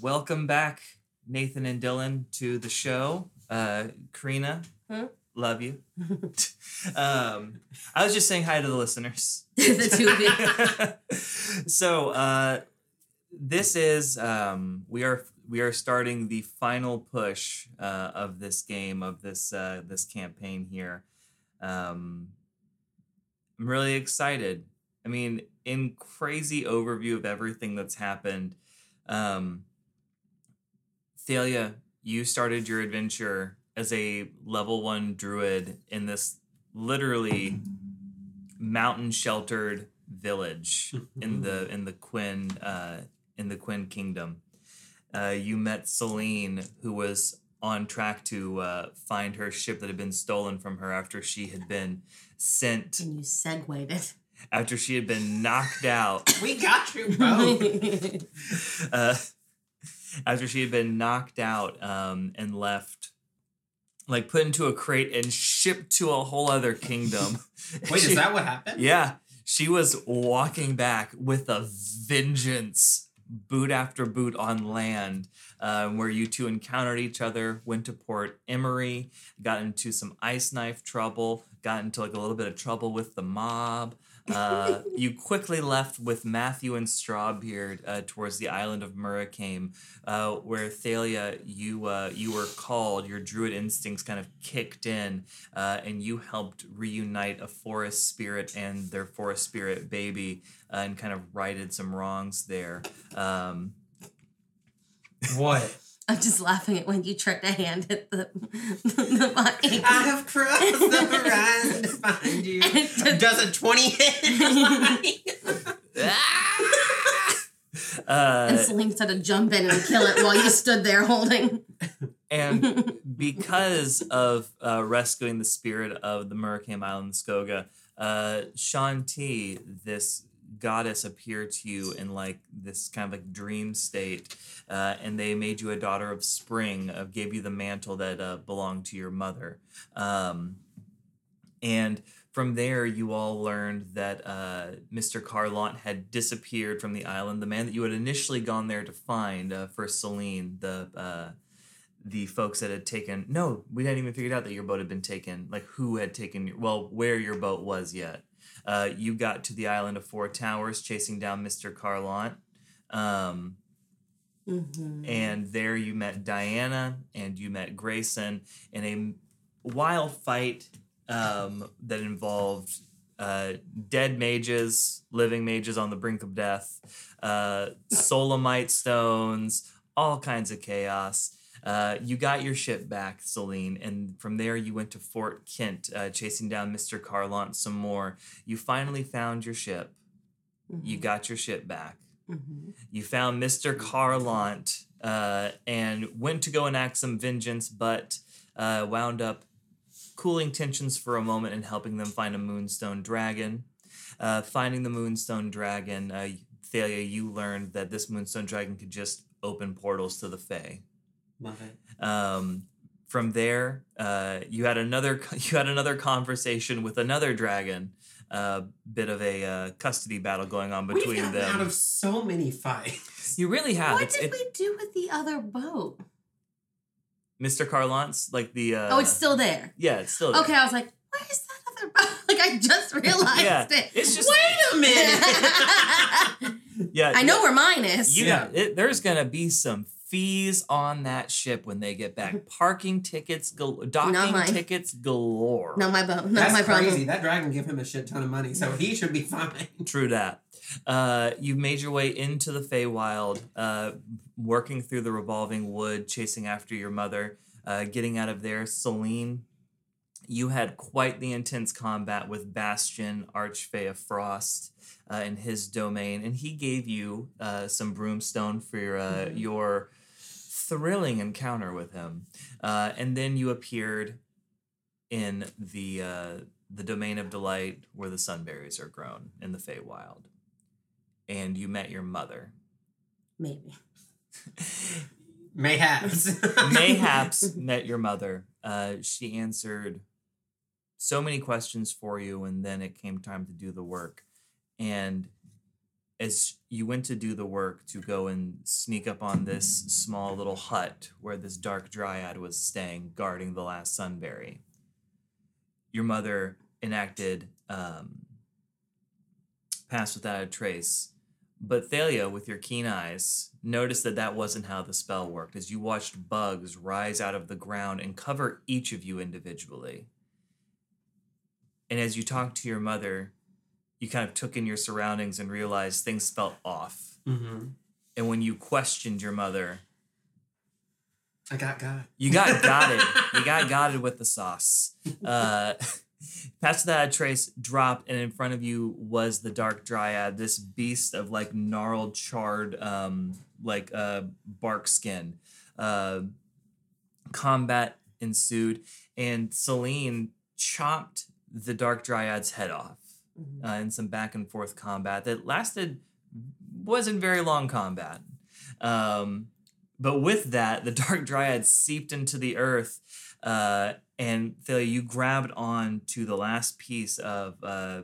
welcome back, Nathan and Dylan, to the show. Uh, Karina, Hmm? love you. um, I was just saying hi to the listeners. the two of you. so uh, this is um, we are we are starting the final push uh, of this game of this uh, this campaign here. Um, I'm really excited. I mean, in crazy overview of everything that's happened, um, Thalia, you started your adventure as a level one druid in this literally mountain sheltered village in the in the Quinn uh, in the Quinn Kingdom. Uh, you met Celine, who was on track to uh, find her ship that had been stolen from her after she had been sent and you segued it. after she had been knocked out We got you, bro. uh, after she had been knocked out um, and left like put into a crate and shipped to a whole other kingdom Wait, She- is that what happened? yeah she was walking back with a vengeance boot after boot on land uh, where you two encountered each other went to port emery got into some ice knife trouble got into like a little bit of trouble with the mob uh, you quickly left with Matthew and Strawbeard uh, towards the island of Murricane, uh, where Thalia, you uh, you were called. Your druid instincts kind of kicked in, uh, and you helped reunite a forest spirit and their forest spirit baby, uh, and kind of righted some wrongs there. Um, What? I'm just laughing at when you tried to hand it the, the mic. I have crossed the horizon to find you. Does a 20 hit? uh, and Celine had to jump in and kill it while you stood there holding. and because of uh, rescuing the spirit of the Murricane Island Skoga, uh, Shanti, this goddess, appeared to you in like this kind of like dream state, uh, and they made you a daughter of spring, uh, gave you the mantle that uh, belonged to your mother. Um, and from there, you all learned that uh, Mr. Carlant had disappeared from the island. The man that you had initially gone there to find uh, for Celine, the uh, the folks that had taken. No, we hadn't even figured out that your boat had been taken. Like who had taken your well, where your boat was yet. Uh, you got to the island of Four Towers, chasing down Mr. Carlant. Um, Mhm. and there you met Diana and you met Grayson in a wild fight um, that involved uh, dead mages, living mages on the brink of death, uh, solamite stones, all kinds of chaos. Uh, you got your ship back, Celine, and from there you went to Fort Kent, uh, chasing down Mr. Carlant some more. You finally found your ship. You Mhm. got your ship back Mhm. you found Mr. Carlant uh, and went to go enact some vengeance, but uh, wound up cooling tensions for a moment and helping them find a Moonstone Dragon. Uh, finding the Moonstone Dragon, uh, Thalia, you learned that this Moonstone Dragon could just open portals to the Fae. Love it. Um, from there, uh, you had another you had another conversation with another dragon. A bit of a uh, custody battle going on between We've between gotten them. out of so many fights. you really have. What It's- did it- we do with the other boat? Mr. Carlant's like the uh oh, it's still there. yeah, it's still there. Okay, I was like, where's that other boat? Like, I just realized Yeah, it. it's just- Wait a minute. Yeah, I know where mine is. you Yeah. got it, there's gonna be some fees on that ship when they get back. Parking tickets, gal- docking mine. tickets galore. Not my boat. Not That's my crazy. problem. That dragon gave him a shit ton of money, so he should be fine. True that. Uh, you've made your way into the Feywild, uh, working through the revolving wood, chasing after your mother, uh, getting out of there. Celine, you had quite the intense combat with Bastion, Archfey of Frost, uh, in his domain, and he gave you uh, some broomstone for your, uh, Mhm. your thrilling encounter with him. Uh, and then you appeared in the uh, the domain of delight where the sunberries are grown in the Feywild, and you met your mother. Maybe. Mayhaps. Mayhaps met your mother. Uh, she answered so many questions for you, and then it came time to do the work. And as you went to do the work to go and sneak up on this small little hut where this dark dryad was staying, guarding the last sunberry, your mother enacted um, Pass Without a Trace. But Thalia, with your keen eyes, noticed that that wasn't how the spell worked as you watched bugs rise out of the ground and cover each of you individually. And as you talked to your mother, you kind of took in your surroundings and realized things felt off. Mm-hmm. And when you questioned your mother, I got God. you got gotted. you got gotted with the sauce. Uh, Past that trace dropped, and in front of you was the dark dryad, this beast of like gnarled, charred, um, like uh, bark skin. Uh, combat ensued, and Celine chopped the dark dryad's head off Mhm. uh, in some back and forth combat that lasted wasn't very long combat. Um, but with that, the dark dryad seeped into the earth, uh, and Thalia, you grabbed on to the last piece of uh,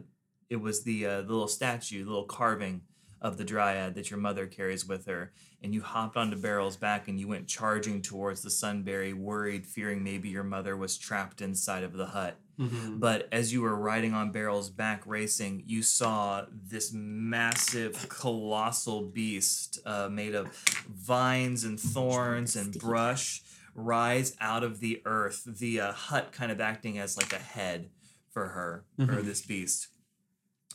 it was the uh, the little statue, the little carving of the dryad that your mother carries with her, and you hopped onto Beryl's back and you went charging towards the Sunberry, worried, fearing maybe your mother was trapped inside of the hut. Mm-hmm. But as you were riding on Beryl's back racing, you saw this massive, colossal beast uh, made of vines and thorns and brush rise out of the earth, the uh, hut kind of acting as like a head for her, or Mhm. this beast.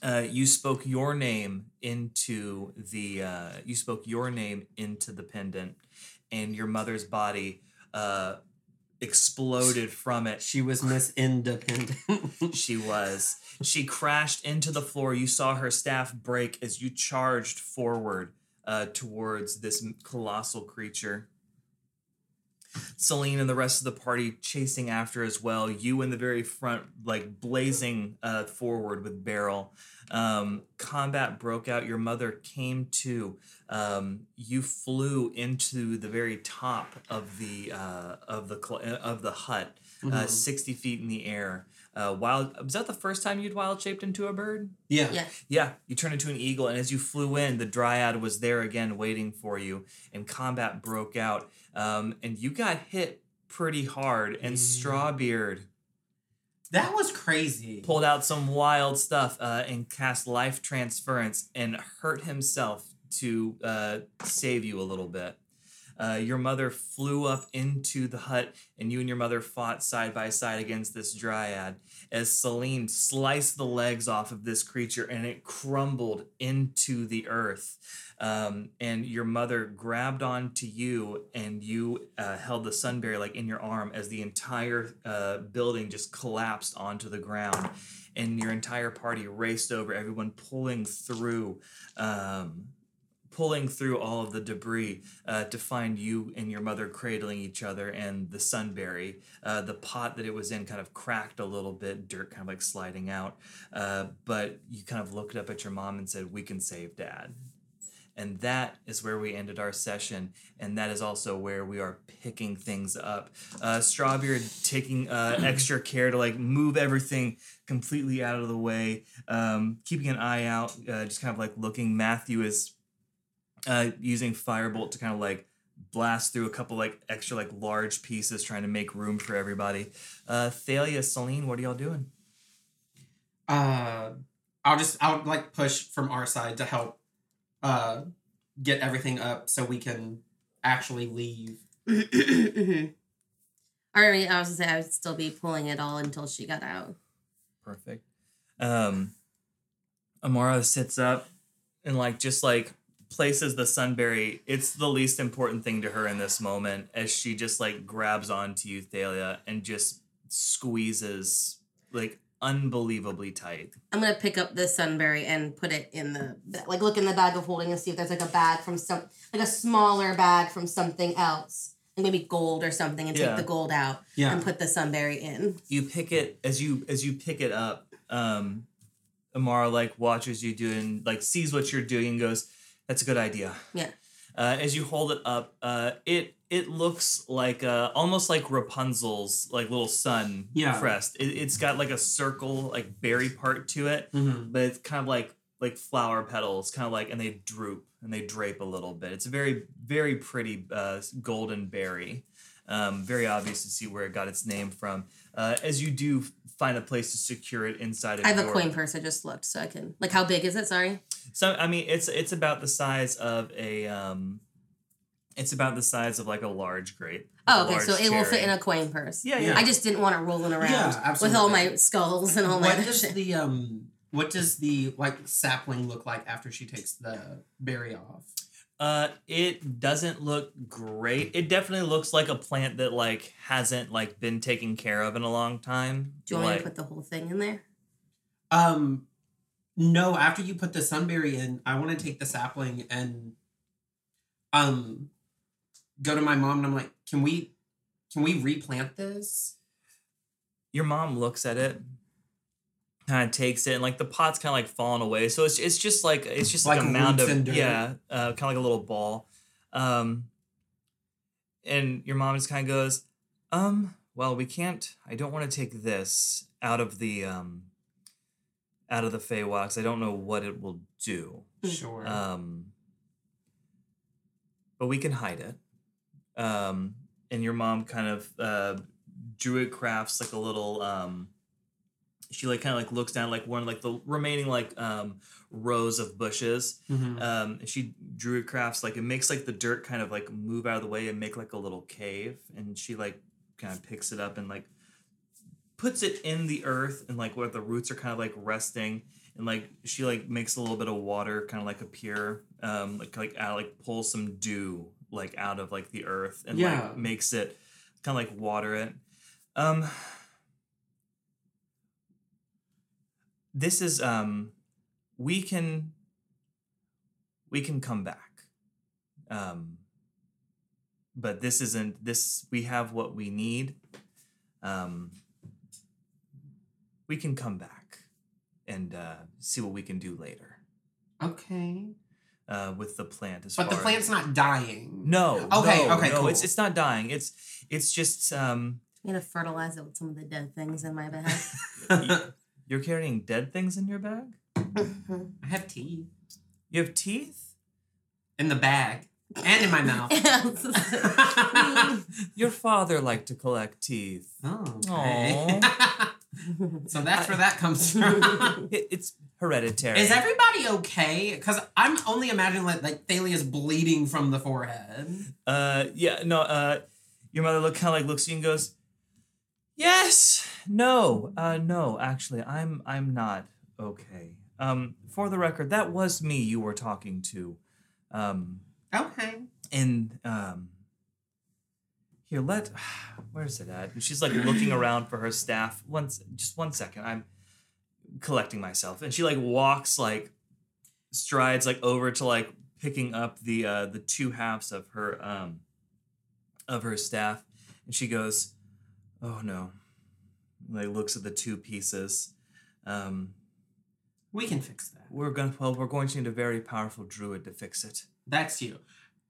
Uh, you spoke your name into the uh, you spoke your name into the pendant, and your mother's body uh, exploded from it She was Miss Independent. she was. She crashed into the floor. You saw her staff break as you charged forward uh, towards this colossal creature. Celine and the rest of the party chasing after as well. You in the very front, like blazing uh, forward with Beryl. Um, combat broke out. Your mother came to. Um, you flew into the very top of the uh, of the cl- of the hut, uh, Mhm. sixty feet in the air. Uh, wild was that the first time you'd wild shaped into a bird? yeah. Yeah. Yeah, you turned into an eagle, and as you flew in, the dryad was there again, waiting for you, and combat broke out. Um, and you got hit pretty hard, and Yeah. Strawbeard That was crazy. pulled out some wild stuff uh, and cast life transference and hurt himself to uh, save you a little bit. Uh, your mother flew up into the hut, and you and your mother fought side by side against this dryad as Celine sliced the legs off of this creature and it crumbled into the earth. Um, and your mother grabbed onto you, and you uh, held the sunberry like in your arm as the entire uh, building just collapsed onto the ground. And your entire party raced over, everyone pulling through. Um, pulling through all of the debris uh, to find you and your mother cradling each other and the sunberry uh, the pot that it was in kind of cracked a little bit dirt kind of like sliding out uh, but you kind of looked up at your mom and said we can save dad and that is where we ended our session and that is also where we are picking things up. Uh, strawbeard taking uh, extra care to like move everything completely out of the way um, keeping an eye out uh, just kind of like looking. Matthew is uh, using firebolt to kind of like blast through a couple like extra like large pieces trying to make room for everybody. Uh thalia celine what are y'all doing? Uh, I'll just I'll like push from our side to help uh get everything up so we can actually leave. Or I mean, I was gonna say I would still be pulling it all until she got out. perfect um amara sits up and like just like places the sunberry it's the least important thing to her in this moment as she just like grabs onto you thalia and just squeezes like unbelievably tight I'm gonna pick up this sunberry and put it in the like look in the bag of holding and see if there's like a bag from some like a smaller bag from something else, like maybe gold or something, and Yeah. take the gold out Yeah. and put the sunberry in. you pick it as you as you pick it up um amara like watches you doing like sees what you're doing and goes that's a good idea Yeah. uh, as you hold it up uh it it looks like uh almost like rapunzel's like little sun Yeah. crest it, it's got like a circle like berry part to it Mm-hmm. but it's kind of like like flower petals, kind of like, and they droop and they drape a little bit. It's a very very pretty uh, golden berry. Um, very obvious to see where it got its name from. Uh, as you do find a place to secure it inside of I have a coin purse. I just looked, so I can. Like, how big is it? Sorry. So I mean, it's it's about the size of a um, it's about the size of like a large grape. Oh, okay. So it will fit in a coin purse. Yeah, Yeah. yeah. I just didn't want it rolling around Yeah, with all my skulls and all what my does shit. the um what does the like sapling look like after she takes the berry off? Uh, it doesn't look great. It definitely looks like a plant that like hasn't like been taken care of in a long time. Do you want me to put the whole thing in there? Um no, after you put the sunberry in, I want to take the sapling and um go to my mom and I'm like, "Can we can we replant this?" your mom looks at it, kind of takes it, and like the pot's kind of like falling away. So it's it's just like it's just like, Like a mound of and yeah, uh, kind of like a little ball. Um, and your mom just kind of goes, um, well, we can't. I don't want to take this out of the um, out of the Feywild 'cause I don't know what it will do. Sure. Um, but we can hide it. Um, and your mom kind of uh, druid crafts like a little. Um, she like kind of like looks down like one like the remaining like um, rows of bushes. Mhm. Um, and she druid crafts like it makes like the dirt kind of like move out of the way and make like a little cave. And she like kind of picks it up and like puts it in the earth and like where the roots are kind of like resting and like she like makes a little bit of water kind of like appear um like like out like pulls some dew like out of like the earth and Yeah. like makes it kind of like water it um this is um we can we can come back um but this isn't this we have what we need um we can come back and uh, see what we can do later Okay. Uh, with the plant. As well But the plant's as, not dying. no. Okay, no, okay, no, cool. It's it's not dying. It's it's just um, I'm gonna fertilize it with some of the dead things in my bag. you're carrying dead things in your bag. I have teeth You have teeth. in the bag and in my mouth. Your father liked to collect teeth. oh, okay. so that's where that comes from. It, it's hereditary. Is everybody okay? Because I'm only imagining like like Thalia's bleeding from the forehead. Uh, yeah, no. Uh, your mother look kind of like looks at you and goes, "Yes, no, uh, no. Actually, I'm I'm not okay. Um, for the record, that was me you were talking to. Um, Okay. and um, here, let where's it at? She's like looking around for her staff. Once, just one second. I'm collecting myself, and she like walks like strides like over to like picking up the uh the two halves of her um of her staff and she goes oh no like looks at the two pieces um We can fix that. we're gonna. well we're going to need a very powerful druid to fix it That's you.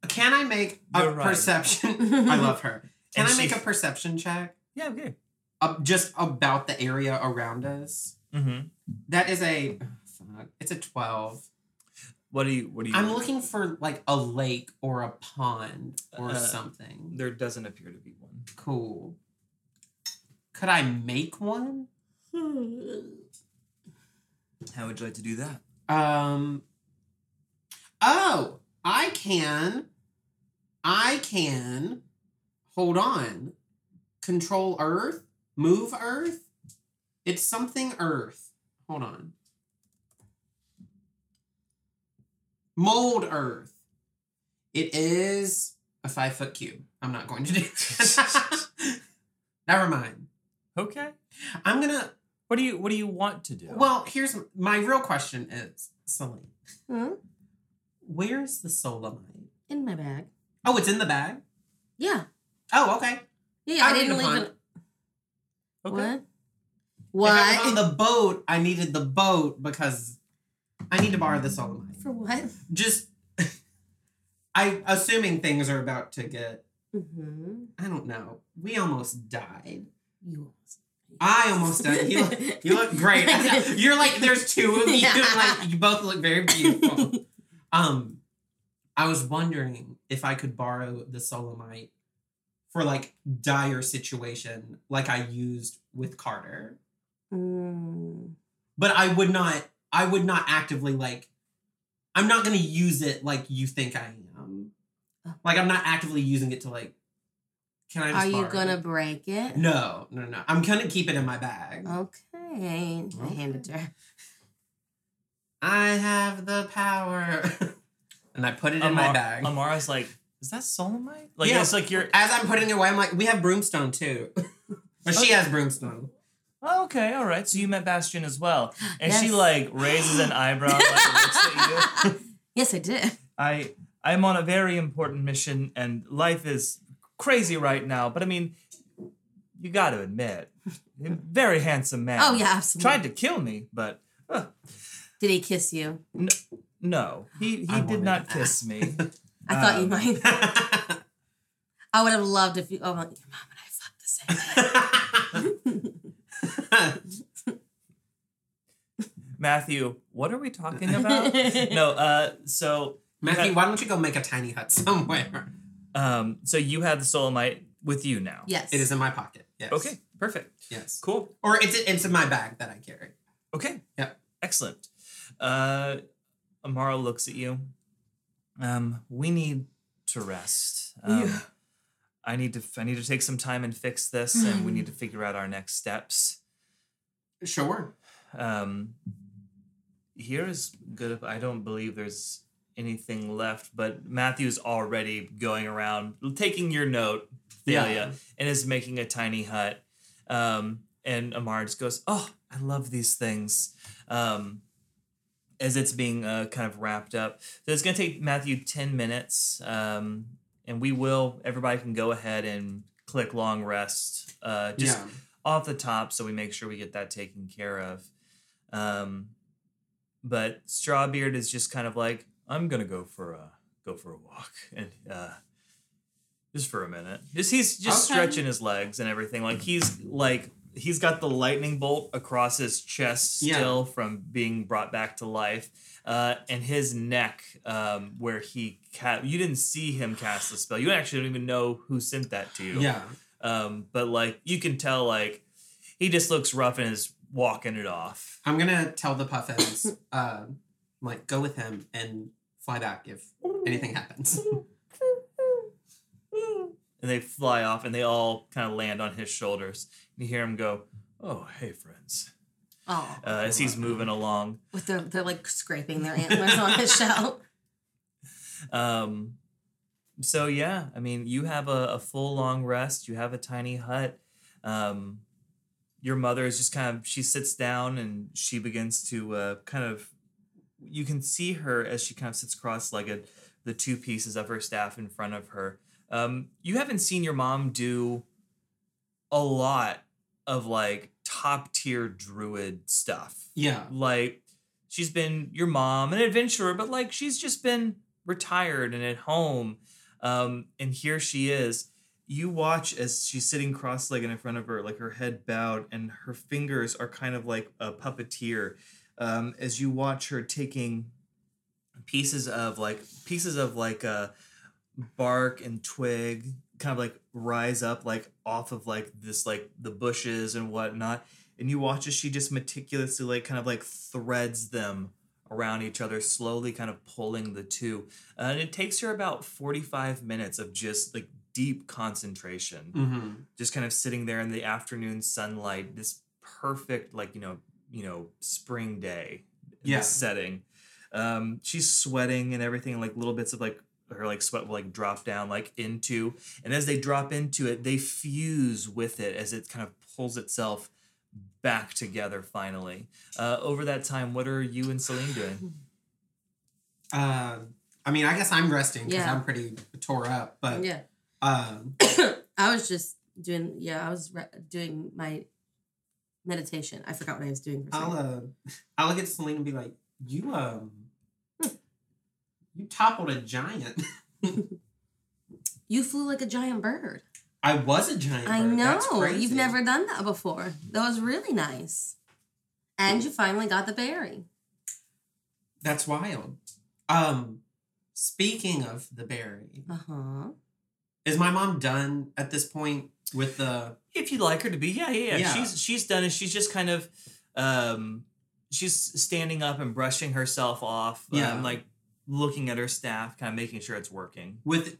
Can I make a You're right. perception? I love her. Can And I make she- a perception check? yeah okay Uh, just about the area around us. mm-hmm That is a. Fuck. It's a twelve. what do you what do you I'm looking for like a lake or a pond or Uh, something. there doesn't appear to be one Cool. Could I make one? how would you like to do that Um. Oh, I can. I can. Hold on. Control Earth. Move Earth. It's something Earth. Hold on. Mold Earth. It is a five foot cube. I'm not going to do. This. Never mind. okay I'm gonna. what do you what do you want to do Well, here's my real question: Is Celine, Hmm? Where's the solamite? In my bag. Oh, it's in the bag. Yeah. Oh, okay. Yeah, I I didn't leave it. okay What? If I was on the boat, I needed the boat because I need to borrow the solamite. For what? Just, I assuming things are about to get. Mm-hmm. I don't know. We almost died. You almost. I almost done. You look, you look great. You're like there's two of you. Yeah. Like you both look very beautiful. Um, I was wondering if I could borrow the Solomite for like dire situation, like I used with Carter. Mm. But I would not. I would not actively like. I'm not gonna use it like you think I am. Like I'm not actively using it to like. Can I? Just Are you gonna it? break it? No, no, no. I'm gonna keep it in my bag. Okay. I hand it to her. I have the power. and I put it in my Amar- bag. Amara's like, is that Solomite? Like Yeah. it's like you're. As I'm putting it away, I'm like, we have broomstone too. but she has broomstone. Oh, okay, all right. So you met Bastion as well, and she like raises an eyebrow, like looks at you. Yes, I did. I I'm on a very important mission, and life is crazy right now. But I mean, you got to admit, very handsome man. Oh yeah, absolutely. tried to kill me, but uh, Did he kiss you? no, he he I did not kiss me. I thought you Um, might. I would have loved if you. Oh, like, your mom and I fucked the same. Matthew, what are we talking about? no, uh, so Matthew, why don't you go make a tiny hut somewhere? um, so you have the Solomite with you now. Yes. It is in my pocket. Yes. Okay, perfect, Yes. cool. Or it's it's in my bag that I carry. Okay. Yep. Excellent. Uh, Amara looks at you. Um, we need to rest. Um, Yeah. I need to. I need to take some time and fix this, and we need to figure out our next steps. Sure. Um, here is good. I don't believe there's anything left, but Matthew's already going around taking your note, Thalia, and is making a tiny hut. Um, and Amar just goes, "Oh, I love these things." Um, as it's being uh, kind of wrapped up, so it's gonna take Matthew ten minutes, um, and we will. Everybody can go ahead and click long rest. Uh, just yeah. off the top so we make sure we get that taken care of. Um, but Strawbeard is just kind of like, I'm gonna go for a go for a walk and uh, just for a minute. Just he's just Okay. stretching his legs and everything. Like he's like he's got the lightning bolt across his chest Yeah. still from being brought back to life. Uh, and his neck, um, where he ca- you didn't see him cast the spell. You actually don't even know who sent that to you. Yeah. Um, but like you can tell, like he just looks rough and is walking it off. I'm gonna tell the puffins, uh, like go with him and fly back if anything happens. And they fly off, and they all kind of land on his shoulders. You hear him go, "Oh, hey, friends," Oh, uh, as he's moving along. with their they're like scraping their antlers on his shell. Um, so yeah, I mean, you have a, a full long rest. You have a tiny hut. Um, your mother is just kind of she sits down and she begins to uh, kind of. You can see her as she kind of sits cross-legged, the two pieces of her staff in front of her. Um, you haven't seen your mom do a lot of like top tier druid stuff Yeah. like she's been your mom an adventurer but like she's just been retired and at home um and here she is you watch as she's sitting cross-legged in front of her like her head bowed and her fingers are kind of like a puppeteer um as you watch her taking pieces of like pieces of like uh bark and twig kind of like rise up like off of like this like the bushes and whatnot and you watch as she just meticulously like kind of like threads them around each other slowly kind of pulling the two uh, and it takes her about 45 minutes of just like deep concentration Mm-hmm. just kind of sitting there in the afternoon sunlight this perfect like you know you know spring day Yeah. setting um she's sweating and everything like little bits of like her like sweat will like drop down like into and as they drop into it they fuse with it as it kind of pulls itself back together finally uh over that time what are you and celine doing Uh, I mean, I guess I'm resting because Yeah. I'm pretty tore up, but yeah, um, I was just doing. Yeah, I was re- doing my meditation. I forgot what I was doing for a I'll uh, I'll look at Celine and be like, "You um, you toppled a giant." You flew like a giant bird. I was a giant I bird. know. That's crazy. You've never done that before. That was really nice. And you finally got the berry. That's wild. Um, speaking of the berry, Uh huh. is my mom done at this point with the? If you'd like her to be, yeah, yeah, yeah. Yeah. She's she's done and She's just kind of um she's standing up and brushing herself off. Yeah. Um, like looking at her staff, kind of making sure it's working. With,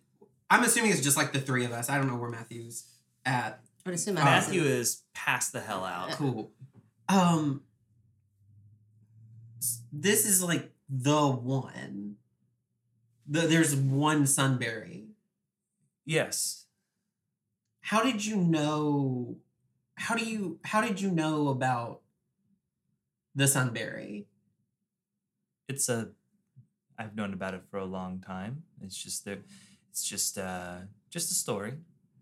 I'm assuming it's just like the three of us. I don't know where Matthew's at. I would assume Awesome. Matthew is passed the hell out. Cool. Um, this is like the one. The, there's one sunberry. Yes. How did you know? How do you? How did you know about the sunberry? It's a I've known about it for a long time. It's just there it's just uh just a story.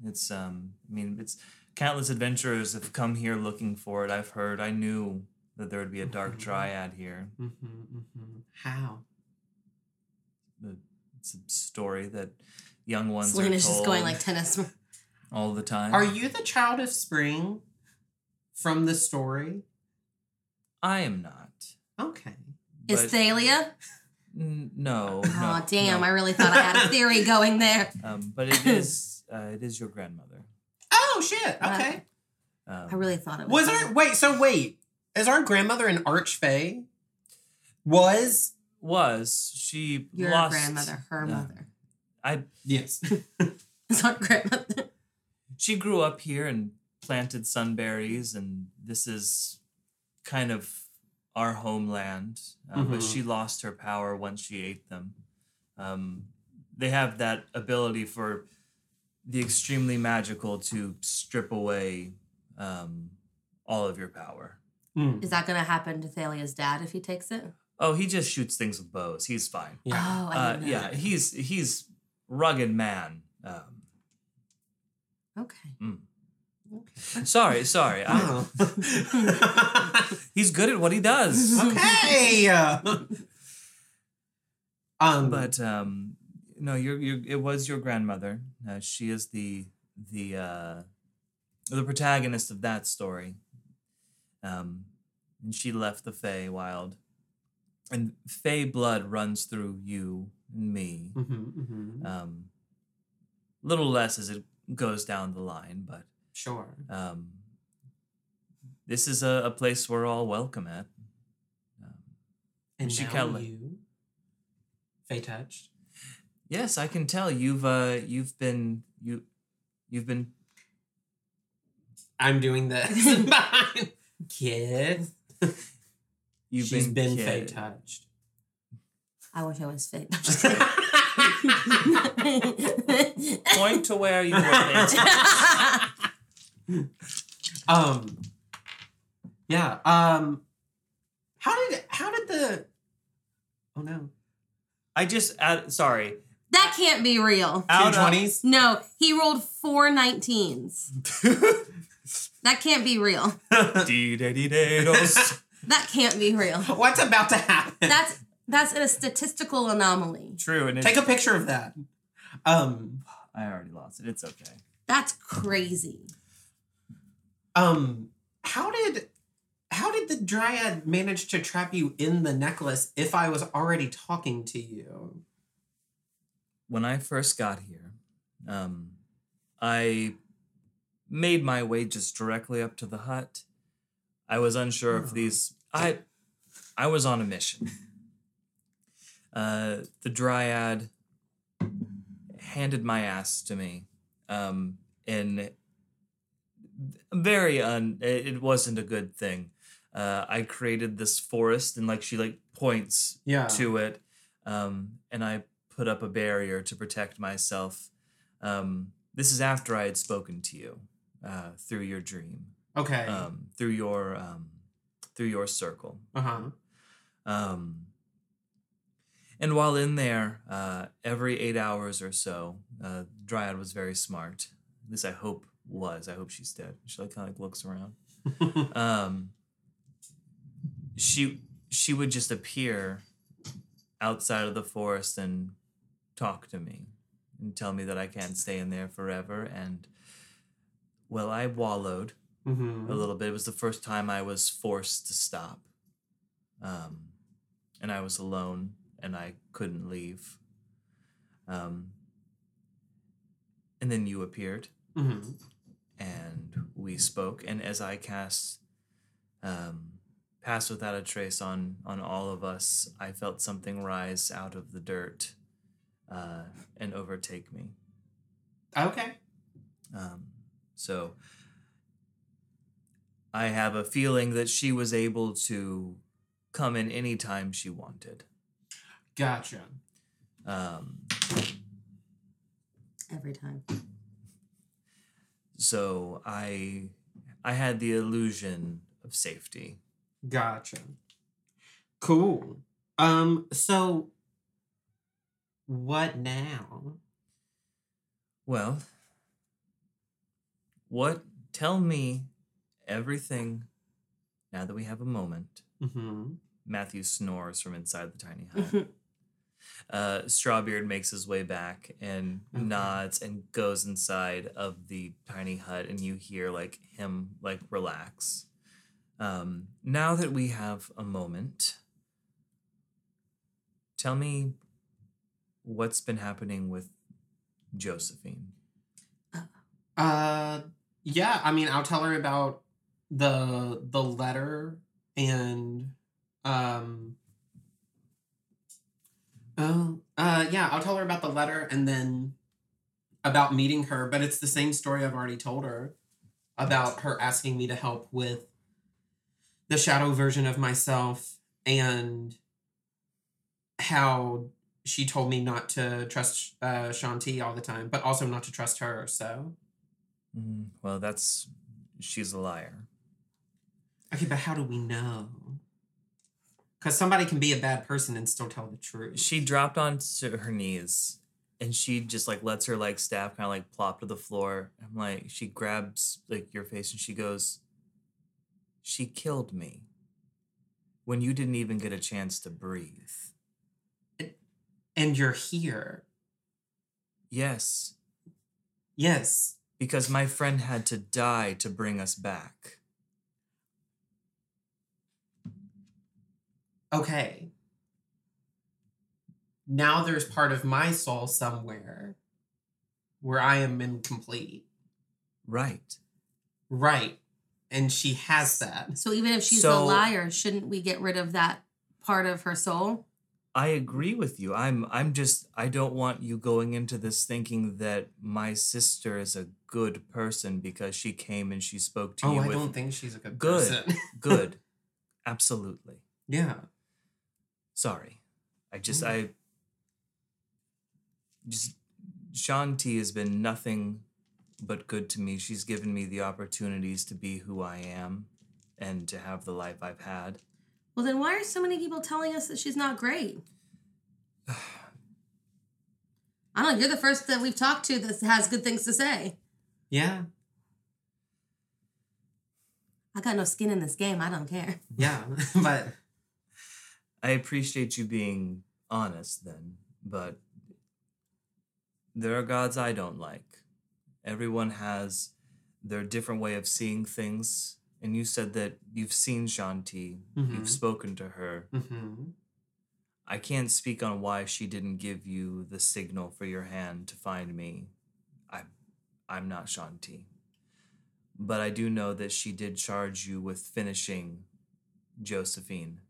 It's um I mean it's countless adventurers have come here looking for it. I've heard I knew that there would be a dark Mhm. dryad here. Mm-hmm, mm-hmm. How? The- It's a story that young ones are Selena's just going like tennis. all the time. Are you the child of spring from the story? I am not. Okay. Is Thalia? N- no. Oh, no, damn. no. I really thought I had a theory going there. Um, but it is uh, it is your grandmother. Oh shit. Uh, Okay. Um, I really thought it was. Was our wait? So wait, is our grandmother an archfey? Was was she lost. Your lost grandmother, her Yeah. mother. I yes. It's our grandmother. she grew up here and planted sunberries and this is kind of our homeland um, but Mhm. she lost her power once she ate them um, they have that ability for the extremely magical to strip away um, all of your power Mm, Is that going to happen to Thalia's dad if he takes it? oh he just shoots things with bows he's fine yeah. Oh, I uh, know yeah that. he's he's rugged man um, Okay. Okay. sorry sorry I. he's good at what he does okay. um. but um no you're, it was your grandmother uh, she is the the uh the protagonist of that story um and she left the Fey wild and Fey blood runs through you and me mhm, mhm. um little less as it goes down the line but Sure. um this is a, a place we're all welcome at um, And she now kinda- you, Fey touched. Yes, I can tell you've uh you've been you you've been I'm doing this. Kid. you've She's been, been Fey touched. I wish I was fake. Point to where you were thinking. um. Yeah. Um. How did how did the? Oh no. I just add sorry. that can't be real. Out Two of- twenties. No, he rolled four 19s. That can't be real. That can't be real. What's about to happen? That's that's a statistical anomaly. True, and Take a picture of that. Um. I already lost it. It's okay. That's crazy. Um. How did how did the dryad manage to trap you in the necklace if I was already talking to you? When I first got here, um, I made my way just directly up to the hut. I was unsure Oh. if these I I was on a mission. Uh, the dryad handed my ass to me, um, and very un. It it wasn't a good thing. Uh, I created this forest, and like she like points Yeah. to it, um, and I put up a barrier to protect myself. Um, this is after I had spoken to you uh, through your dream, Okay. um, through your um, through your circle. uh huh. Um, and while in there, uh, every eight hours or so, uh, Dryad was very smart. At least I hope was. I hope she's dead. She like kind of like looks around. Um, she she would just appear outside of the forest and talk to me and tell me that I can't stay in there forever and Well, I wallowed Mm-hmm. a little bit. It was the first time I was forced to stop. Um, and I was alone and I couldn't leave. Um, and then you appeared Mm-hmm. and we spoke. And as I cast um, Pass Without a Trace on, on all of us, I felt something rise out of the dirt uh, and overtake me. Okay. Um, so I have a feeling that she was able to come in anytime she wanted. Gotcha. Um, Every time. so I I had the illusion of safety. Gotcha. Cool. Um, so what now? Well, what? Tell me everything now that we have a moment. Mm-hmm. Matthew snores from inside the tiny hut. uh, Strawbeard makes his way back and Okay. nods and goes inside of the tiny hut, and you hear like him like relax. Um, now that we have a moment, tell me what's been happening with Josephine. Uh yeah, I mean I'll tell her about the the letter and um Oh, uh yeah, I'll tell her about the letter and then about meeting her, but it's the same story I've already told her about her asking me to help with the shadow version of myself and how she told me not to trust uh, Shanti all the time, but also not to trust her. So Mm, well, that's she's a liar. Okay, but how do we know? Because somebody can be a bad person and still tell the truth. She dropped onto her knees and she just like lets her like staff kind of like plop to the floor. I'm like, she grabs like your face and she goes, She killed me when you didn't even get a chance to breathe. and you're here. Yes, Yes. because my friend had to die to bring us back. Okay. Now there's part of my soul somewhere where I am incomplete. Right. Right. And she has that. So even if she's a liar, shouldn't we get rid of that part of her soul? I agree with you. I'm I'm just I don't want you going into this thinking that my sister is a good person because she came and she spoke to Oh, you I with don't think she's a good, Good. person. good. Absolutely. yeah. Sorry. I just Mm. I just Shanti has been nothing but good to me. She's given me the opportunities to be who I am and to have the life I've had. Well, then why are so many people telling us that she's not great? I don't know. You're the first that we've talked to that has good things to say. Yeah. I got no skin in this game. I don't care. Yeah. but I appreciate you being honest then, but there are gods I don't like. Everyone has their different way of seeing things. And you said that you've seen Shanti, Mhm. you've spoken to her. mhm. I can't speak on why she didn't give you the signal for your hand to find me. I I'm not Shanti. But I do know that she did charge you with finishing Josephine.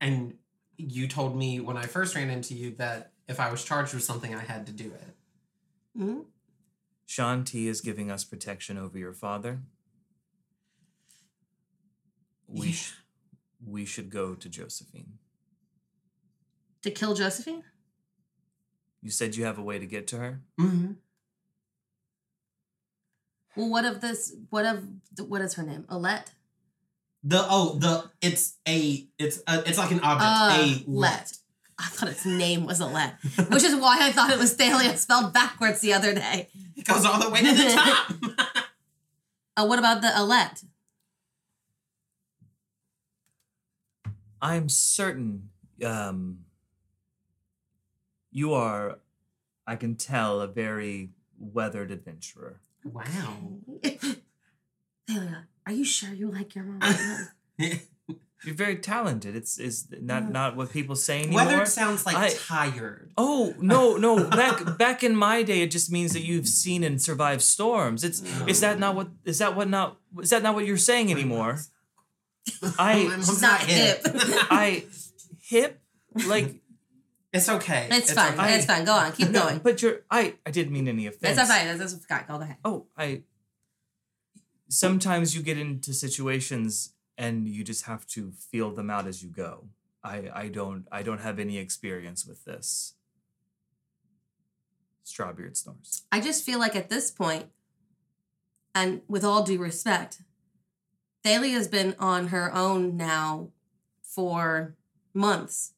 And you told me when I first ran into you that if I was charged with something, I had to do it. hmm Shanti is giving us protection over your father. We Yeah. sh- we should go to Josephine. To kill Josephine? You said you have a way to get to her? Mm-hmm. Well, what of this? What of what is her name? Alette. The oh the it's a it's a, it's like an object Uh, a let. I thought its name was Alette, which is why I thought it was Thalia spelled backwards the other day. It goes all the way to the top. Uh, what about the Alette? I'm certain um, you are, I can tell, a very weathered adventurer. Wow. Thalia, are you sure you like your mom? You're very talented. It's is not not what people say anymore. Weathered sounds like I- tired. Oh no no back back in my day it just means that you've seen and survived storms. It's is that not what is that what not is that not what you're saying anymore? I My mom's She's not hip. I hip like It's okay. it's fine. okay. It's fine. Go on. Keep no, going. but you're I I didn't mean any offense. That's not fine. That's, that's fine. Go ahead. Oh, I sometimes you get into situations and you just have to feel them out as you go. I I don't I don't have any experience with this. Strawbeard snores. I just feel like at this point, and with all due respect, Thalia's been on her own now for months,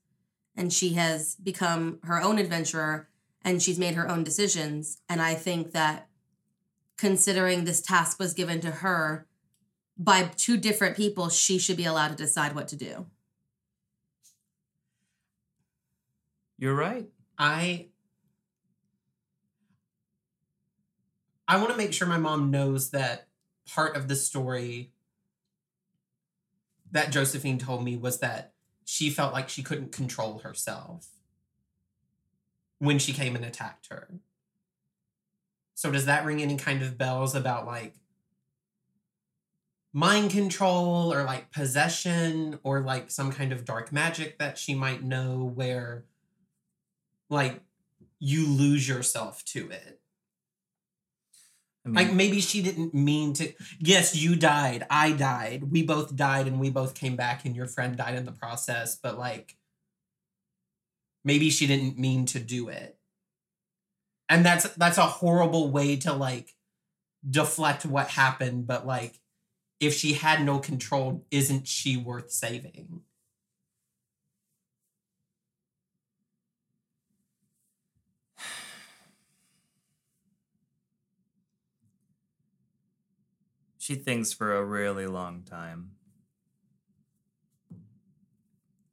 and she has become her own adventurer, and she's made her own decisions. And I think that considering this task was given to her by two different people, she should be allowed to decide what to do. You're right. I I want to make sure my mom knows that part of the story that Josephine told me was that she felt like she couldn't control herself when she came and attacked her. So does that ring any kind of bells about like mind control or like possession or like some kind of dark magic that she might know where like you lose yourself to it. I mean, Like maybe she didn't mean to. Yes, you died. I died. We both died and we both came back and your friend died in the process, but like maybe she didn't mean to do it. And that's that's a horrible way to like deflect what happened, but like if she had no control, isn't she worth saving? she thinks for a really long time.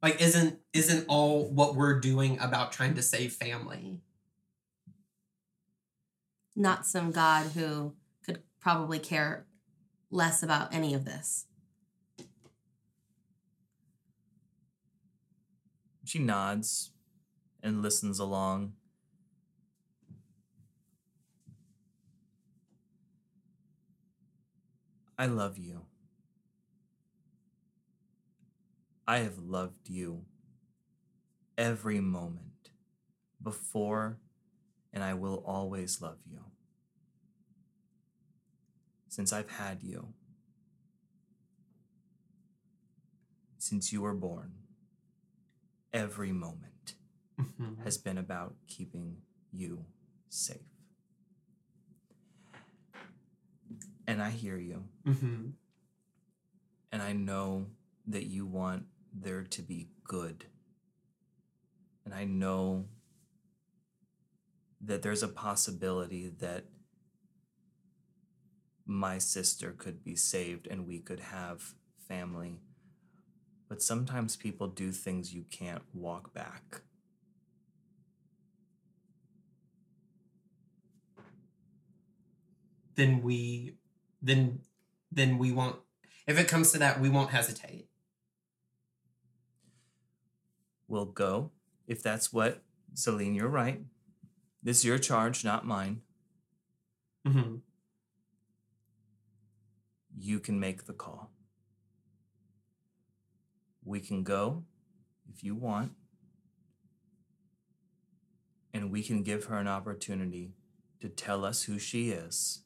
Like isn't isn't all what we're doing about trying to save family? Not some god who could probably care less about any of this. She nods and listens along. I love you. I have loved you every moment before, and I will always love you. Since I've had you, since you were born, every moment Mhm. has been about keeping you safe. And I hear you, Mhm. and I know that you want there to be good. And I know that there's a possibility that my sister could be saved and we could have family. But sometimes people do things you can't walk back. then we then then we won't if it comes to that we won't hesitate We'll go if that's what, Celine, you're right. This is your charge, not mine. Mhm. You can make the call. We can go if you want, and we can give her an opportunity to tell us who she is.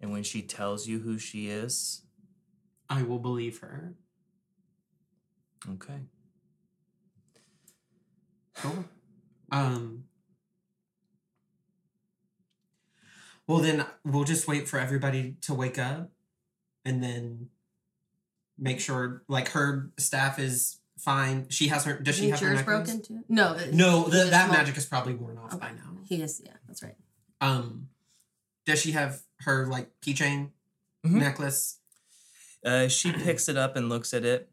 And when she tells you who she is, i will believe her okay. cool um well then we'll just wait for everybody to wake up and then make sure like her staff is fine she has her does she Isn't have her yours necklace? broken too? No. no the, it's that small. magic is probably worn off by now He is. Yeah, that's right. um does she have her like keychain Mhm. necklace Uh, she picks it up and looks at it.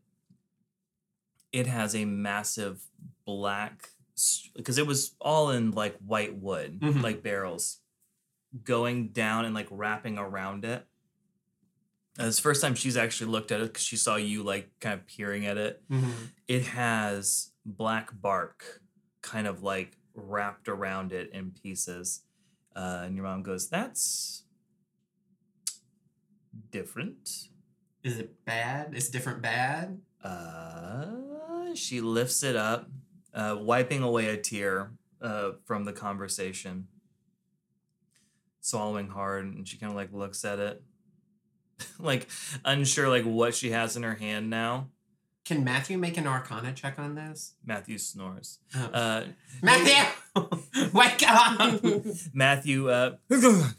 It has a massive black, because it was all in like white wood, Mhm. like barrels. Going down and like wrapping around it. Uh, It's first time she's actually looked at it because she saw you like kind of peering at it. Mhm. It has black bark kind of like wrapped around it in pieces. Uh, and your mom goes, That's different. Is it bad? Is different bad? Uh, she lifts it up, uh, wiping away a tear uh, from the conversation, swallowing hard, and she kind of like looks at it, like unsure like what she has in her hand now. Can Matthew make an Arcana check on this? Matthew snores. Oh. Uh, Matthew, wake up! Matthew, uh,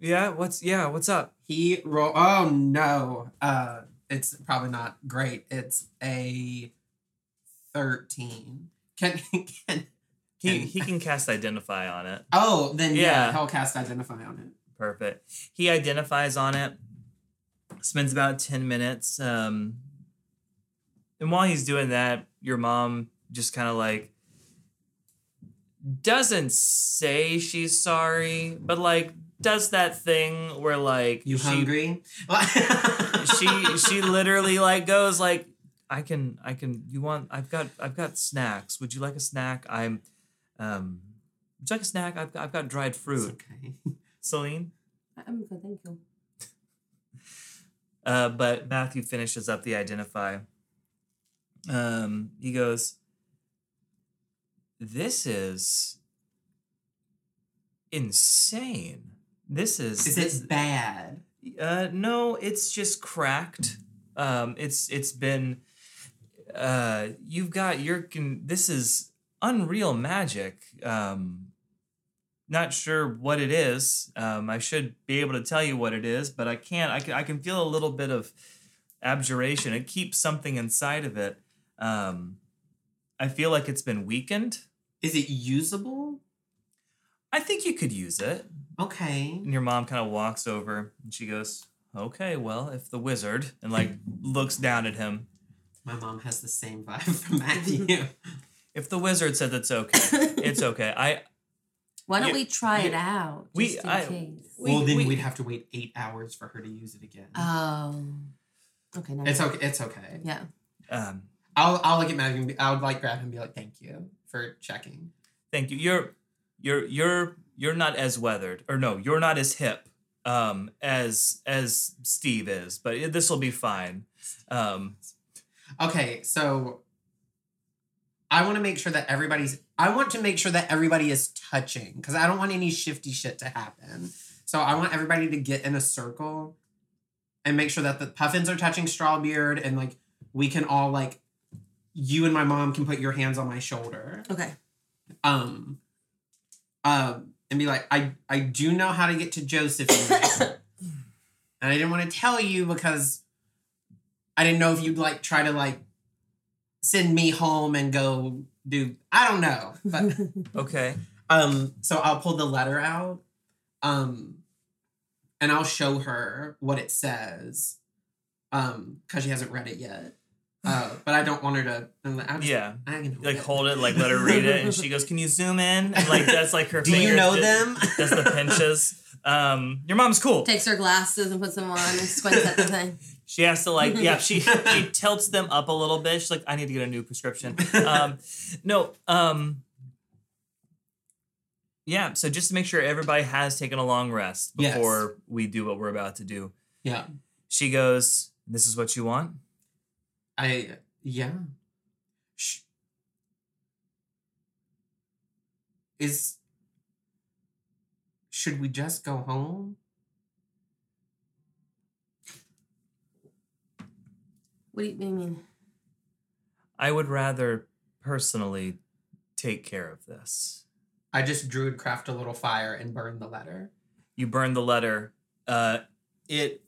yeah, what's yeah, what's up? he roll. Oh no! Uh, it's probably not great. It's a thirteen. Can can He And- he can cast identify on it. oh then yeah, Yeah. he'll cast identify on it. Perfect. He identifies on it, spends about 10 minutes. Um, and while he's doing that, your mom just kind of like doesn't say she's sorry, but like does that thing where like You she, hungry? she she literally like goes like I can I can you want I've got I've got snacks. Would you like a snack? I'm um would you like a snack? I've got, I've got dried It's fruit. okay. Celine? I'm good, thank you. Uh, but Matthew finishes up the identify. Um, he goes, This is insane. This is, Is this, it bad? uh, no, it's just cracked. Um, it's it's been uh, you've got your can this is unreal magic. Um, not sure what it is. Um, I should be able to tell you what it is, but I can't. I can I can feel a little bit of abjuration. It keeps something inside of it. Um, I feel like it's been weakened. Is it usable? I think you could use it. Okay. And your mom kind of walks over and she goes, Okay, well, if the wizard, and like looks down at him, My mom has the same vibe from Matthew. If the wizard said it's okay, it's okay. I, Why don't You- we try it you- out? we- in I- case. We- well, then we- we, would have to wait eight hours for her to use it again. Oh. Okay. Never it's mind. okay. It's okay. Yeah. um, I'll I'll look at Matthew. And be, I would like grab him and be like, "Thank you for checking." thank you. You're, you're, you're, you're not as weathered, or no, you're not as hip, um, as as Steve is, but this will be fine. Um, Okay, so I want to make sure that everybody's. I want to make sure that everybody is touching because I don't want any shifty shit to happen. So I want everybody to get in a circle and make sure that the puffins are touching Strawbeard and like we can all like you and my mom can put your hands on my shoulder. Okay. Um um and be like, I I do know how to get to Josephine. and I didn't want to tell you because I didn't know if you'd like try to like send me home and go do I don't know. But okay. um so I'll pull the letter out. Um and I'll show her what it says. Um, because she hasn't read it yet. Uh, but I don't want her to I'm like, I'm just- Yeah. I can Like hold it, like let her read it, and she goes, "Can you zoom in?" And like that's like her. Do you know do- them? Does the pinches? Um, your mom's cool. Takes her glasses and puts them on and squints at the thing. She has to like, yeah, she she tilts them up a little bit. She's like, I need to get a new prescription. Um, no, um, yeah. So just to make sure everybody has taken a long rest Yes. before we do what we're about to do. yeah. She goes, "This is what you want." I yeah. Sh- is should we just go home? What do you, what do you mean? I would rather personally take care of this. I just druid craft a little fire and burn the letter. You burn the letter. Uh, it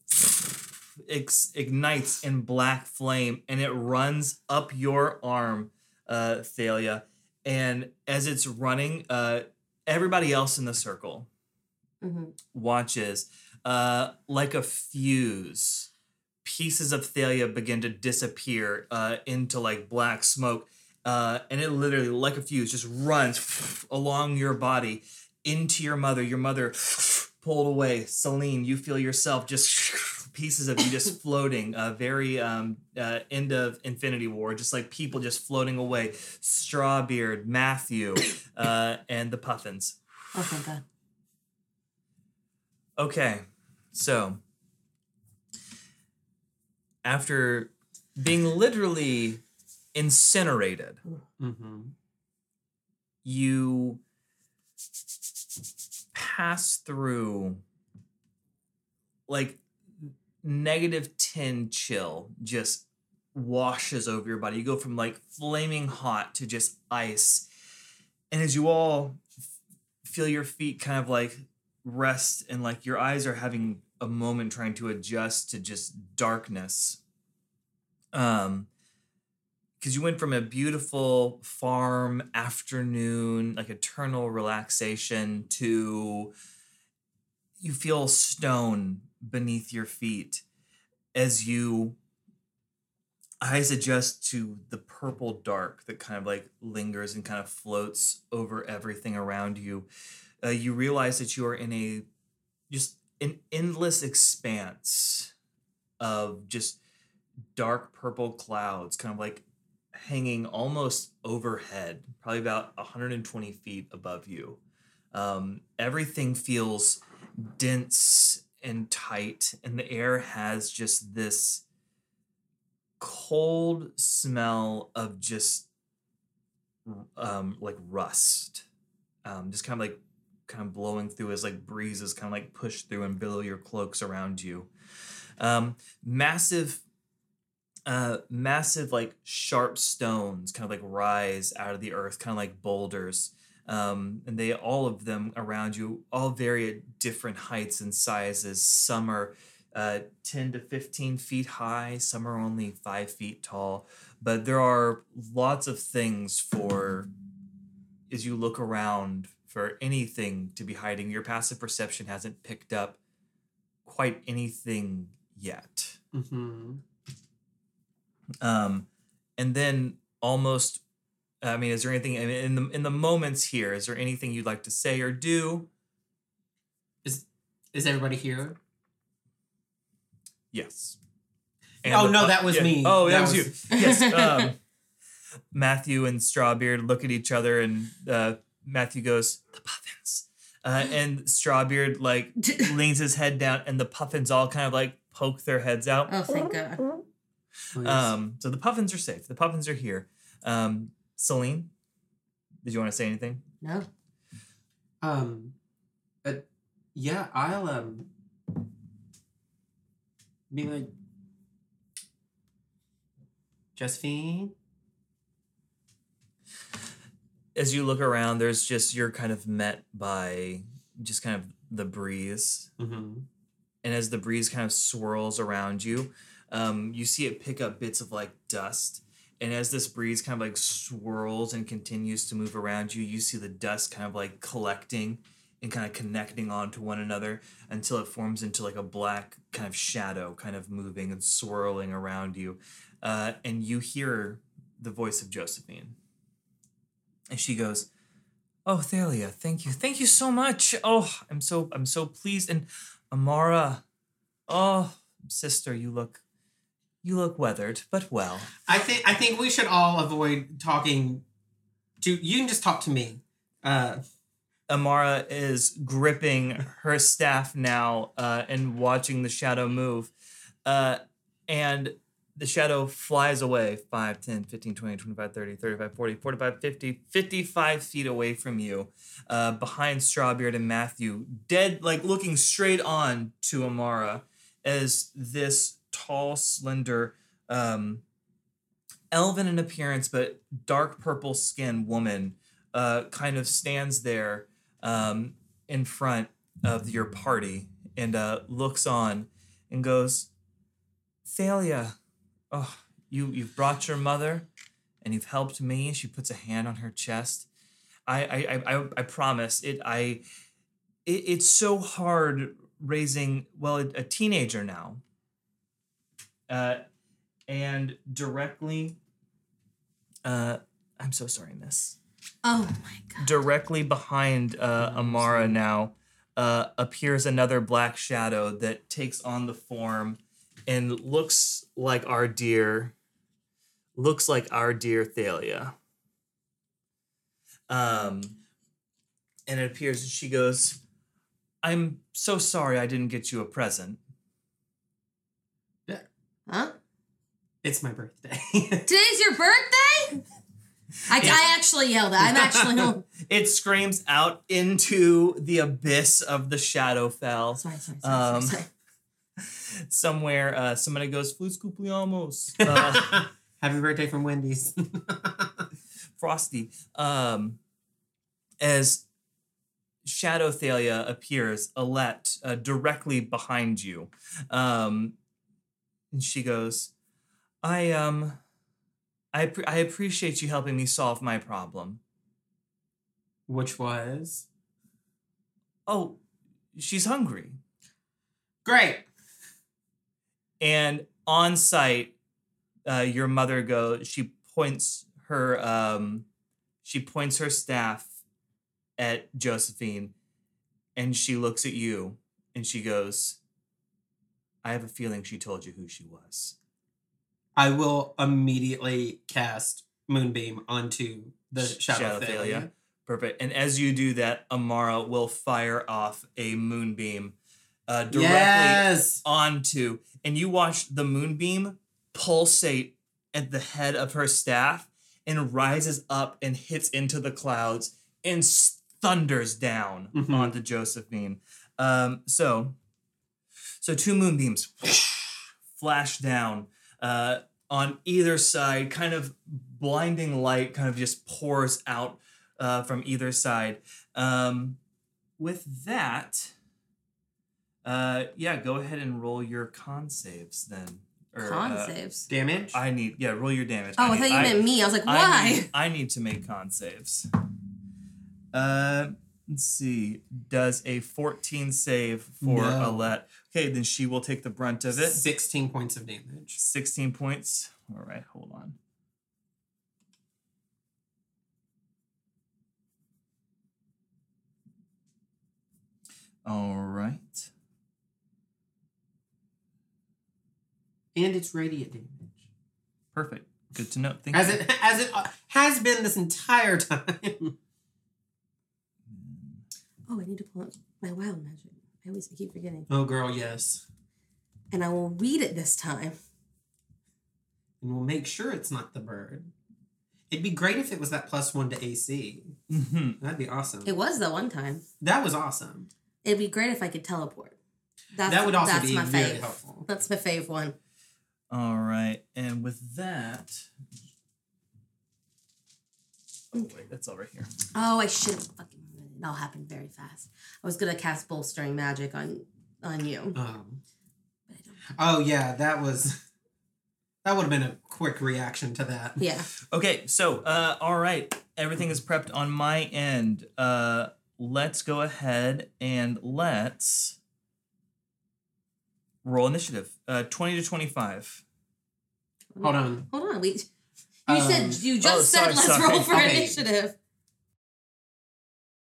ex- ignites in black flame and it runs up your arm, uh, Thalia. And as it's running, uh, everybody else in the circle mm-hmm. watches uh, like a fuse. Pieces of Thalia begin to disappear uh, into like black smoke. Uh, and it literally, like a fuse, just runs along your body into your mother. Your mother pulled away. Celine, you feel yourself just pieces of you just floating. Uh, very um, uh, end of Infinity War, just like people just floating away. Strawbeard, Matthew, uh, and the Puffins. Oh, thank God. Okay, so after being literally incinerated, Mm-hmm. you pass through like negative 10 chill just washes over your body. You go from like flaming hot to just ice. And as you all feel your feet kind of like rest and like your eyes are having a moment trying to adjust to just darkness. Um because you went from a beautiful farm afternoon, like eternal relaxation, to you feel stone beneath your feet as you eyes adjust to the purple dark that kind of like lingers and kind of floats over everything around you. Uh, you realize that you are in a just an endless expanse of just dark purple clouds, kind of like hanging almost overhead, probably about 120 feet above you. Um, everything feels dense and tight, and the air has just this cold smell of just um, like rust, um, just kind of like kind of blowing through as like breezes kind of like push through and billow your cloaks around you. Um, massive uh massive like sharp stones kind of like rise out of the earth kind of like boulders. Um and they all of them around you all vary at different heights and sizes. Some are uh 10 to 15 feet high some are only 5 feet tall. But there are lots of things for as you look around for anything to be hiding your passive perception hasn't picked up quite anything yet Mm-hmm. um and then almost i mean is there anything in the in the moments here is there anything you'd like to say or do Is is everybody here? yes Oh, no, that was me. oh that, That was, was- you yes um matthew and strawbeard look at each other and uh matthew goes the puffins uh, and strawbeard like leans his head down and the puffins all kind of like poke their heads out Oh, thank God. Please. um so the puffins are safe the puffins are here um celine did you want to say anything No. Um, uh, yeah, I'll um be like Josephine. As you look around, there's just you're kind of met by just kind of the breeze, Mm-hmm. and as the breeze kind of swirls around you, um, you see it pick up bits of like dust. And as this breeze kind of like swirls and continues to move around you, you see the dust kind of like collecting and kind of connecting onto one another until it forms into like a black kind of shadow, kind of moving and swirling around you. Uh, and you hear the voice of Josephine. And she goes, Oh, Thalia, thank you. Thank you so much. Oh, I'm so I'm so pleased. And Amara, oh, sister, you look you look weathered, but well. I think I think we should all avoid talking to you can just talk to me. Uh Amara is gripping her staff now uh, and watching the shadow move. Uh, and the shadow flies away 5, 10, 15, 20, 25, 30, 35, 40, 45, 50, 55 feet away from you, uh, behind Strawbeard and Matthew, dead, like looking straight on to Amara as this tall, slender, um, elven in appearance, but dark purple skin woman uh, kind of stands there um, in front of your party and uh, looks on and goes, Thalia, oh, you, you've brought your mother and you've helped me. She puts a hand on her chest. I, I, I, I, promise it. I, it, it's so hard raising, well, a, a teenager now. Uh, and directly, uh, I'm so sorry, miss Oh my God. directly behind uh, Amara now, uh, appears another black shadow that takes on the form and looks like our dear, looks like our dear Thalia. Um, and it appears, and she goes, "I'm so sorry I didn't get you a present." Huh? It's my birthday. Today's your birthday? I, I actually yelled that. I'm actually. it screams out into the abyss of the Shadowfell. Sorry, sorry, sorry, Um, sorry, sorry. Somewhere, uh, somebody goes, Feliz cumpleaños. Uh, Happy birthday from Wendy's. Frosty. Um, as Shadow Thalia appears, Alette, uh, directly behind you. Um, and she goes, I, um, I, appre- I appreciate you helping me solve my problem. Which was Oh, she's hungry. great. And on site, uh, your mother goes, she points her, um, she points her staff at Josephine and she looks at you and she goes, I have a feeling she told you who she was. I will immediately cast Moonbeam onto the Shadow, Shadow Thalia. Thalia. Perfect. And as you do that, Amara will fire off a moonbeam uh, directly Yes. onto, and you watch the moonbeam pulsate at the head of her staff and rises up and hits into the clouds and thunders down Mhm. onto Josephine. Um, so, so two moonbeams flash down uh, on either side, kind of blinding light, kind of just pours out uh, from either side. Um, with that, uh, yeah, go ahead and roll your con saves then. Or, Con uh, saves. Damage. I need yeah, roll your damage. Oh, I, need- thought you meant me. I was like, I why? need, I need to make con saves. Uh, let's see. Does a 14 save for No. Alette? Okay, then she will take the brunt of it. 16 points of damage. 16 points. All right, hold on. All right. And it's radiant damage. Perfect. Good to know. Thank As you. it as it uh, has been this entire time. Oh, I need to pull up my wild magic. I always keep forgetting. oh girl, yes. And I will read it this time. And we'll make sure it's not the bird. It'd be great if it was that plus one to AC. Mhm. That'd be awesome. It was the one time. that was awesome. It'd be great if I could teleport. That's, that would also that's be my very fave. helpful. That's my fave one. All right. And with that. Oh, wait, that's over here. Oh, I should have fucking. It all happened very fast. I was gonna cast bolstering magic on on you. Um, But I don't. oh yeah, that was that would have been a quick reaction to that. Yeah. Okay, so uh, all right, everything is prepped on my end. Uh, let's go ahead and let's roll initiative. Uh, twenty to twenty-five. Hold on. Hold on. We. Um, You said you just oh, said sorry, let's sorry. roll for Okay. initiative.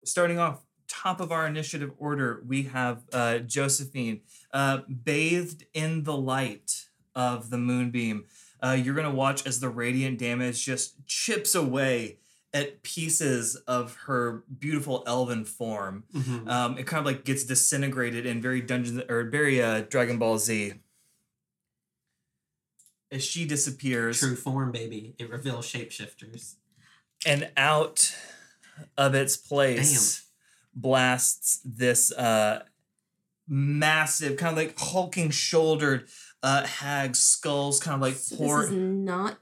Starting off top of our initiative order, we have uh, Josephine, uh, bathed in the light of the moonbeam. Uh, you're gonna watch as the radiant damage just chips away at pieces of her beautiful elven form. Mhm. um, it kind of like gets disintegrated in very Dungeons or very uh, Dragon Ball Z. As she disappears, True form, baby. It reveals shapeshifters. and out of its place blasts this uh, massive, kind of like hulking shouldered uh, hag skulls, kind of like So pour. this is not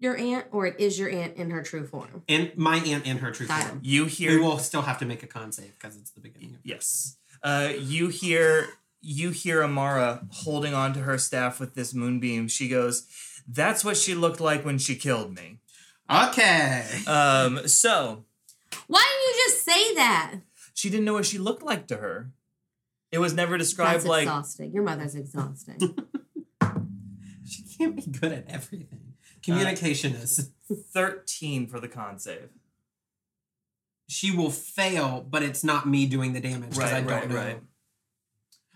your aunt, or it is your aunt in her true form. And my aunt in her true Got it. form. You hear We will still have to make a con save because it's the beginning of Yes. Uh, you hear you hear Amara holding on to her staff with this moonbeam. She goes, "That's what she looked like when she killed me." Okay. Um, so Why didn't you just say that? she didn't know what she looked like to her. It was never described That's like exhausting. Your mother's exhausting. she can't be good at everything. Communication is. thirteen for the con save. she will fail, but it's not me doing the damage because I Right, don't right, know. right.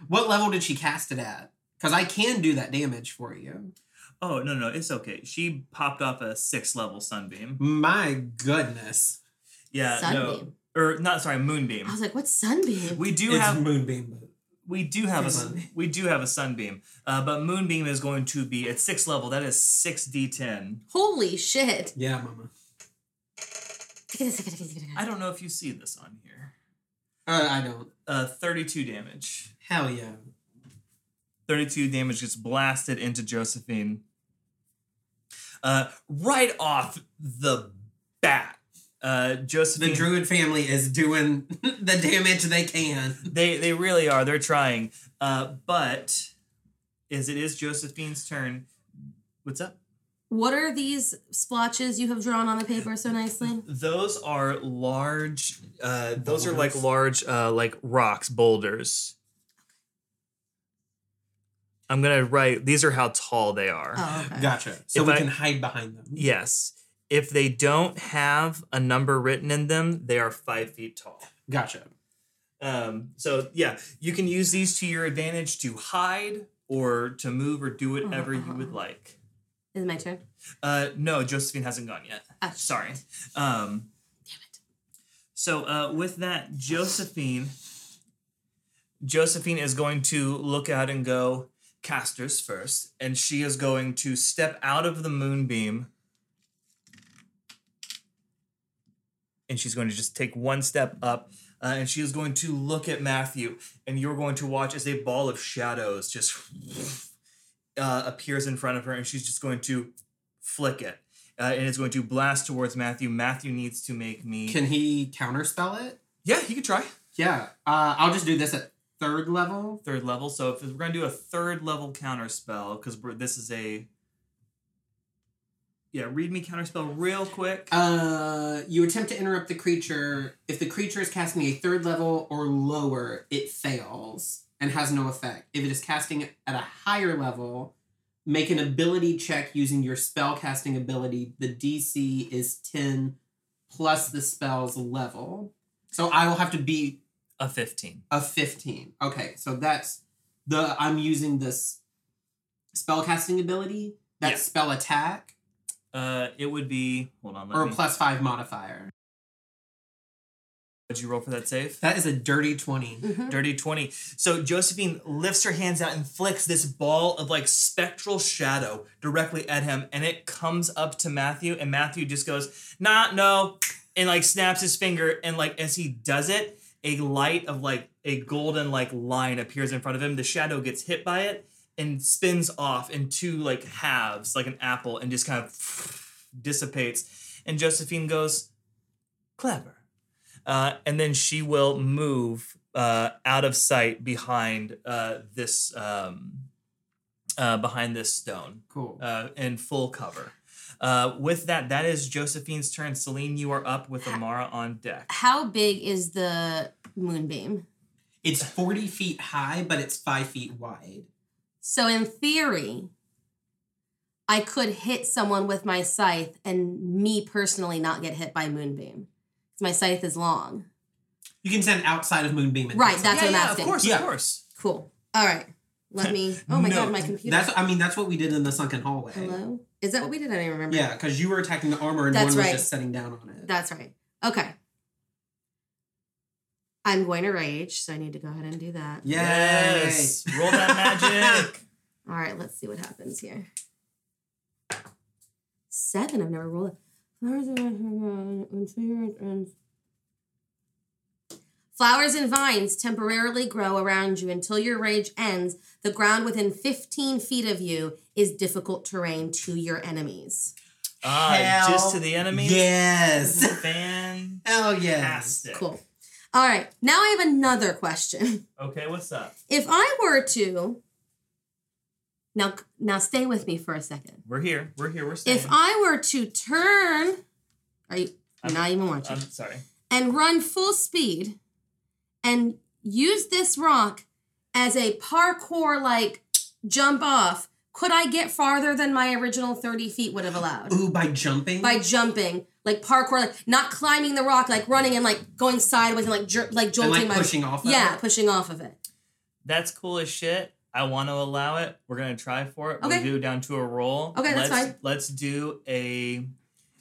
What level did she cast it at? Because I can do that damage for you. Oh no no, it's okay. She popped off a six level sunbeam. My goodness. Yeah, Sunbeam. no, or not. Sorry, moonbeam. I was like, what's sunbeam? We do it's have moonbeam, but we do have a Sunbeam. we do have a sunbeam, uh, but moonbeam is going to be at six level. That is six d10. Holy shit. yeah, mama. I don't know if you see this on here. Uh, I don't. Uh, thirty-two damage. Hell yeah. 32 damage gets blasted into Josephine. Uh, right off the bat, uh, Josephine. The druid family is doing the damage they can. They they really are. They're trying. Uh, but as it is Josephine's turn, what's up? What are these splotches you have drawn on the paper so nicely? Those are large. Uh, those are like large, uh, like rocks, boulders. I'm gonna write. These are how tall they are. Oh, okay. Gotcha. So If we I- can hide behind them. Yes. If they don't have a number written in them, they are five feet tall. Gotcha. Um, so yeah, you can use these to your advantage to hide or to move or do whatever you would like. Is it my turn? Uh, no, Josephine hasn't gone yet. Ah, Sorry. Um, Damn it. so uh, with that, Josephine, Josephine is going to look out and go casters first, and she is going to step out of the moonbeam. And she's going to just take one step up, uh, and she is going to look at Matthew, and you're going to watch as a ball of shadows just uh, appears in front of her, and she's just going to flick it, uh, and it's going to blast towards Matthew. Matthew needs to make me. Can he counterspell it? yeah, he could try Yeah. Uh, I'll just do this at third level. third level. So if we're gonna do a third level counter spell, because this is a yeah, read me counterspell real quick. Uh, you attempt to interrupt the creature. If the creature is casting a third level or lower, it fails and has no effect. If it is casting at a higher level, make an ability check using your spell casting ability. The DC is 10 plus the spell's level. So I will have to be a fifteen. a 15. Okay, so that's the I'm using this spell casting ability. that Yeah. spell attack Uh, it would be hold on. Let or a plus 5 modifier. Did you roll for that save? That is a dirty 20. Mhm. Dirty 20. So Josephine lifts her hands out and flicks this ball of like spectral shadow directly at him, and it comes up to Matthew, and Matthew just goes, nah, no, and like snaps his finger, and like as he does it, a light of like a golden like line appears in front of him. The shadow gets hit by it and spins off into like halves, like an apple, and just kind of dissipates. And Josephine goes, clever. Uh, and then she will move uh, out of sight behind uh, this um, uh, behind this stone Cool. uh, in full cover. Uh, with that, that is Josephine's turn. Celine, you are up with Amara on deck. How big is the moonbeam? It's 40 feet high, but it's 5 feet wide. So in theory, I could hit someone with my scythe and me personally not get hit by moonbeam. 'Cause My scythe is long. You can stand outside of Moonbeam. And Right, that's yeah, what I'm yeah, asking. of course, Yeah. of course. Cool. All right. Let me. Oh my No, god, my computer. That's I mean that's what we did in the sunken hallway. Hello. Is that what we did? I don't even remember. Yeah, because you were attacking the armor and That's one was right. just sitting down on it. That's right. Okay. I'm going to rage, so I need to go ahead and do that. Yay! Yes. Roll that magic. All right, let's see what happens here. Seven. I've never rolled. it. Flowers and vines temporarily grow around you until your rage ends. The ground within 15 feet of you is difficult terrain to your enemies. Ah, Hell just to the enemies. Yes. Fantastic. Hell yes. Cool. All right, now I have another question. Okay, what's up? If I were to now, now stay with me for a second. We're here. We're here. We're staying. If I were to turn, are you I'm- not even watching? I'm sorry. and run full speed and use this rock as a parkour like jump off, could I get farther than my original 30 feet would have allowed? Ooh, by jumping. By jumping, like parkour, like not climbing the rock, like running and like going sideways and like jer- like and jolting like my pushing off. Of yeah, it. pushing off of it. That's cool as shit. I want to allow it. We're gonna try for it. Okay. We'll do it down to a roll. Okay, that's let's, fine. Let's do a.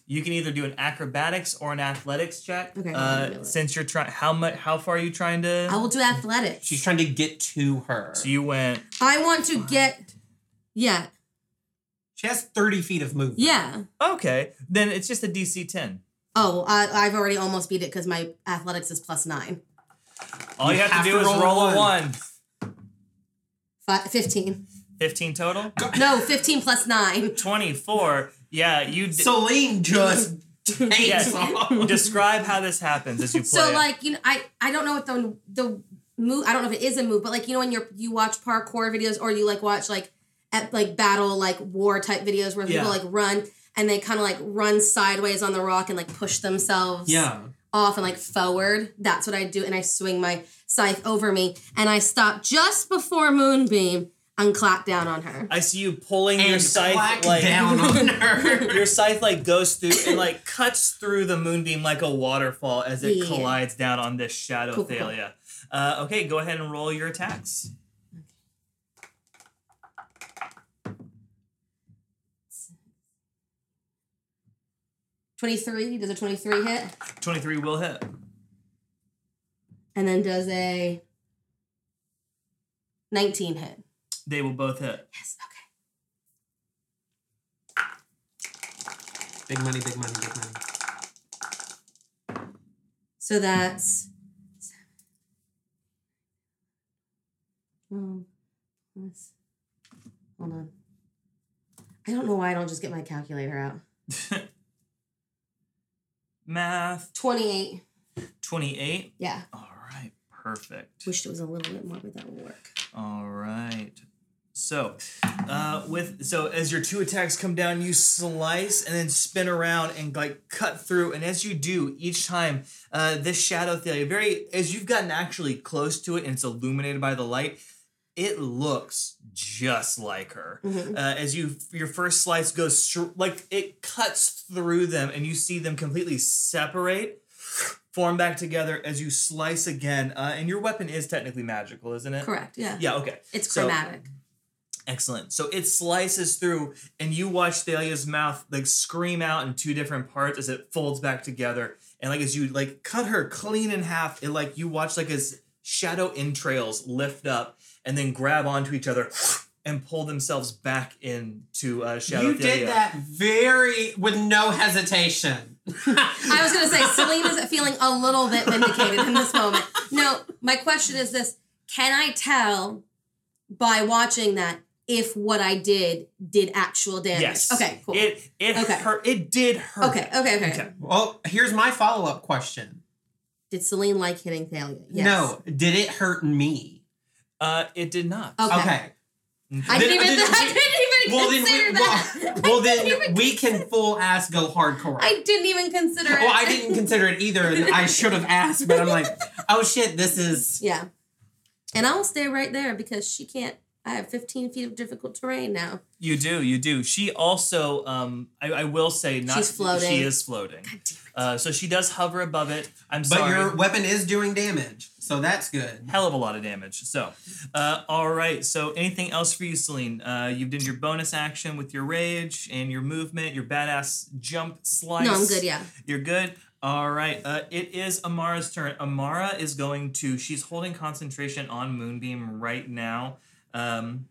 You can either do an acrobatics or an athletics check. Okay, Uh, it. since you're trying, how much? How far are you trying to? I will do athletics. She's trying to get to her. so you went. I want to get. Yeah, She has 30 feet of movement. yeah. Okay, then it's just a DC ten. Oh, I, I've already almost beat it because my athletics is plus nine. All you, You have, have to do to is roll a roll a one. one. Fi 15. 15 total. No, 15 plus nine. 24. Yeah, you. D- Celine just takes Yes. describe how this happens as you play. So like you know, I I don't know what the the move. I don't know if it is a move, but like you know when you're you watch parkour videos or you like watch like at like battle like war type videos where people Yeah. like run and they kind of like run sideways on the rock and like push themselves Yeah. off and like forward. That's what I do, and I swing my scythe over me and I stop just before Moonbeam and clap down on her. I see you pulling your scythe like down on her. your scythe like goes through and like cuts through the moonbeam like a waterfall as it Yeah. collides down on this shadow Cool, cool, cool. Uh, okay, go ahead and roll your attacks. Twenty three does a twenty three hit, 23 will hit. and then does a nineteen hit. They will both hit. Yes. Okay. Big money, big money, big money. So that's um, plus- hold on. I don't know why I don't just get my calculator out. Math. 28. 28. Yeah. All right, perfect. Wished it was a little bit more, but that will work. All right. So, uh, with so as your two attacks come down, you slice and then spin around and like cut through. And as you do each time, uh, this shadow Thalia, very as you've gotten actually close to it and it's illuminated by the light, it looks just like her. Mhm. Uh, as you your first slice goes str- like it cuts through them, and you see them completely separate, form back together as you slice again. Uh, and your weapon is technically magical, isn't it? Correct. Yeah. Yeah. Okay. It's So- chromatic. Excellent. So it slices through, and you watch Thalia's mouth like scream out in two different parts as it folds back together. And like as you like cut her clean in half, it like you watch like as shadow entrails lift up and then grab onto each other and pull themselves back into uh, Shadow you Thalia. did that very with no hesitation. I was going to say, Celine is feeling a little bit vindicated in this moment. No, my question is this Can I tell by watching that if what I did did actual damage? Yes. Okay, cool. It it Okay. hurt. It did hurt. okay, okay, okay, Okay. Well, here's my follow up question. Did Celine like hitting Thalia? Yes. No, did it hurt me? Uh, it did not. Okay. Okay. I didn't even, then- I didn't even Well, then, consider we, that. well, well, then we can full ass go hardcore. I didn't even consider it. well, I didn't consider it either, I should have asked, but I'm like, oh shit, this is. Yeah. And I'll stay right there because she can't. I have 15 feet of difficult terrain now. You do, you do. She also, um, I, I will say, not She's floating. She is floating. God damn it. Uh, so she does hover above it. I'm But sorry. But your weapon is doing damage, so that's good. hell of a lot of damage. So, uh, all right. So, anything else for you, Celine? Uh, you've done your bonus action with your rage and your movement, your badass jump slice. No, I'm good. Yeah. You're good. All right. Uh, it is Amara's turn. Amara is going to. She's holding concentration on Moonbeam right now. Um,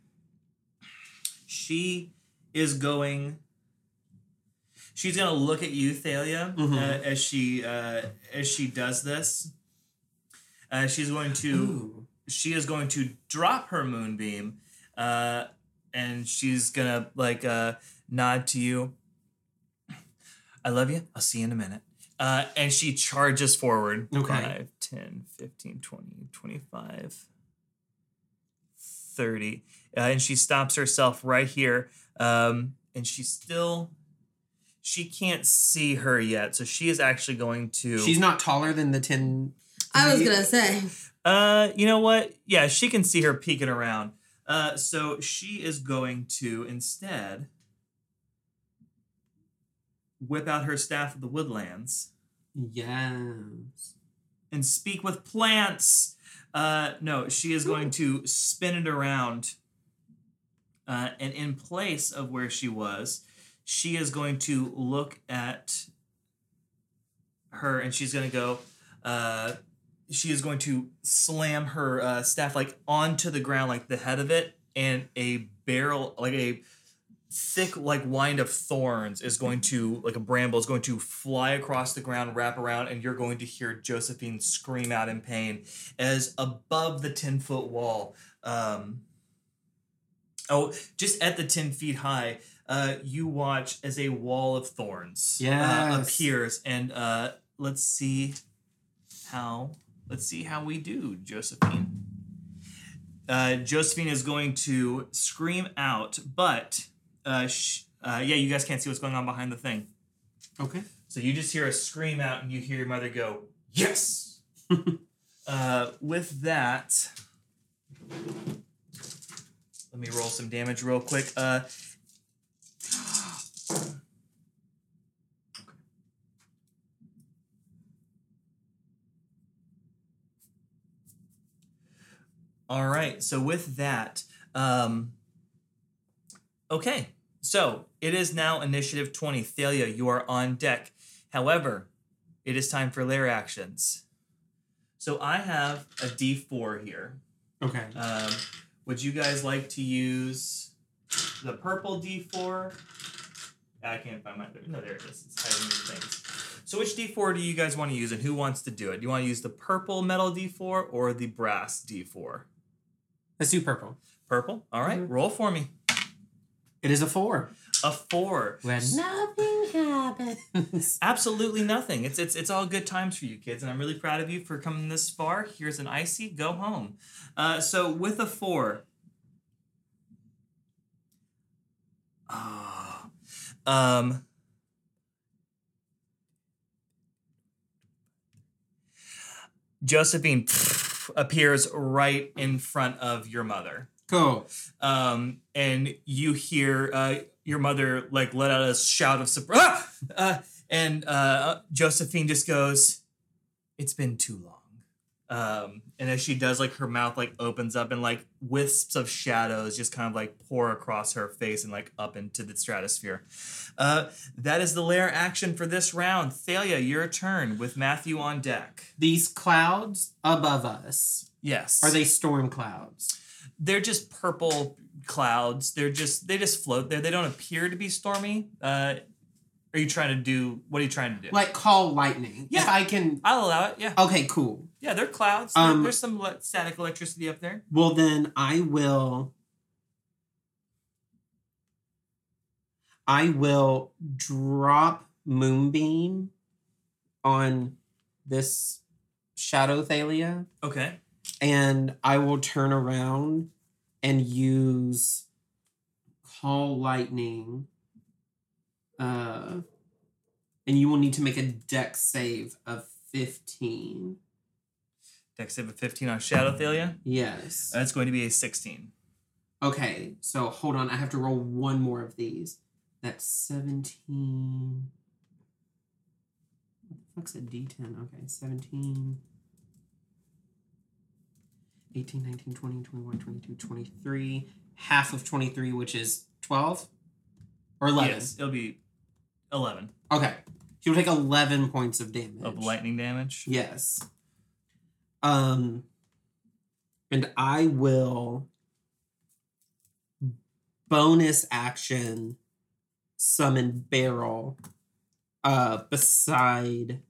she is going. She's gonna look at you, Thalia, Mhm. uh, as she uh, as she does this. Uh, she's going to Ooh. she is going to drop her moonbeam uh, and she's gonna like uh, nod to you i love you i'll see you in a minute uh, and she charges forward Okay. 5 10 15 20 25 30 uh, and she stops herself right here um, and she's still she can't see her yet so she is actually going to She's not taller than the 10. I was gonna say. Uh, you know what? Yeah, she can see her peeking around. Uh, so she is going to instead whip out her staff of the woodlands Yes. and speak with plants. Uh, no, she is going to spin it around. Uh, and in place of where she was, she is going to look at her and she's going to go, uh, she is going to slam her uh, staff like onto the ground, like the head of it, and a barrel, like a thick like wind of thorns is going to like a bramble is going to fly across the ground wrap around and you're going to hear josephine scream out in pain as above the 10 foot wall um oh just at the 10 feet high uh you watch as a wall of thorns uh, appears and uh let's see how let's see how we do josephine uh, Josephine is going to scream out, but uh, sh- uh, yeah, you guys can't see what's going on behind the thing. Okay. So you just hear a scream out, and you hear your mother go, "Yes." uh, with that, let me roll some damage real quick. Uh, all right. So with that, um, okay. So it is now initiative 20. Thalia, you are on deck. However, it is time for lair actions. So I have a d4 here. Okay. Um, would you guys like to use the purple d4? I can't find my. No, there it is. It's hiding in things. So which d4 do you guys want to use, and who wants to do it? Do you want to use the purple metal d4 or the brass d4? Let's do purple. Purple. All right, Mhm. roll for me. It is a four. A four. When nothing happens. Absolutely nothing. It's it's it's all good times for you kids, and I'm really proud of you for coming this far. Here's an icy. Go home. Uh, so with a four. Ah. um. Josephine appears right in front of your mother Cool. um, and you hear uh, your mother like let out a shout of surprise, ah! uh, and uh, Josephine just goes, "It's been too long." Um, and as she does, like her mouth like opens up and like wisps of shadows just kind of like pour across her face and like up into the stratosphere. Uh, that is the lair action for this round. Thalia, your turn with Matthew on deck. These clouds above us Yes. are they storm clouds? they're just purple clouds. They're just they just float there. They don't appear to be stormy. Uh, are you trying to do? What are you trying to do? Like call lightning. Yeah. If I can. I'll allow it. Yeah, Okay. Cool. Yeah. They're clouds. There- Um, there's some le- static electricity up there. Well, then I will. I will drop Moonbeam on this Shadow Thalia, Okay. and I will turn around and use Call Lightning. Uh, and you will need to make a Dex save of 15. Dex save of 15 on Shadow Thalia. Yes. That's going to be a 16. Okay, so hold on. I have to roll one more of these. That's 17. What the fuck's a d10? Okay, 17. 18, 19, 20, 21, 22, 23. Half of 23, which is 12? Or 11? Yes, it'll be 11 Okay. You'll take 11 points of damage. of lightning damage. Yes. Um and I will bonus action summon Beryl uh beside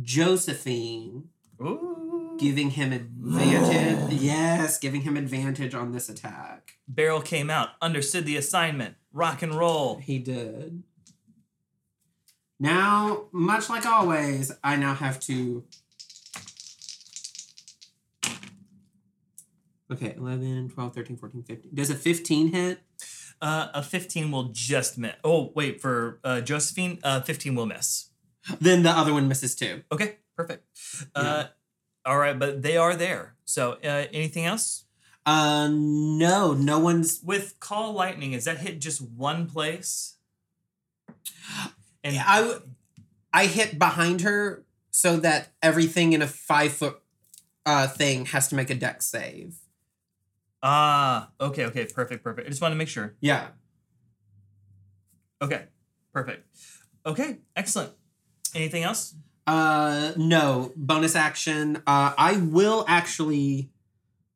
Josephine, Ooh. giving him advantage. yes, giving him advantage on this attack. Beryl came out, understood the assignment. Rock and roll. He did. Now, much like always, I now have to. Okay, 11, 12, 13, 14, 15. Does a 15 hit? Uh, a 15 will just miss. Oh, wait, for uh, Josephine, uh, 15 will miss. Then the other one misses too. Okay, perfect. Uh, all right, but they are there. So, uh, anything else? Uh, no, no one's. With call lightning, is that hit just one place? And I, w- I hit behind her so that everything in a five foot uh thing has to make a Dex save. Ah, okay, okay, perfect, perfect. I just wanted to make sure. Yeah. Okay, perfect. Okay, excellent. Anything else? Uh, no bonus action. Uh, I will actually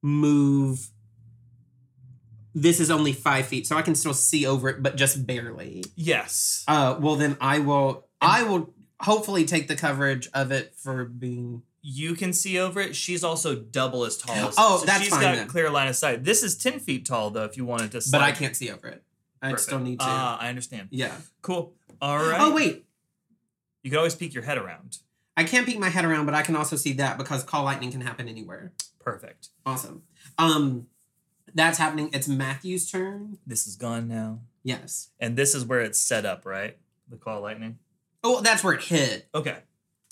move. This is only five feet, so I can still see over it, but just barely. Yes. Uh, well then I will. I will hopefully take the coverage of it for being. You can see over it. She's also double as tall. As Oh, so that's she's fine She's got then. clear line of sight. This is ten feet tall, though. If you wanted to, But. I can't see over it. I Perfect. still need to. Ah, I understand. yeah. Cool. All right. Oh wait, You can always peek your head around. I can't peek my head around, but I can also see that because call lightning can happen anywhere. Perfect. Awesome. Um, that's happening. It's Matthew's turn. This is gone now, Yes. and this is where it's set up, right? The call lightning. Oh, that's where it hit. Okay.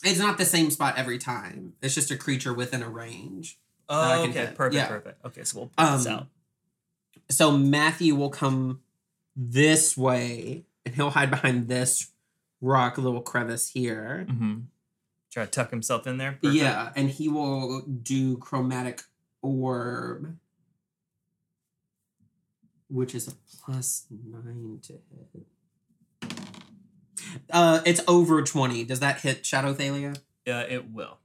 It's not the same spot every time. It's just a creature within a range. Oh, okay. hit. Perfect. Yeah. Perfect. Okay, so we'll put this Um, out. So Matthew will come this way, and he'll hide behind this rock little crevice here. Mm-hmm. Try to tuck himself in there. Perfect. Yeah, and he will do chromatic orb, which is a plus nine to hit. Uh, it's over twenty. Does that hit Shadow Thalia? Uh, it will.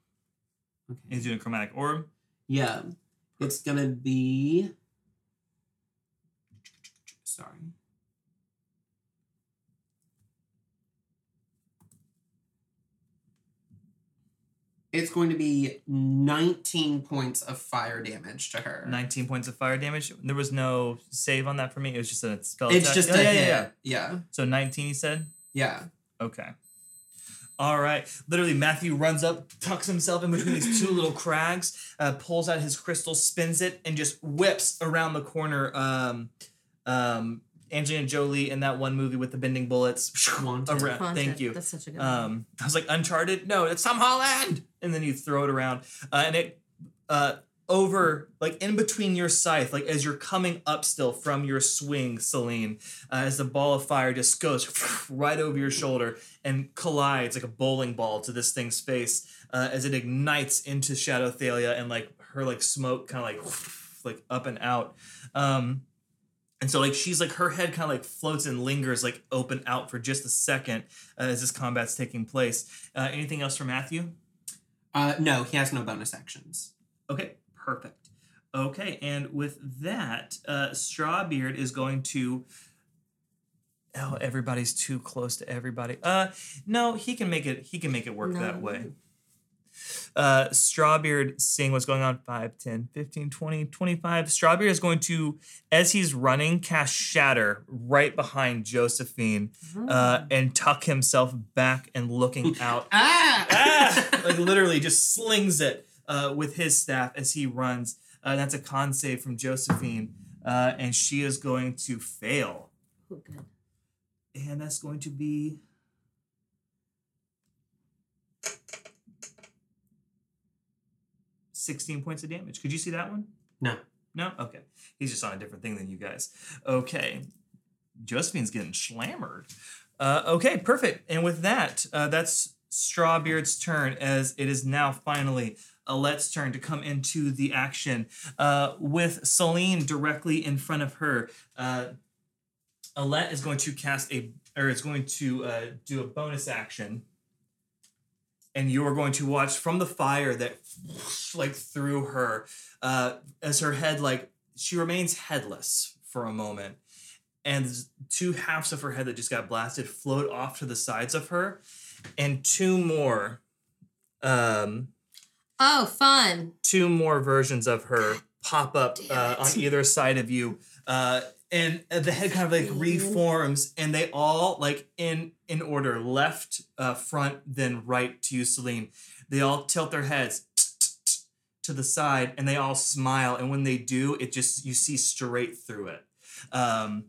Okay. He's doing chromatic orb. Yeah, it's gonna be. Sorry. It's going to be 19 points of fire damage to her. 19 points of fire damage. There was no save on that for me. It was just a spell It's attack. just yeah, a yeah, hit. yeah, Yeah. yeah. So 19, you said? Yeah. Okay. All right. Literally, Matthew runs up, tucks himself in between these two little crags, uh, pulls out his crystal, spins it, and just whips around the corner. Um, um, Angelina Jolie in that one movie with the bending bullets. Wanted. Around, Haunted. thank you. That's such a good one. Um, I was like, Uncharted? No, it's Tom Holland. And then you throw it around, uh, and it uh, over like in between your scythe, like as you're coming up still from your swing, Celine, uh, as the ball of fire just goes right over your shoulder and collides like a bowling ball to this thing's face uh, as it ignites into Shadow Thalia and like her like smoke kind of like like up and out. Um, and so like she's like her head kind of like floats and lingers like open out for just a second uh, as this combat's taking place. Uh, anything else for Matthew? Uh, no, he has no bonus actions. Okay, perfect. Okay, and with that, uh, Strawbeard is going to. Oh, everybody's too close to everybody. Uh, no, he can make it. He can make it work that way. Uh, Strawbeard seeing what's going on 5, 10, 15, 20, 25. Strawbeard is going to, as he's running, cast Shatter right behind Josephine uh, and tuck himself back and looking out Ah! ah, like literally just slings it uh, with his staff as he runs. Uh, that's a con save from Josephine, uh, and she is going to fail, Oh, good. and that's going to be. Sixteen points of damage. Could you see that one? No. No. Okay. He's just on a different thing than you guys. Okay. Josephine's getting slammered. Uh, okay, perfect. And with that, uh, that's Strawbeard's turn as it is now finally Alette's turn to come into the action uh, with Celine directly in front of her. Uh, Alette is going to cast a, or is going to uh, do a bonus action. And you are going to watch from the fire that, like, through her, uh, as her head, like, she remains headless for a moment and two halves of her head that just got blasted float off to the sides of her, and two more, um, Oh, fun. two more versions of her pop up uh, on either side of you, uh, and uh, the head kind of like reforms, and they all like in in order, left, uh, front, then right to you, Celine. They all tilt their heads to the side, and they all smile, and when they do, it just you see straight through it. Um,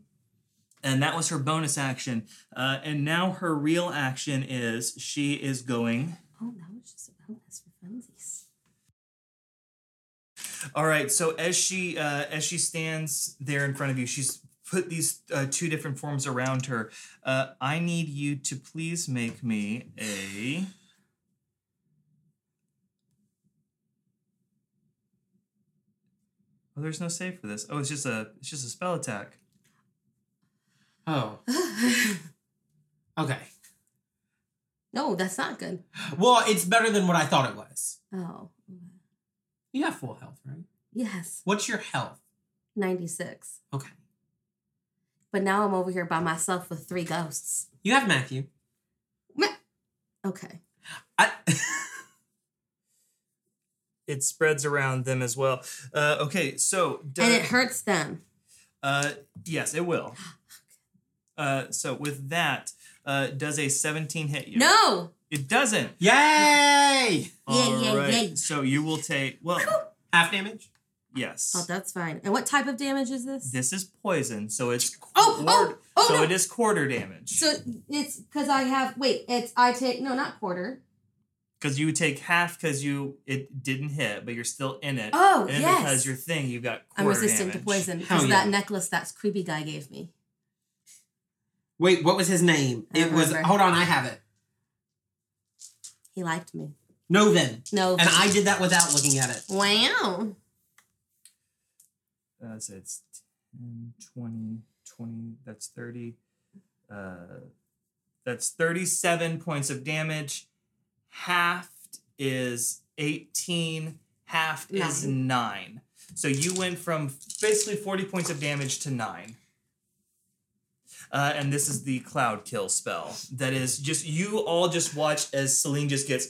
and that was her bonus action. Uh, and now her real action is she is going. Oh, that was just a bonus for funsies. All right. So as she uh, as she stands there in front of you, she's put these uh, two different forms around her. Uh, I need you to please make me a. Oh, there's no save for this. Oh, it's just a it's just a spell attack. Oh, okay. no, that's not good. Well, it's better than what I thought it was. Oh, You have full health, right? yes, What's your health? 96. Okay. But now I'm over here by myself with three ghosts. You have Matthew. Okay. I, It spreads around them as well. Uh, okay, so And it hurts them. Uh, yes, it will. Uh, so with that, uh, does a 17 hit you? No! It doesn't. yay! Yay, All yay, right, yay. So you will take well, Half damage. yes. Oh, that's fine. And what type of damage is this? This is poison, so it's Oh, oh, quarter- oh, oh so no. it is quarter damage. So it's because I have, wait, it's, I take, no, not quarter. Because you take half because you it didn't hit, but you're still in it. Oh, and yes. because your thing, you got I'm quarter resistant to poison because yeah. that necklace that creepy guy gave me. Wait, what was his name? I It was. remember. Hold on, I have it. He liked me. No, then. No. And I did that without looking at it. Wow. Uh, so it's 10, 20, 20, that's 30. Uh, that's 37 points of damage. Halved is 18. Halved is 9. So you went from basically 40 points of damage to 9. Uh, and this is the cloud kill spell. That is just, you all just watch as Celine just gets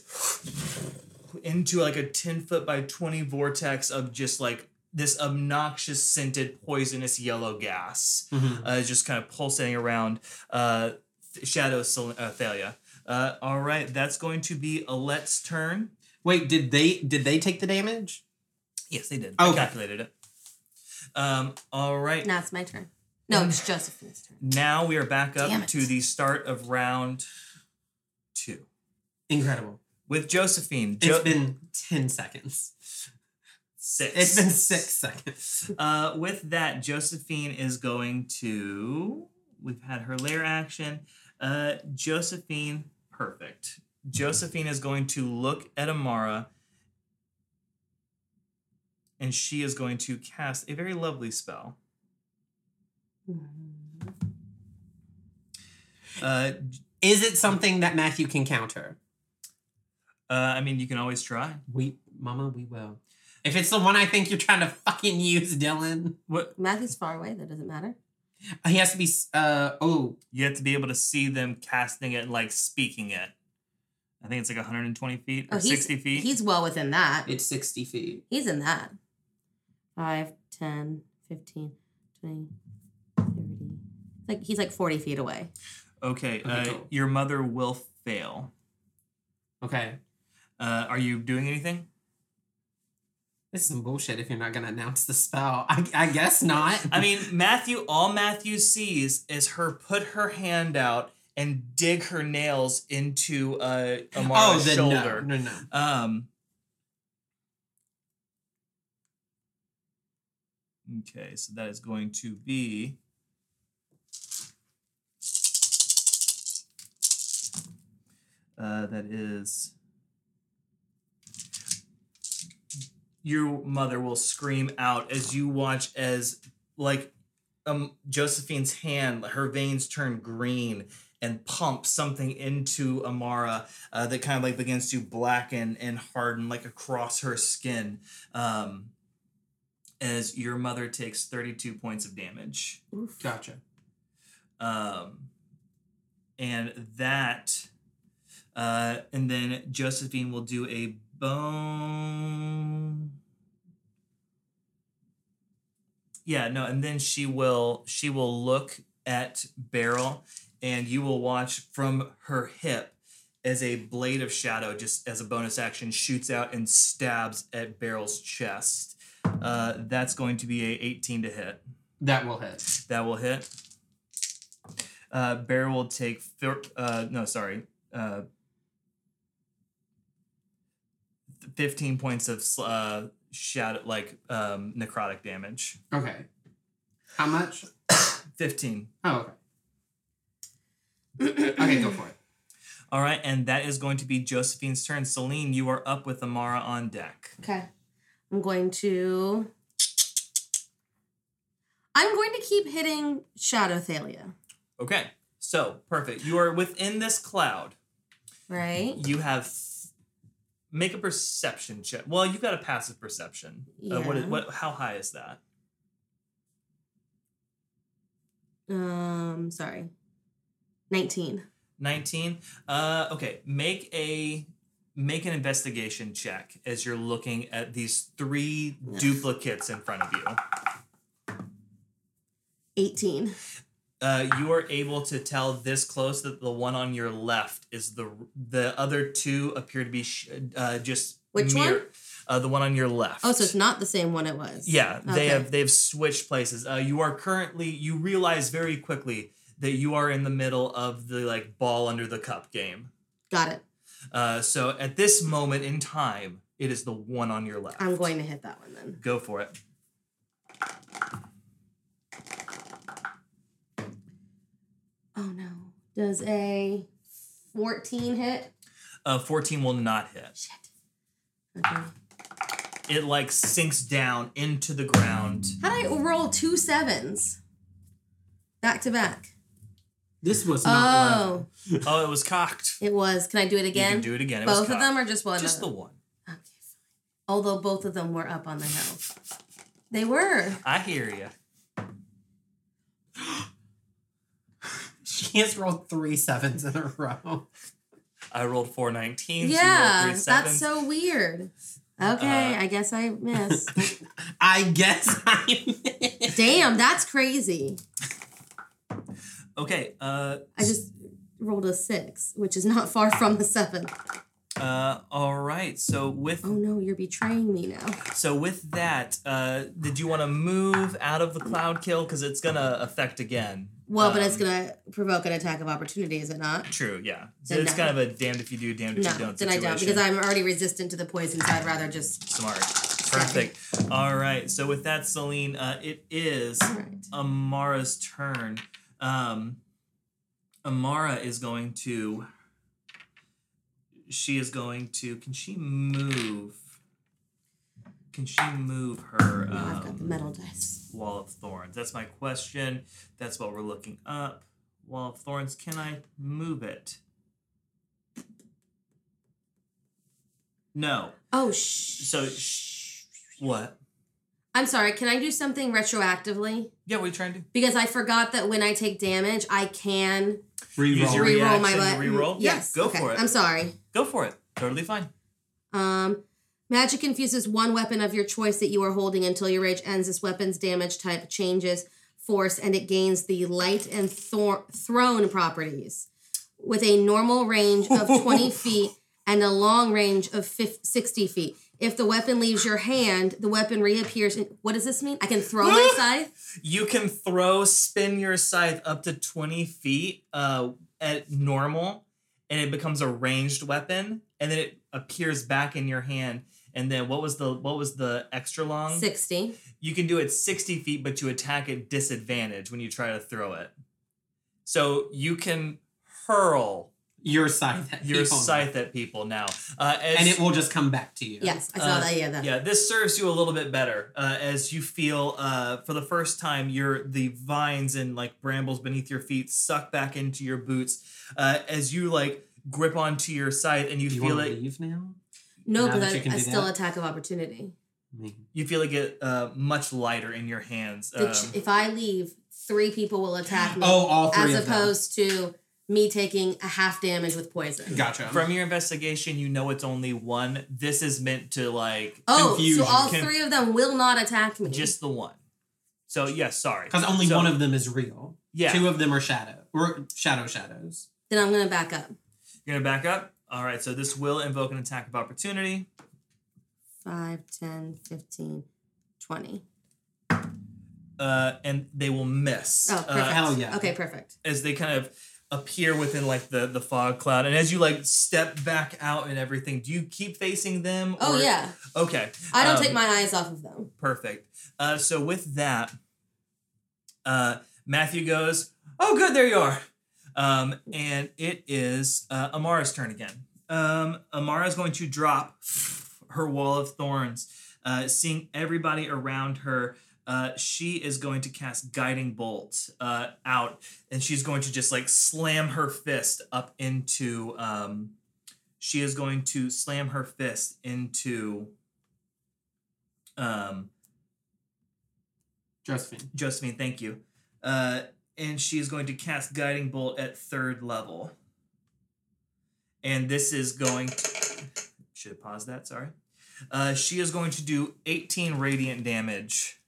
into like a 10 foot by 20 vortex of just like this obnoxious scented poisonous yellow gas Mhm. uh, just kind of pulsating around uh, Shadow Cel- uh, Thalia. Uh, all right, that's going to be Alette's turn. Wait, did they did they take the damage? Yes, they did. I calculated it. Um, all right. Now it's my turn. No, it's Josephine's turn. Now we are back up it. to the start of round two Incredible. with Josephine. It's Jo- been ten seconds. six. It's been six seconds. Uh, with that, Josephine is going to. We've had her lair action. Uh, Josephine, perfect. Josephine is going to look at Amara and she is going to cast a very lovely spell. Uh, Is it something that Matthew can counter? uh, I mean, you can always try. We, Mama, we will. If it's the one I think you're trying to fucking use, Dylan, What Matthew's far away. That doesn't matter. he has to be. Uh oh, you have to be able to see them casting it, like speaking it. I think it's like 120 feet or Oh, 60 feet. He's well within that. it's sixty feet. He's in that. 5, 10, 15, 20, 30. Like he's like 40 feet away. Okay, Okay, uh, cool. your mother will fail. Okay, Uh, are you doing anything? this is some bullshit. If you're not gonna announce the spell, I, I guess not. I mean, Matthew, all Matthew sees is her put her hand out and dig her nails into uh, oh, Amara's then shoulder. no, no, no. Um. Okay, so that is going to be. Uh, that is. Your mother will scream out as you watch as, like, um, Josephine's hand, her veins turn green and pump something into Amara uh, that kind of like begins to blacken and harden like across her skin um, as your mother takes 32 points of damage. Oof. Gotcha. Um, and that, uh, and then Josephine will do a bone. Yeah, no, and then she will she will look at Beryl, and you will watch from her hip as a blade of shadow, just as a bonus action, shoots out and stabs at Beryl's chest. Uh, that's going to be a 18 to hit. That will hit. That will hit. Uh, Bear will take. Fir- uh, no, sorry. Uh, 15 points of uh, shadow like um, necrotic damage. Okay. How much? Fifteen. Oh, okay. Okay, go for it. All right, and that is going to be Josephine's turn. Celine, you are up with Amara on deck. Okay. I'm going to. I'm going to keep hitting Shadow Thalia, Okay, so perfect. You are within this cloud. right? You have make a perception check. Well, you've got a passive perception. Uh, what, is, Yeah. what? How high is that? Um, sorry. 19. 19 uh okay make a make an investigation check as you're looking at these three duplicates in front of you 18. Uh you are able to tell this close that the one on your left is the the other two appear to be sh- uh just Which one? uh the one on your left Oh, so it's not the same one it was. yeah they Okay. have they've switched places uh you are currently you realize very quickly that you are in the middle of the like ball under the cup game Got it. Uh, so at this moment in time, it is the one on your left. I'm going to hit that one then. Go for it. Oh no. Does a 14 hit? Uh, 14 will not hit. Shit. Okay. It like sinks down into the ground. How did I roll two sevens? Back to back. This was not Oh, Oh, it was cocked. it was. Can I do it You again? can do it again. It was both of cocked. them or just one? Just of the them? one. Okay, fine. Although both of them were up on the hill. They were. I hear you. She has rolled three sevens in a row. I rolled four 19s. you rolled yeah, three that's so weird. Okay, Uh, I guess I missed. I guess I Damn, that's crazy. Okay. Uh, I just rolled a six, which is not far from the seven. Uh, all right. So with Oh no, you're betraying me now. so with that, uh, did you want to move out of the cloud kill because it's gonna affect again? Well, but it's Um, gonna provoke an attack of opportunity, is it not? True, yeah. So Then it's no. kind of a damned if you do, damned if No, you don't then I don't because I'm already resistant to the poison, so I'd rather just. Smart. Perfect. All right. So with that, Celine, uh, it is right. Amara's turn. Um, Amara is going to. She is going to. Can she move? Can she move her Now I've got the um, metal dice. wall of thorns? That's my question. That's what we're looking up. Wall of thorns. Can I move it? No. Oh, shh. So sh- what? I'm sorry. Can I do something retroactively? Yeah, what are you trying to do? Because I forgot that when I take damage, I can Use your Reroll. reroll my reaction to button. reroll? Yeah, Yes. go okay. for it. I'm sorry. Go for it. Totally fine. Um, magic infuses one weapon of your choice that you are holding until your rage ends. This weapon's damage type changes force and it gains the light and thor- thrown properties with a normal range of 20 feet and a long range of 50, 60 feet. If the weapon leaves your hand, the weapon reappears. In, what does this mean? I can throw my scythe? You can throw, spin your scythe up to 20 feet uh, at normal, and it becomes a ranged weapon, and then it appears back in your hand. And then what was the what was the extra long? 60. You can do it 60 feet, but you attack at disadvantage when you try to throw it. So you can hurl Your scythe. at your people. scythe at people now. Uh, as, And it will just come back to you. Yes, I saw Uh, that. Yeah, that. Yeah, this serves you a little bit better uh, as you feel uh, for the first time your the vines and like brambles beneath your feet suck back into your boots uh, as you like grip onto your scythe and you, You feel it leave now? No, Now but that I, I still that? attack of opportunity. I mean, you feel like it get uh, much lighter in your hands. Um, ch- if I leave, three people will attack me. oh, all three as of them. opposed to me taking a half damage with poison. Gotcha. from your investigation, you know it's only one. This is meant to like Oh, Confusion. so all Con- three of them will not attack me. just the one. So yes, sorry. Because only So- one of them is real. Yeah, Two of them are shadow. Or shadow shadows. then I'm gonna back up. you're gonna back up. All right, so this will invoke an attack of opportunity. 5, 10, 15, 20. Uh, and they will miss. Oh, Uh, perfect. hell yeah. Okay, perfect. as they kind of appear within like the the fog cloud and as you like step back out and everything do you keep facing them Oh yeah, okay I don't Um, take my eyes off of them. Perfect. Uh, so with that, uh, Matthew goes, "Oh, good, there you are." Um, and it is uh, Amara's turn again. Um, Amara is going to drop her wall of thorns, uh, seeing everybody around her. Uh, she is going to cast guiding bolt uh, out, and she's going to just like slam her fist up into. Um, she is going to slam her fist into um, Josephine. Josephine, thank you. Uh, and she is going to cast Guiding Bolt at third level. And this is going. To, Should have paused that, sorry. Uh, she is going to do 18 radiant damage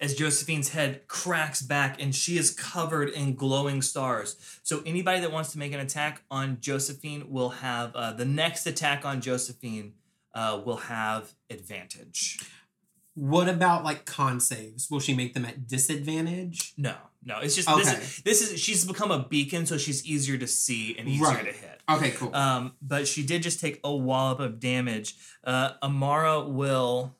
as Josephine's head cracks back and she is covered in glowing stars. So, anybody that wants to make an attack on Josephine will have uh, the next attack on Josephine uh, will have advantage. What about like con saves? Will she make them at disadvantage? No, no. It's just this is this is she's become a beacon, so she's easier to see and easier Right. to hit. Okay, cool. Um, but she did just take a wallop of damage. Uh, Amara will.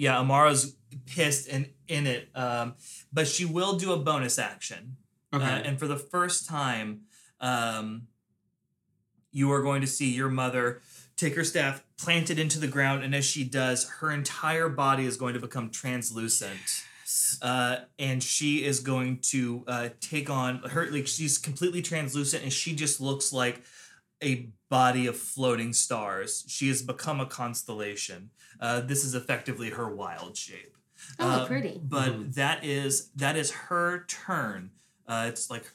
Yeah, Amara's pissed and in it. Um, but she will do a bonus action. okay. Uh, and for the first time, um, you are going to see your mother take her staff, plant it into the ground, and as she does, her entire body is going to become translucent. Uh, and she is going to uh, take on her, like, she's completely translucent, and she just looks like a body of floating stars. She has become a constellation. Uh, this is effectively her wild shape. Oh, Uh, pretty. But Mhm. that is that is her turn. Uh, it's like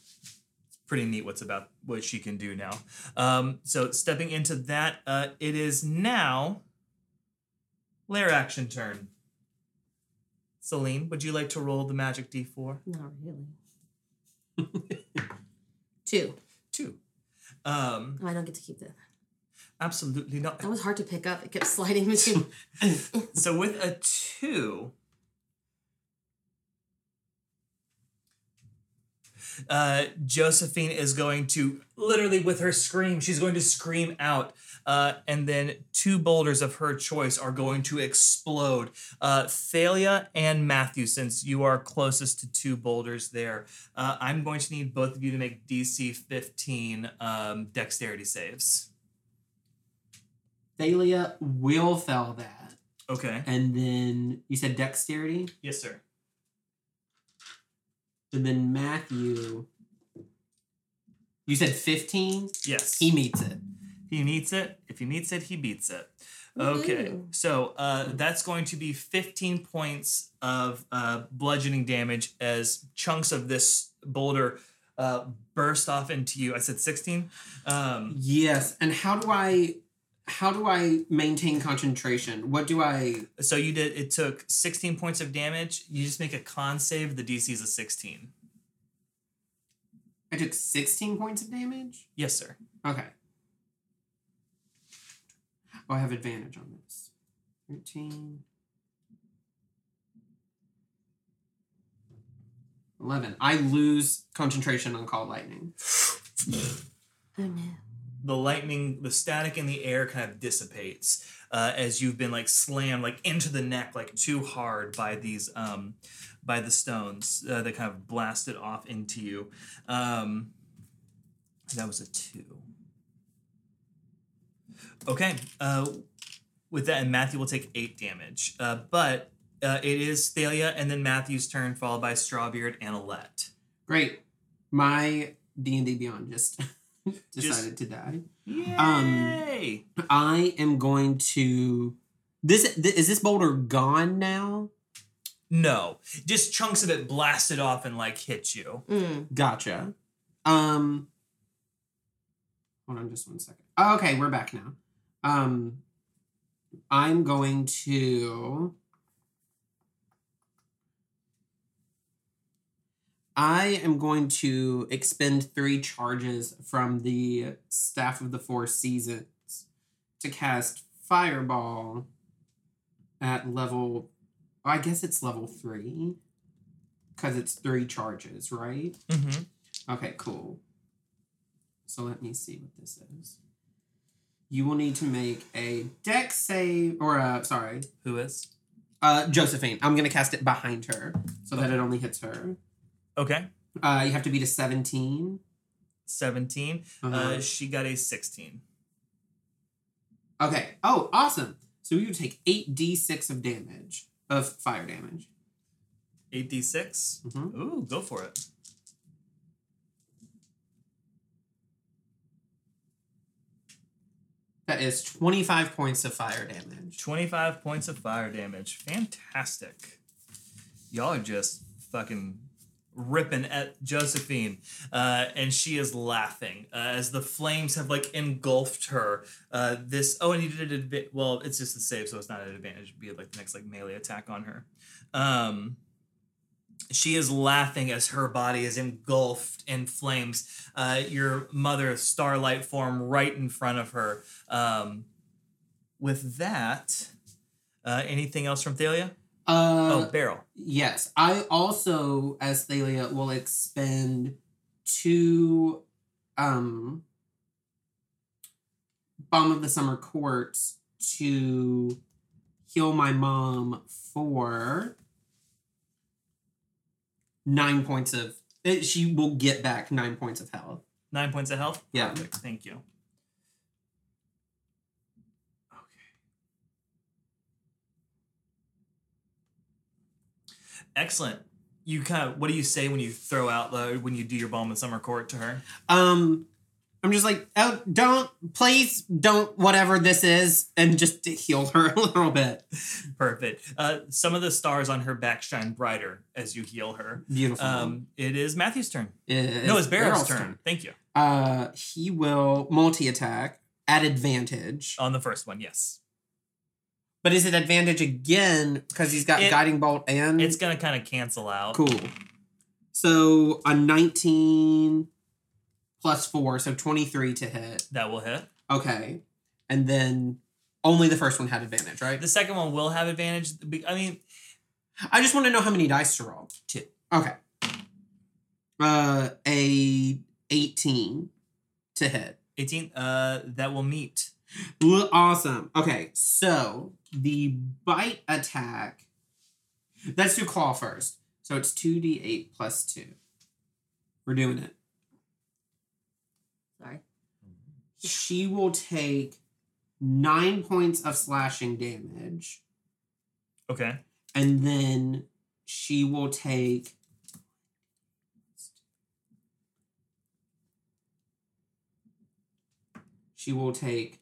it's pretty neat what's about what she can do now. Um, so stepping into that, uh, it is now lair action turn. Celine, would you like to roll the magic d4? Not really. Two. Um, Oh, I don't get to keep that. absolutely not. That was hard to pick up. It kept sliding between. So with a two, uh, Josephine is going to literally with her scream, she's going to scream out, uh, and then two boulders of her choice are going to explode. Uh, Thalia and Matthew, since you are closest to two boulders there, uh, I'm going to need both of you to make DC 15 um, dexterity saves. Thalia will fail that. Okay. And then you said dexterity? Yes, sir. And then Matthew. You said 15? Yes. He meets it. He meets it. If he meets it, he beats it. Okay, so uh, that's going to be 15 points of uh, bludgeoning damage as chunks of this boulder uh, burst off into you. I said 16. Um, Yes. And how do I how do I maintain concentration? What do I so you did. It took 16 points of damage. You just make a con save. The DC is a 16. I took 16 points of damage? Yes, sir. Okay. Oh, I have advantage on this. 13. 11. I lose concentration on Call Lightning. Oh no. the lightning, the static in the air kind of dissipates uh, as you've been like slammed like into the neck like too hard by these um, by the stones uh, that kind of blasted off into you. Um, that was a two. Okay, uh, with that, and Matthew will take eight damage. Uh, but uh, it is Thalia and then Matthew's turn, followed by Strawbeard and Alette. Great. My D&D Beyond just decided Just- to die. Um, Yay! I am going to this th- is this boulder gone now? No, just chunks of it blasted off and like hit you. Mm. Gotcha. Um Hold on just one second. Oh, okay, we're back now. Um I'm going to I am going to expend three charges from the Staff of the Four Seasons to cast Fireball at level. I guess it's level three. because it's three charges, right? Mm-hmm. Okay, cool. So let me see what this is. You will need to make a Dex save, or uh, sorry, Who is? uh, Josephine. I'm gonna cast it behind her so that it only hits her. Okay. Uh, you have to beat a 17. 17. Uh-huh. Uh, she got a 16. Okay. Oh, awesome. So you take 8d6 of damage, of fire damage. 8d6. Mhm. Ooh, go for it. That is 25 points of fire damage. 25 points of fire damage. Fantastic. Y'all are just fucking ripping at Josephine. Uh, and she is laughing uh, as the flames have like engulfed her. Uh, this, oh, and you did it, well, it's just a save, so it's not an advantage. It'd be like the next like melee attack on her. Um, she is laughing as her body is engulfed in flames. Uh, your mother, Starlight, form right in front of her. Um, with that, uh, anything else from Thalia? Uh, oh, Beryl. Yes, I also, as Thalia, will expend two um Balm of the Summer Courts to heal my mom for nine points of. eh, She will get back nine points of health. Nine points of health. Yeah. Perfect. Thank you. Okay. Excellent. You kind of. What do you say when you throw out the when you do your balm in summer court to her? Um, I'm just like, oh, don't, please, don't, whatever this is, and just to heal her a little bit. Perfect. Uh, some of the stars on her back shine brighter as you heal her. Beautiful. Um, it is Matthew's turn. It no, it's Beryl's, Beryl's turn. Thank you. Uh, he will multi attack at advantage. On the first one, yes. But is it advantage again because he's got It- guiding bolt and It's gonna kind of cancel out. cool. So a 19 plus four, so 23 to hit. That will hit. Okay, and then only the first one had advantage, right? The second one will have advantage. I mean, I just want to know how many dice to roll. Two. Okay. Uh, a 18 to hit. 18. Uh, that will meet. Awesome. Okay, so the bite attack. Let's do claw first. So it's 2d8 plus 2. We're doing it. Sorry. She will take 9 points of slashing damage, Okay. and then she will take. She will take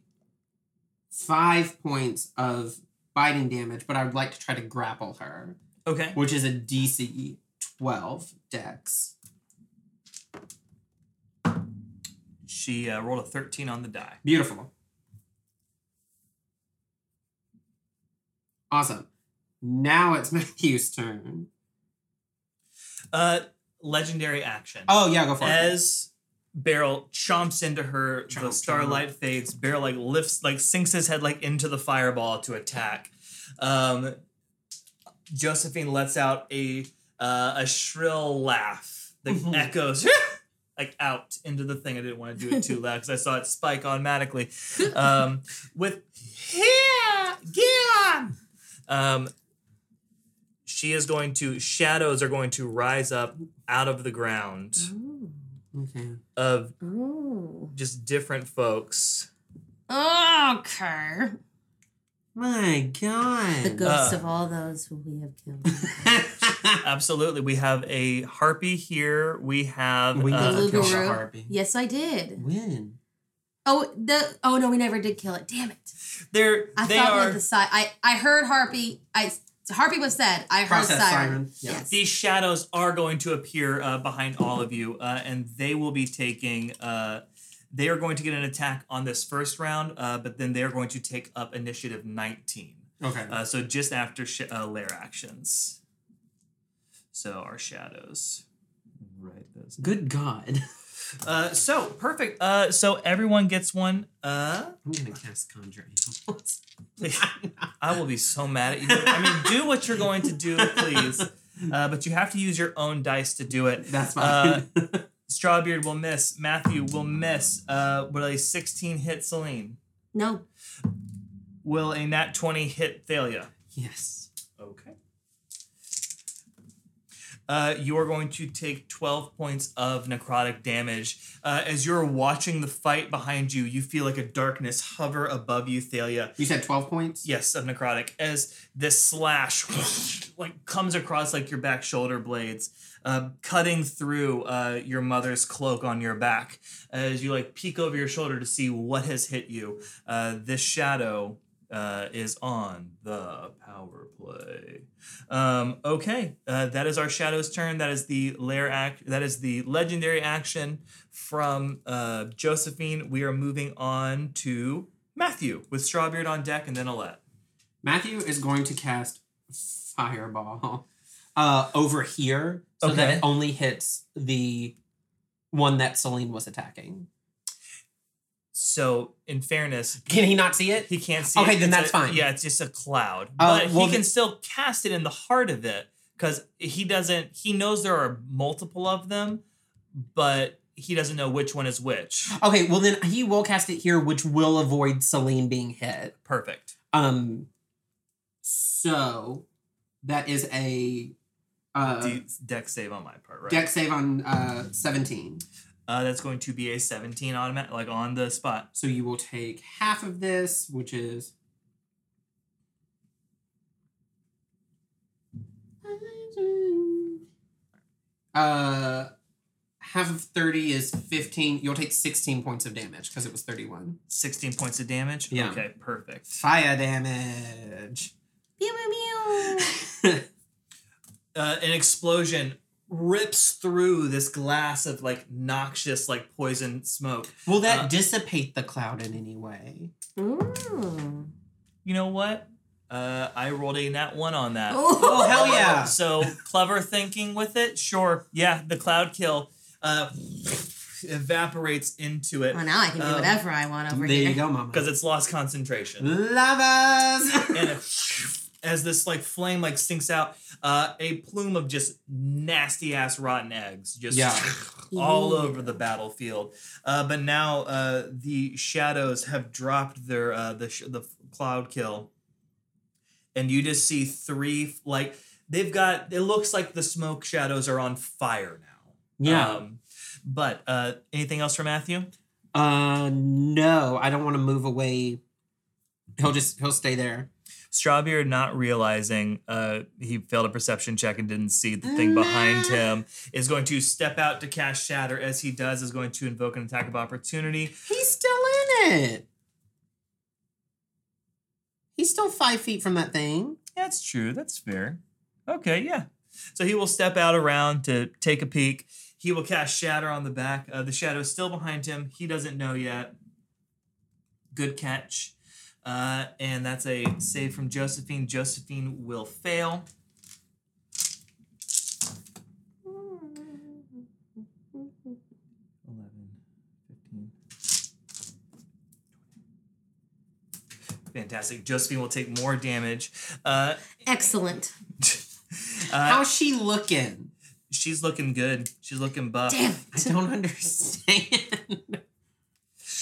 five points of biting damage, but I would like to try to grapple her, Okay. which is a DC 12 dex. She uh, rolled a 13 on the die. Beautiful. Awesome. Now it's Matthew's turn. Uh, legendary action. Oh yeah, go for it. As Beryl chomps into her, the Chomp, starlight fades. Beryl like lifts, like sinks his head like into the fireball to attack. Um, Josephine lets out a uh, a shrill laugh that Mhm. echoes like out into the thing. I didn't want to do it too loud because I saw it spike automatically. Um, with here, get on. Um, she is going to shadows are going to rise up out of the ground Ooh. Okay. of Ooh. just different folks. Okay. My God. The ghosts Uh, of all those who we have killed. Absolutely, we have a harpy here. We have we uh, never killed the harpy. yes, I did. When? Oh, the oh no, we never did kill it. Damn it! they're I they thought are we the side. I I heard harpy. I harpy was said. I heard Process siren. siren. Yeah. Yes. these shadows are going to appear uh, behind all of you, uh, and they will be taking. Uh, they are going to get an attack on this first round, uh, but then they are going to take up initiative nineteen. Okay. Uh, so just after sh- uh, lair actions. So our shadows. Right. Those. Good God. Uh, so perfect. Uh, so everyone gets one. Uh, I'm gonna cast conjure animals. I will be so mad at you. I mean, do what you're going to do, please. uh, but you have to use your own dice to do it. That's Uh, fine. Strawbeard will miss. Matthew will miss. Uh, will a 16 hit Celine? No. Will a nat 20 hit Thalia? yes. Okay. Uh, you are going to take 12 points of necrotic damage. Uh, as you're watching the fight behind you, you feel like a darkness hover above you, Thalia. You said 12 points? Yes, of necrotic. As this slash like comes across like your back shoulder blades, uh, cutting through uh, your mother's cloak on your back. As you like peek over your shoulder to see what has hit you, uh, this shadow uh, is on the power play. Um, okay, uh, that is our shadow's turn. That is the lair act. That is the legendary action from uh, Josephine. We are moving on to Matthew with Strawbeard on deck, and then Alette. Matthew is going to cast Fireball uh, over here so that it only hits the one that Celine was attacking. So, in fairness, Can he not see it? he can't see. Okay, it. then It's that's a- fine. Yeah, it's just a cloud, Uh, but well, he can still cast it in the heart of it because he doesn't. He knows there are multiple of them, but he doesn't know which one is which. Okay, well then he will cast it here, which will avoid Celine being hit. Perfect. Um, so that is a uh, D- Dex save on my part, right? Dex save on uh, 17. Uh, that's going to be a 17 automatic, like on the spot. So you will take half of this, which is. Uh, half of 30 is 15. You'll take 16 points of damage because it was 31. 16 points of damage. Yeah. Okay, perfect. Fire damage. Pew, pew, pew. uh, an explosion rips through this glass of like noxious like poison smoke. Will that Uh, dissipate the cloud in any way? Ooh. You know what? Uh, I rolled a nat one on that. Oh, hell yeah. So clever thinking with it. Sure. Yeah, the Cloudkill uh, evaporates into it Well, now I can do Um, whatever I want over there here. There you go, mama. because it's lost concentration. Lovers! as this like flame like sinks out, uh, a plume of just nasty ass rotten eggs just Yeah. all over the battlefield. Uh, but now uh, the shadows have dropped their uh, the sh- the Cloudkill, and you just see three like they've got. It looks like the smoke shadows are on fire now. yeah. Um, but uh, anything else for Matthew? Uh, no, I don't want to move away. He'll just he'll stay there. Strawbeard not realizing uh, he failed a perception check and didn't see the thing behind him is going to step out to cast Shatter. As he does, is going to invoke an attack of opportunity. He's still in it. He's still five feet from that thing. That's true. That's fair. Okay, yeah. So he will step out around to take a peek. He will cast Shatter on the back. Uh, the shadow is still behind him. He doesn't know yet. Good catch. Uh, and that's a save from Josephine. Josephine will fail. 11, 15. Fantastic. Josephine will take more damage. Uh, Excellent. uh, How's she looking? she's looking good. She's looking buff. Damn. I don't understand.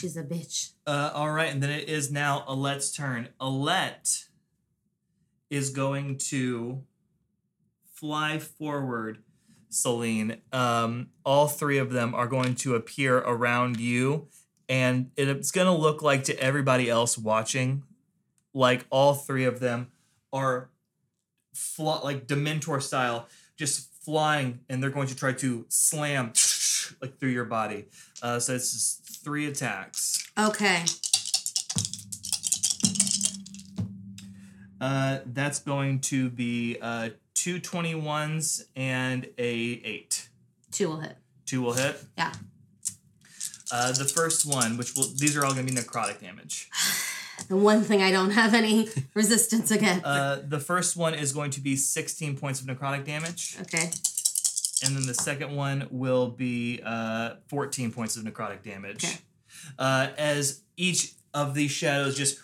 She's a bitch. Uh, all right, and then it is now Alette's turn. Alette is going to fly forward, Celine. Um, all three of them are going to appear around you, and it's going to look like to everybody else watching, like all three of them are fly, like Dementor style, just flying, and they're going to try to slam like through your body. Uh, so it's just three attacks. Okay. Uh, that's going to be uh, two 21s and a 8. Two will hit. Two will hit. Yeah. Uh, the first one, which will, these are all going to be necrotic damage. The one thing I don't have any resistance against. Uh, the first one is going to be 16 points of necrotic damage. okay. And then the second one will be uh, 14 points of necrotic damage. Okay. Uh, as each of these shadows just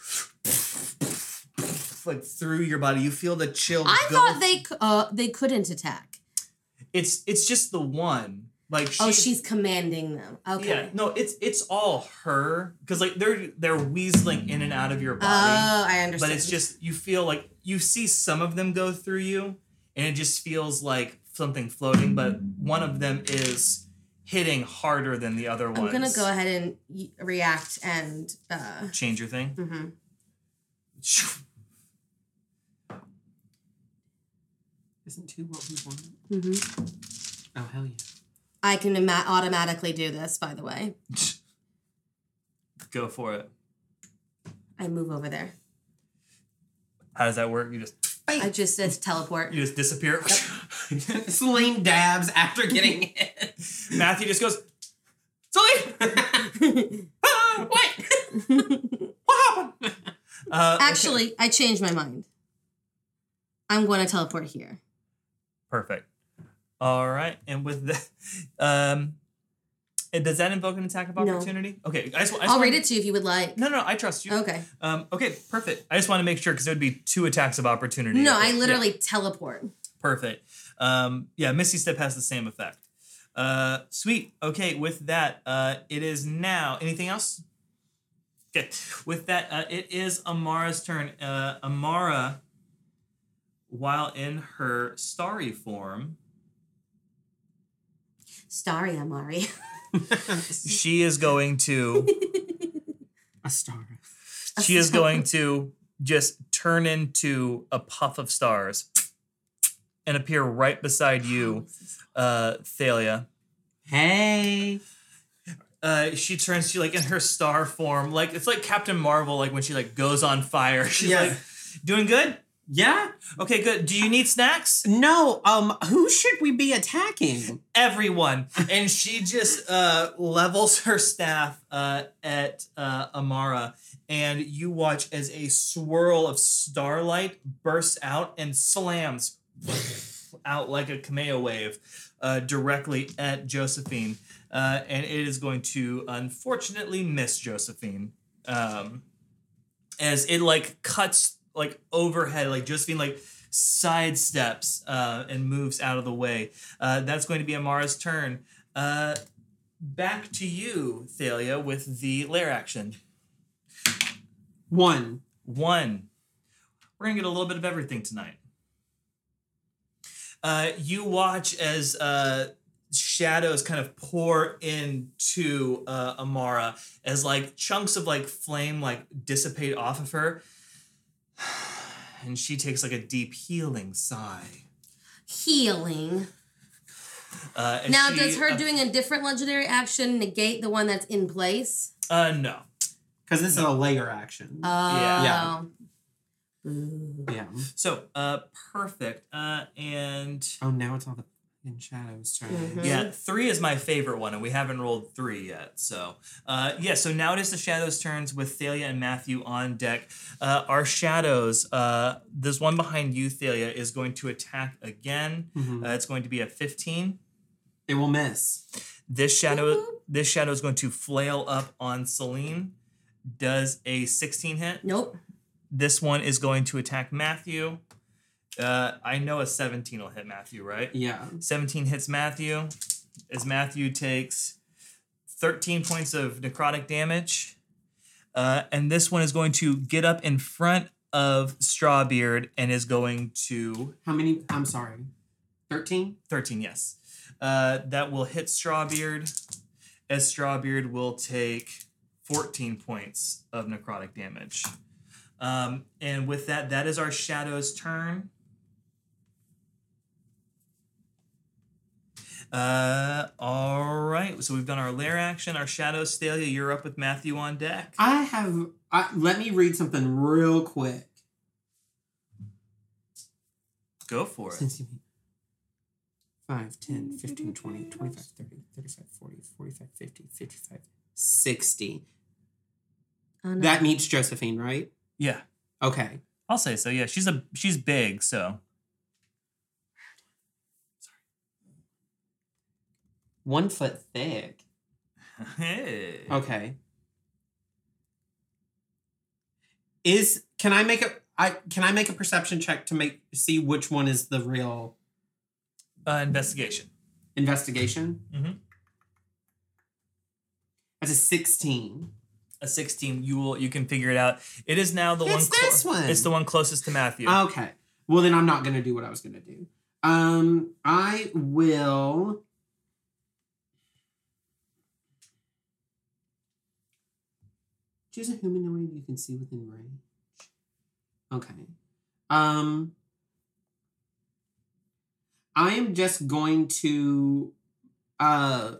like through your body. You feel the chill. I go thought they uh they couldn't attack. It's it's just the one. Like oh, she's commanding them. Yeah, Okay. no, it's it's all her because like they're they're weaseling in and out of your body. Oh, I understand. but it's just you feel like you see some of them go through you, and it just feels like something floating, but one of them is hitting harder than the other one. I'm gonna go ahead and y- react and uh. Change your thing. mhm. Isn't two what we want? Mhm. Oh hell yeah! I can ima- automatically do this. By the way, Go for it. I move over there. How does that work? You just I just it's teleport. you just disappear. Celine dabs after getting hit. Matthew just goes. Sully, what? what happened? Uh, okay. Actually, I changed my mind. I'm going to teleport here. Perfect. All right, and with that, um, and does that invoke an attack of No. opportunity? Okay, I just, I just I'll wanna- read it to you if you would like. No, no, I trust you. Okay. Um, okay, perfect. I just want to make sure because it would be two attacks of opportunity. No, Okay, I yeah, literally teleport. perfect. Um, yeah, Misty Step has the same effect. Uh, sweet. Okay, with that, uh, it is now. Anything else? Okay, with that, uh, it is Amara's turn. Uh, Amara, while in her starry form, Starry Amari. she is going to. A star. she is going to just turn into a puff of stars and appear right beside you, uh, Thalia. Hey. Uh, she turns to like in her star form, like it's like Captain Marvel, like when she like goes on fire. She's Yeah. like, doing good. Yeah. Okay, good. Do you need snacks? No. Um. Who should we be attacking? Everyone. and she just uh, levels her staff uh, at uh, Amara, and you watch as a swirl of starlight bursts out and slams out like a Kameo wave uh, directly at Josephine. Uh, and it is going to unfortunately miss Josephine. Um, as it like cuts like overhead, like Josephine like sidesteps uh, and moves out of the way. Uh, that's going to be Amara's turn. Uh, back to you, Thalia, with the lair action. One. One. We're gonna get a little bit of everything tonight. Uh, you watch as uh, shadows kind of pour into uh, Amara as like chunks of like flame like dissipate off of her, and she takes like a deep healing sigh. Healing. Uh, and Now, she, does her uh, doing a different legendary action negate the one that's in place? Uh, no. Because this is a lair action. Oh. Yeah. Ooh. Yeah. So, uh, perfect. Uh, and Oh, now it's all the in shadows turn. Mhm. yeah, three is my favorite one, and we haven't rolled three yet. So, uh, yeah. So now it is the shadows' turns with Thalia and Matthew on deck. Uh, our shadows. Uh, this one behind you, Thalia, is going to attack again. Mhm. Uh, it's going to be a fifteen. It will miss. This shadow. Woo-hoo. This shadow is going to flail up on Celine. Does a sixteen hit? Nope. This one is going to attack Matthew. Uh, I know a 17 will hit Matthew, right? Yeah. 17 hits Matthew as Matthew takes 13 points of necrotic damage. Uh, and this one is going to get up in front of Strawbeard and is going to How many? I'm sorry. 13? 13, yes. Uh, that will hit Strawbeard as Strawbeard will take 14 points of necrotic damage. Um, and with that, that is our Shadow's turn. Uh, all right. So we've done our lair action, our Shadows Thalia. You're up with Matthew on deck. I have. I, let me read something real quick. Go for it. Since you 5, 10, 15, 20, 25, 30, 35, 40, 45, 50, 55, 60. Oh, no. That meets Josephine, right? Yeah, Okay. I'll say so. Yeah, she's a she's big, so One foot thick. hey. Okay. Is can I make a I can I make a perception check to make see which one is the real Uh, investigation. investigation? Mhm. That's a sixteen. A sixteen. You will. You can figure it out. It is now the It's one. this one. It's the one closest to Matthew. Okay. Well, then I'm not gonna do what I was gonna do. Um, I will. Choose a humanoid you can see within range. Okay. Um. I am just going to uh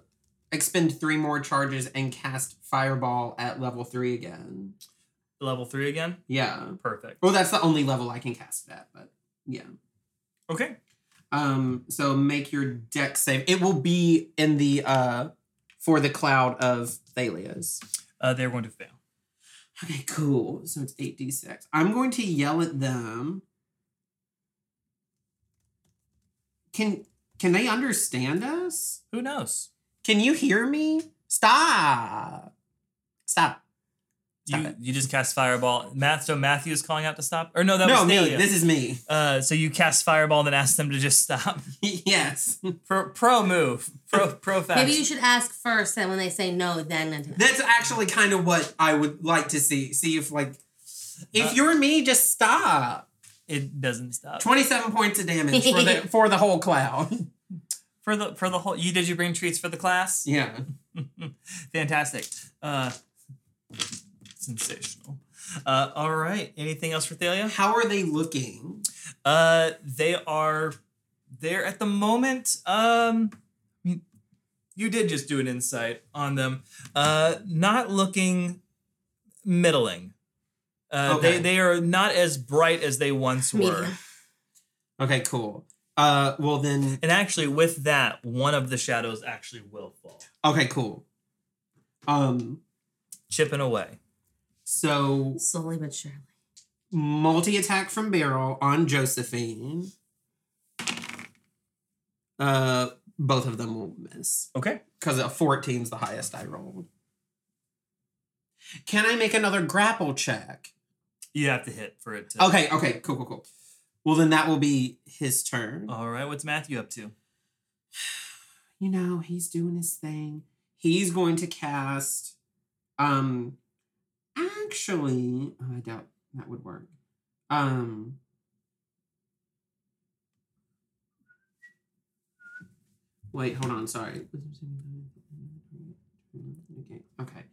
expend three more charges and cast fireball at level three again. Level three again. Yeah. Perfect. Well, that's the only level I can cast it at, but yeah. Okay. Um, so make your Dex save. It will be in the uh for the cloud of Thalias. Uh, they're going to fail. Okay, cool. So it's 8d6. I'm going to yell at them. Can can they understand us? Who knows? Can you hear me? Stop. Stop. Stop You it. you just cast fireball. Math. So Matthew is calling out to stop. Or no, that no, was me. Thalia. This is me. Uh, so you cast fireball and then ask them to just stop. yes. pro, pro move. Pro pro fast. Maybe you should ask first, and when they say no, then That's actually kind of what I would like to see. See if like if Uh, you're me, just stop. It doesn't stop. Twenty-seven points of damage for the for the whole cloud. For the for the whole. You did you bring treats for the class? yeah. Fantastic. Uh, sensational. Uh, all right. Anything else for Thalia? How are they looking? Uh, they are they're at the moment. Um, I mean, you did just do an insight on them. Uh, not looking middling. Uh, Okay. they they are not as bright as they once were. medium. Okay, cool. Uh, well then. And actually, with that, one of the shadows actually will fall, Okay, cool. Um, chipping away. so Slowly but surely. multi attack from Beryl on Josephine. Uh, both of them will miss Okay. because a 14 is the highest I rolled. Can I make another grapple check? You have to hit for it to. Okay, okay, cool, cool, cool. Well, then that will be his turn. All right. What's Matthew up to? You know, he's doing his thing. He's going to cast. Um, actually, oh, I doubt that would work. Um, wait, hold on. Sorry. Okay. Okay.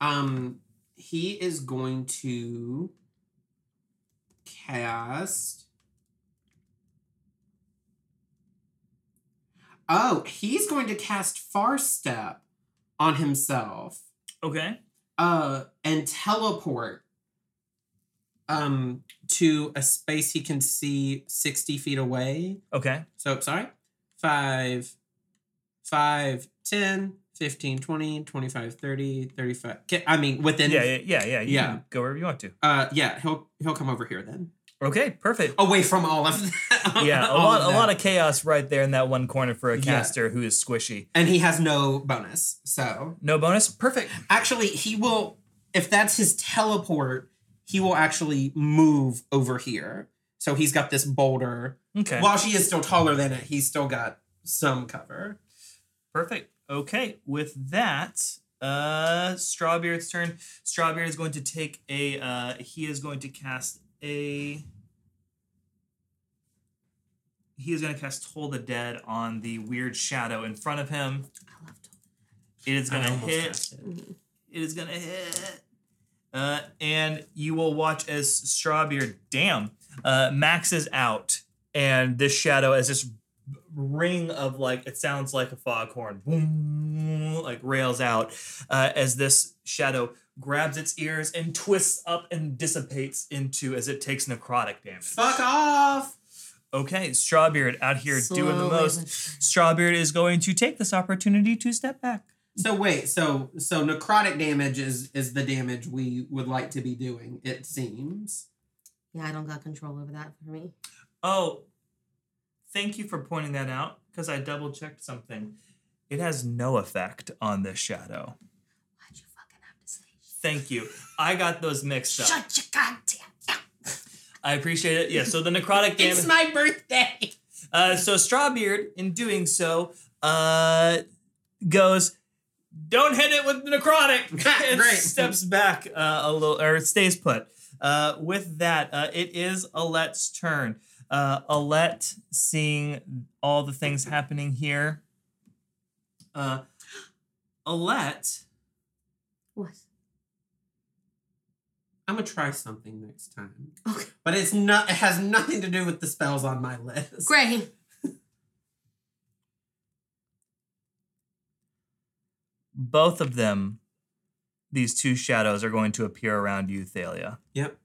Um, he is going to cast. Oh, he's going to cast Far Step on himself. Okay. Uh, and teleport um to a space he can see 60 feet away. Okay. So sorry. 5 5 10 15 20 25 30 35 I mean within Yeah. Yeah. Yeah. Yeah. You Yeah. can Go wherever you want to. uh yeah, he'll he'll come over here then. Okay. Perfect. Away from all of that. yeah, a lot, of a lot of chaos right there in that one corner for a Yeah. caster who is squishy. and he has no bonus. So No bonus. Perfect. Actually, he will, if that's his teleport, he will actually move over here. So he's got this boulder. Okay. While she is still taller than it, he's still got some cover. Perfect. Okay. With that, uh, Strawbeard's turn. Strawbeard is going to take a. Uh, he is going to cast a. He is going to cast Toll the Dead on the weird shadow in front of him. I love to. It is going to hit. it. It is gonna hit. Uh, and you will watch as Strawbeard, damn, uh, maxes out, and this shadow as this ring of like it sounds like a foghorn, boom, like rails out uh, as this shadow grabs its ears and twists up and dissipates into as it takes necrotic damage. Fuck off! Okay, Strawbeard out here doing the most. Strawbeard is going to take this opportunity to step back. So wait, so so necrotic damage is is the damage we would like to be doing, it seems. Yeah, I don't got control over that for me. Oh, thank you for pointing that out because I double checked something. It has no effect on this shadow. Why'd you fucking have to say? Thank you. I got those mixed up. Shut your goddamn mouth. I appreciate it. Yeah. So the necrotic damage. It's my birthday. Uh, so Strawbeard, in doing so, uh, goes, "Don't hit it with the necrotic," and Great. steps back uh, a little, or stays put. Uh, with that, uh, it is Alette's turn. Uh, Alette, seeing all the things happening here, uh, Alette, What? I'm gonna try something next time. Okay. But it's not it has nothing to do with the spells on my list. Great. both of them, these two shadows are going to appear around you, Thalia. Yep.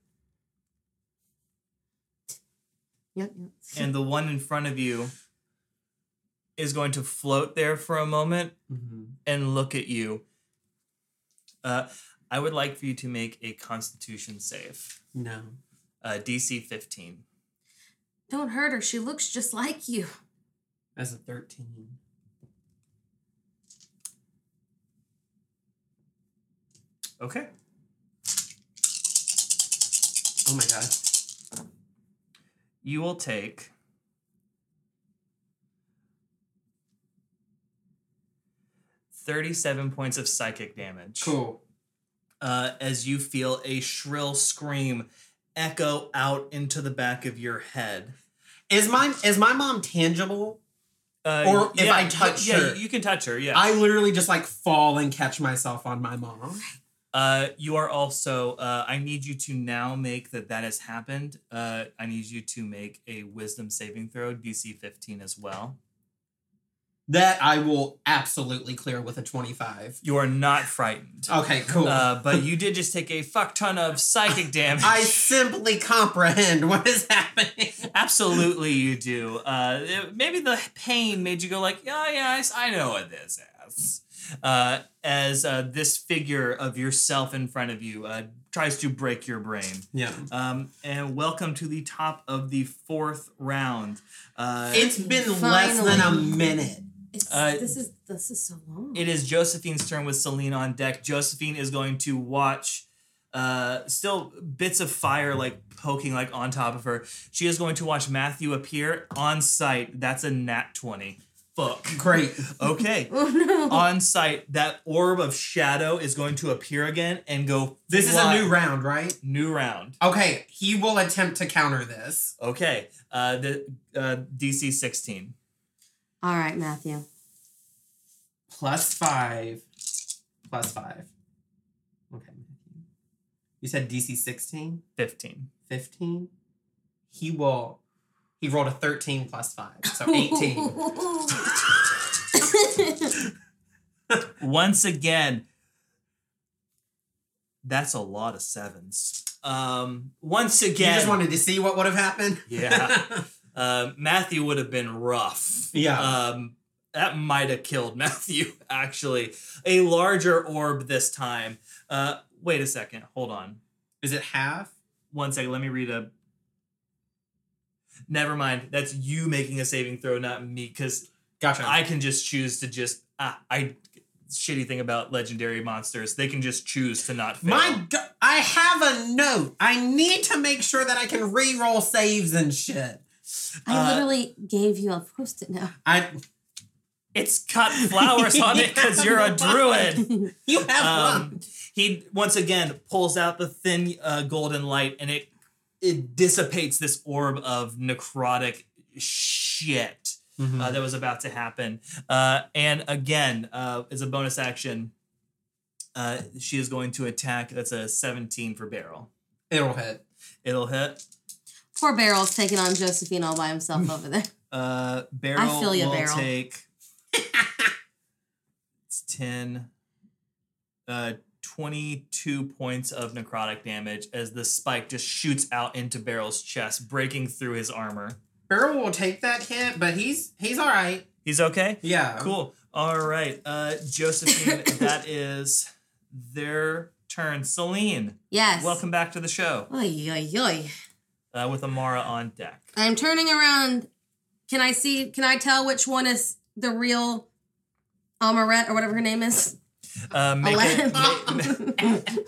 Yep. yep. and the one in front of you is going to float there for a moment hmm and look at you. Uh, I would like for you to make a Constitution save, No. uh, DC 15. Don't hurt her. She looks just like you. As a 13. Okay. Oh my god. You will take thirty-seven points of psychic damage. Cool. uh, as you feel a shrill scream echo out into the back of your head. Is my is my mom tangible? Uh, Or if I touch yeah, her. you can touch her. Yeah. I literally just like fall and catch myself on my mom. Uh, you are also. Uh, I need you to now make that that has happened. Uh, I need you to make a Wisdom saving throw, DC 15 as well. That I will absolutely clear with a 25. You are not frightened. Okay, cool. Uh, but you did just take a fuck ton of psychic damage. I simply comprehend what is happening. Absolutely, you do. Uh, it- maybe the pain made you go like, "Yeah, yes, I know what this is." Uh, as uh, this figure of yourself in front of you uh, tries to break your brain. Yeah. Um, and welcome to the top of the fourth round. Uh, It's been less than a minute. It's, Uh, this is this is so long. it is Josephine's turn with Celine on deck. Josephine is going to watch. Uh, still bits of fire like poking like on top of her. She is going to watch Matthew appear on site. That's a nat twenty. Fuck. Great. Okay. oh no. on site, that orb of shadow is going to appear again and go. This is a new round, right? new round. Okay, he will attempt to counter this. Okay. Uh, the uh, DC sixteen. All right, Matthew. Plus five. Plus five. Okay. You said DC 16? 15. 15? He will. He rolled a 13 plus five. So 18. Once again, that's a lot of sevens. Um, once you again, just wanted to see what would have happened? Yeah. uh, Matthew would have been rough. Yeah. Um, that might have killed Matthew, actually. A larger orb this time. Uh, wait a second. Hold on. Is it half? One second. Let me read a. Never mind. That's you making a saving throw, not me, because Gotcha. I can just choose to just. Ah, I. Shitty thing about legendary monsters, they can just choose to not fail. My God, I have a note. I need to make sure that I can re-roll saves and shit. I Uh, literally gave you a post-it note. I It's cut flowers on it because you're a druid. you have um, one. he once again pulls out the thin uh, golden light and it it dissipates this orb of necrotic shit Mm-hmm. uh, that was about to happen uh, and again uh, as a bonus action uh, she is going to attack that's a 17 for Beryl It'll hit. it'll hit Poor Beryl's taking on Josephine all by himself over there. uh, Beryl feel ya, will Beryl. take it's 10 uh 22 points of necrotic damage as the spike just shoots out into Beryl's chest, breaking through his armor. Beryl will take that hit, but he's he's all right. He's okay? Yeah. Cool. All right. Uh Josephine, that is their turn. Celine, Yes. welcome back to the show Oy, oy, oy. uh, with Amara on deck. I'm turning around. Can I see? Can I tell which one is the real Amaret or whatever her name is? Uh, make it, Aladdin.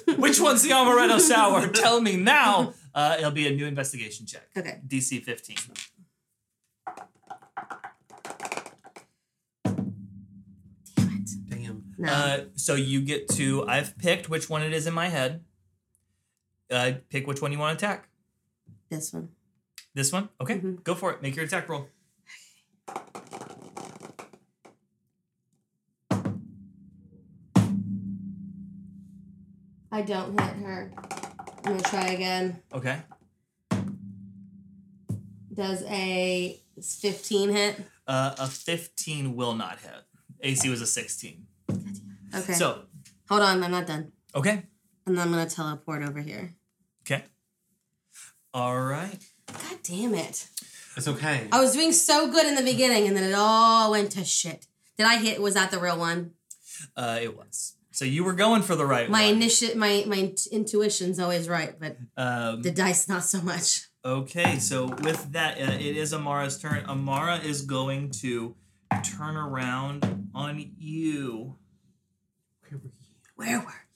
ma- which one's the amaretto sour? Tell me now. Uh, it'll be a new investigation check. Okay. DC 15. Damn it. Damn. No. Uh, so you get to. I've picked which one it is in my head. Uh, pick which one you want to attack. this one. This one? Okay, Mhm. go for it. Make your attack roll. I don't hit her. I'm gonna try again. Okay. Does a 15 hit? Uh, a 15 will not hit. AC was a 16. Okay. So, hold on, I'm not done. okay. And then I'm gonna teleport over here. Okay. All right. God damn it. It's okay. I was doing so good in the beginning and then it all went to shit. Did I hit was that the real one? Uh, it was. So you were going for the right My one. initial my my intuition's always right, but um, the dice not so much. Okay, so with that, uh, it is Amara's turn. Amara is going to turn around on you. Where were Oh,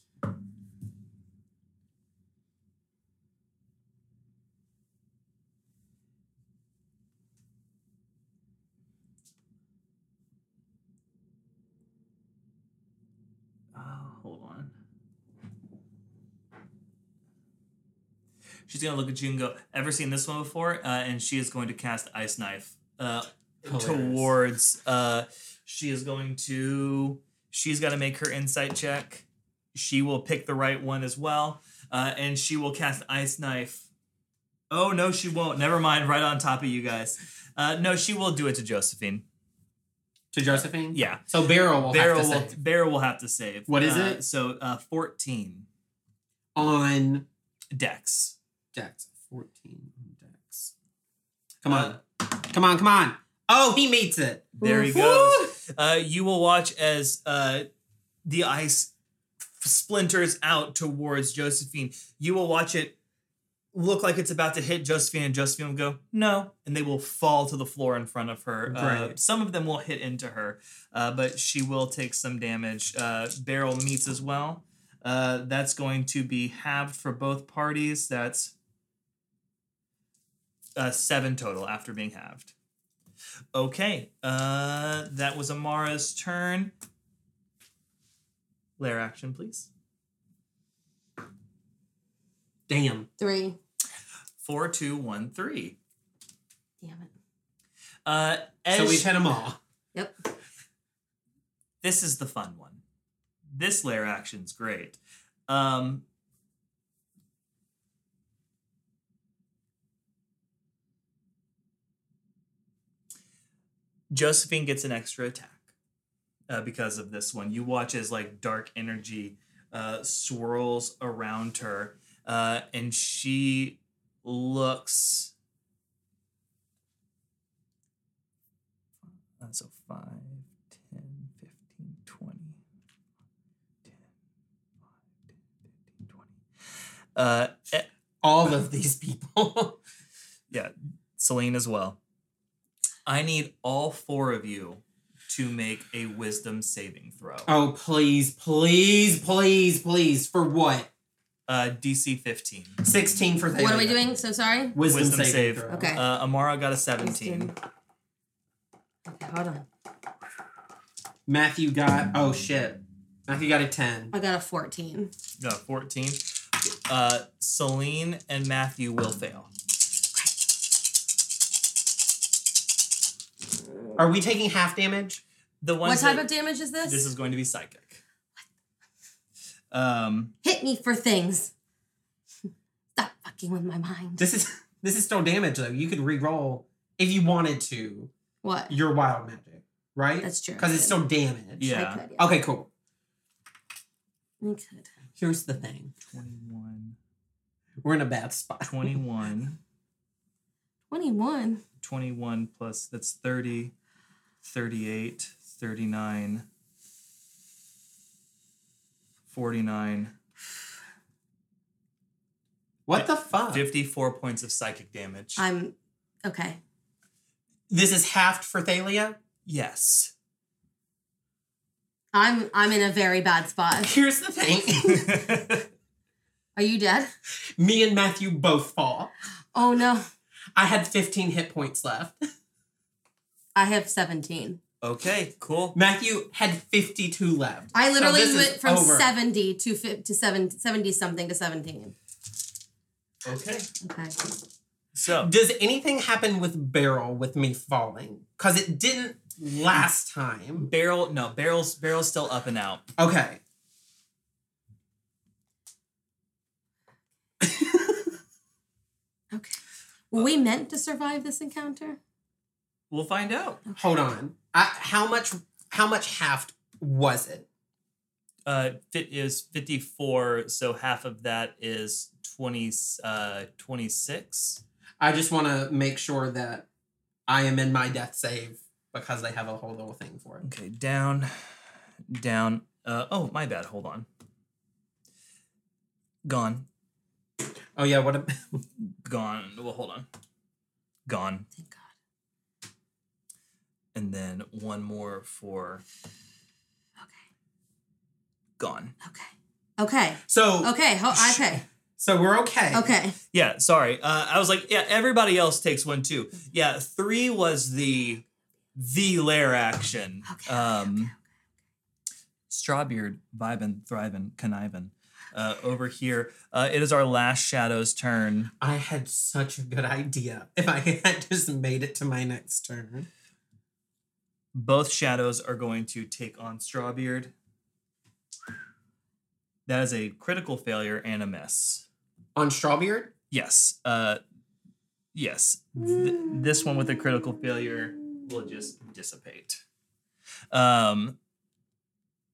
She's gonna look at you and go, "Ever seen this one before?" Uh, and she is going to cast Ice Knife uh, towards. Uh, she is going to. She's got to make her insight check. She will pick the right one as well, uh, and she will cast Ice Knife. Oh no, she won't. Never mind. Right on top of you guys. Uh, no, she will do it to Josephine. To Josephine? Yeah. So Beryl will Beryl have to will say Beryl will have to save. What is Uh, it? So uh, fourteen on Dex. Dex. 14 on Dex. Come on. Uh, come on, come on. Oh, he meets it. There he goes. Uh, you will watch as uh, the ice splinters out towards Josephine. You will watch it look like it's about to hit Josephine, and Josephine will go, no. And they will fall to the floor in front of her. Uh, some of them will hit into her, uh, but she will take some damage. Uh, Beryl meets as well. Uh, that's going to be halved for both parties. That's uh, seven total after being halved. Okay, uh, that was Amara's turn. Lair action, please. Damn. Three. Four, two, one, three. Damn it. Uh, as So we've hit them all. Yep. this is the fun one. This lair action's great. Um, Josephine gets an extra attack uh, because of this one. You watch as like dark energy uh, swirls around her, uh, and she looks. Uh, so 5, 10, 15, 20. 10, 5, 10, 15, 20. Uh, eh, All of these people. yeah, Celine as well. I need all four of you to make a wisdom saving throw. oh, please, please, please, please. For what? Uh, DC 15. 16 for Thalia. What are we doing? So sorry? Wisdom, Wisdom saving save. throw. Okay. Uh, Amara got a 17. Okay, hold on. Matthew got, oh shit. Matthew got a 10. I got a 14. Got a 14. Uh, Celine and Matthew will fail. Are we taking half damage? The one. What type that- of damage is this? This is going to be psychic. Um, Hit me for things. Stop fucking with my mind. This is this is still damage though. You could re-roll if you wanted to what? your wild magic, right? That's true. Because it's still damage. Yeah. I could, yeah. Okay, cool. I could. Here's the thing. 21, We're in a bad spot. 21, 21. 21 plus that's 30, 38, 39, 49, What the fuck? 54 points of psychic damage. I'm okay. This is halved for Thalia. yes. I'm I'm in a very bad spot. Here's the thing. Are you dead? Me and Matthew both fall. Oh no. I had 15 hit points left. I have 17. Okay, cool. Matthew had 52 left. I literally this is went from over. 70 to fi- to 7 70 something to 17. Okay. Okay. So Does anything happen with Beryl with me falling? Because it didn't last time. Beryl no Beryl's Beryl's still up and out. Okay. Okay. Were we meant to survive this encounter? We'll find out. Hold on. I, how much? How much half was it? Uh, fit is fifty four, so half of that is twenty uh twenty six. I just want to make sure that I am in my death save because they have a whole little thing for it. Okay, down, down. Uh oh, my bad. Hold on. Gone, Oh yeah, what? A, gone. Well, hold on. Gone, Thank God. And then one more for Okay. gone. Okay. Okay. so Okay. Ho- okay. so we're okay. Okay. Yeah, sorry. Uh, I was like, yeah, everybody else takes one too. Yeah, three was the the lair action. Okay, okay, Um, Strawbeard, vibin, thriving, conniving. Uh, over here, uh, it is our last shadow's turn. I had such a good idea. If I had just made it to my next turn. Both shadows are going to take on Strawbeard. That is a critical failure and a miss. On Strawbeard? Yes. Uh, yes. Th- this one with a critical failure will just dissipate. Um.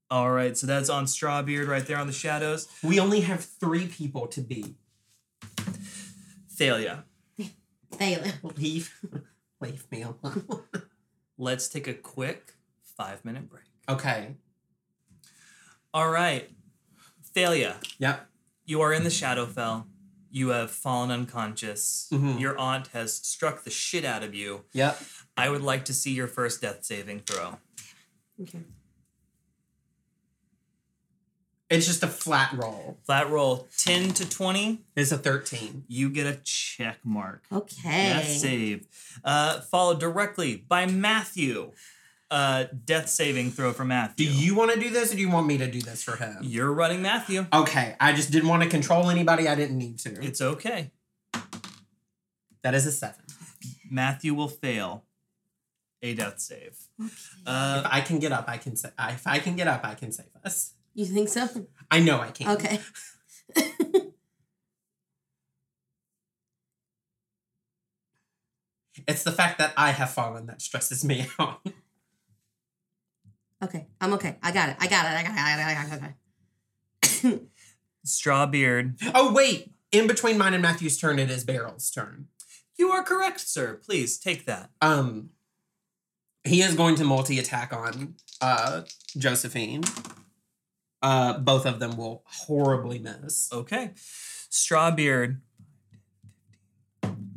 All right, so that's on Strawbeard right there on the shadows. We only have three people to beat. Thalia, Failure. Leave, leave me alone. let's take a quick five minute break. okay. All right, Thalia, Yep. you are in the Shadowfell. You have fallen unconscious. Mhm. Your aunt has struck the shit out of you. Yep. I would like to see your first death saving throw. Okay. It's just a flat roll. Flat roll 10 to 20. It's a 13. You get a check mark. Okay. Death save. Uh, followed directly by Matthew. Uh, death saving throw for Matthew. Do you want to do this or do you want me to do this for him? You're running Matthew. Okay. I just didn't want to control anybody. I didn't need to. It's okay. that is a seven. Matthew will fail a death save. if Uh, I can get up, I can sa- I- If I can get up, I can save us. You think so? I know I can. Okay. It's the fact that I have fallen that stresses me out. Okay. I'm okay. I got it. I got it. I got it. I got it. I got it. I got it. Strawbeard. oh wait, in between mine and Matthew's turn, it is Beryl's turn. You are correct, sir. Please take that. Um, he is going to multi attack on uh Josephine. Uh, both of them will horribly miss. Okay. Strawbeard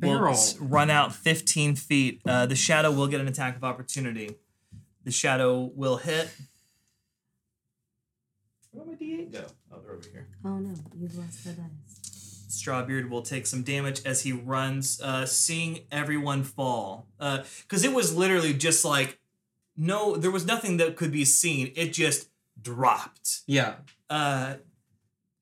will run out 15 feet. Uh, the shadow will get an attack of opportunity. The shadow will hit. Where'd my D8 go? Oh, they're over here. Oh no, you've lost the dice. Strawbeard will take some damage as he runs, uh, seeing everyone fall. Because it was literally just like, no, there was nothing that could be seen. It just dropped. Yeah. Uh,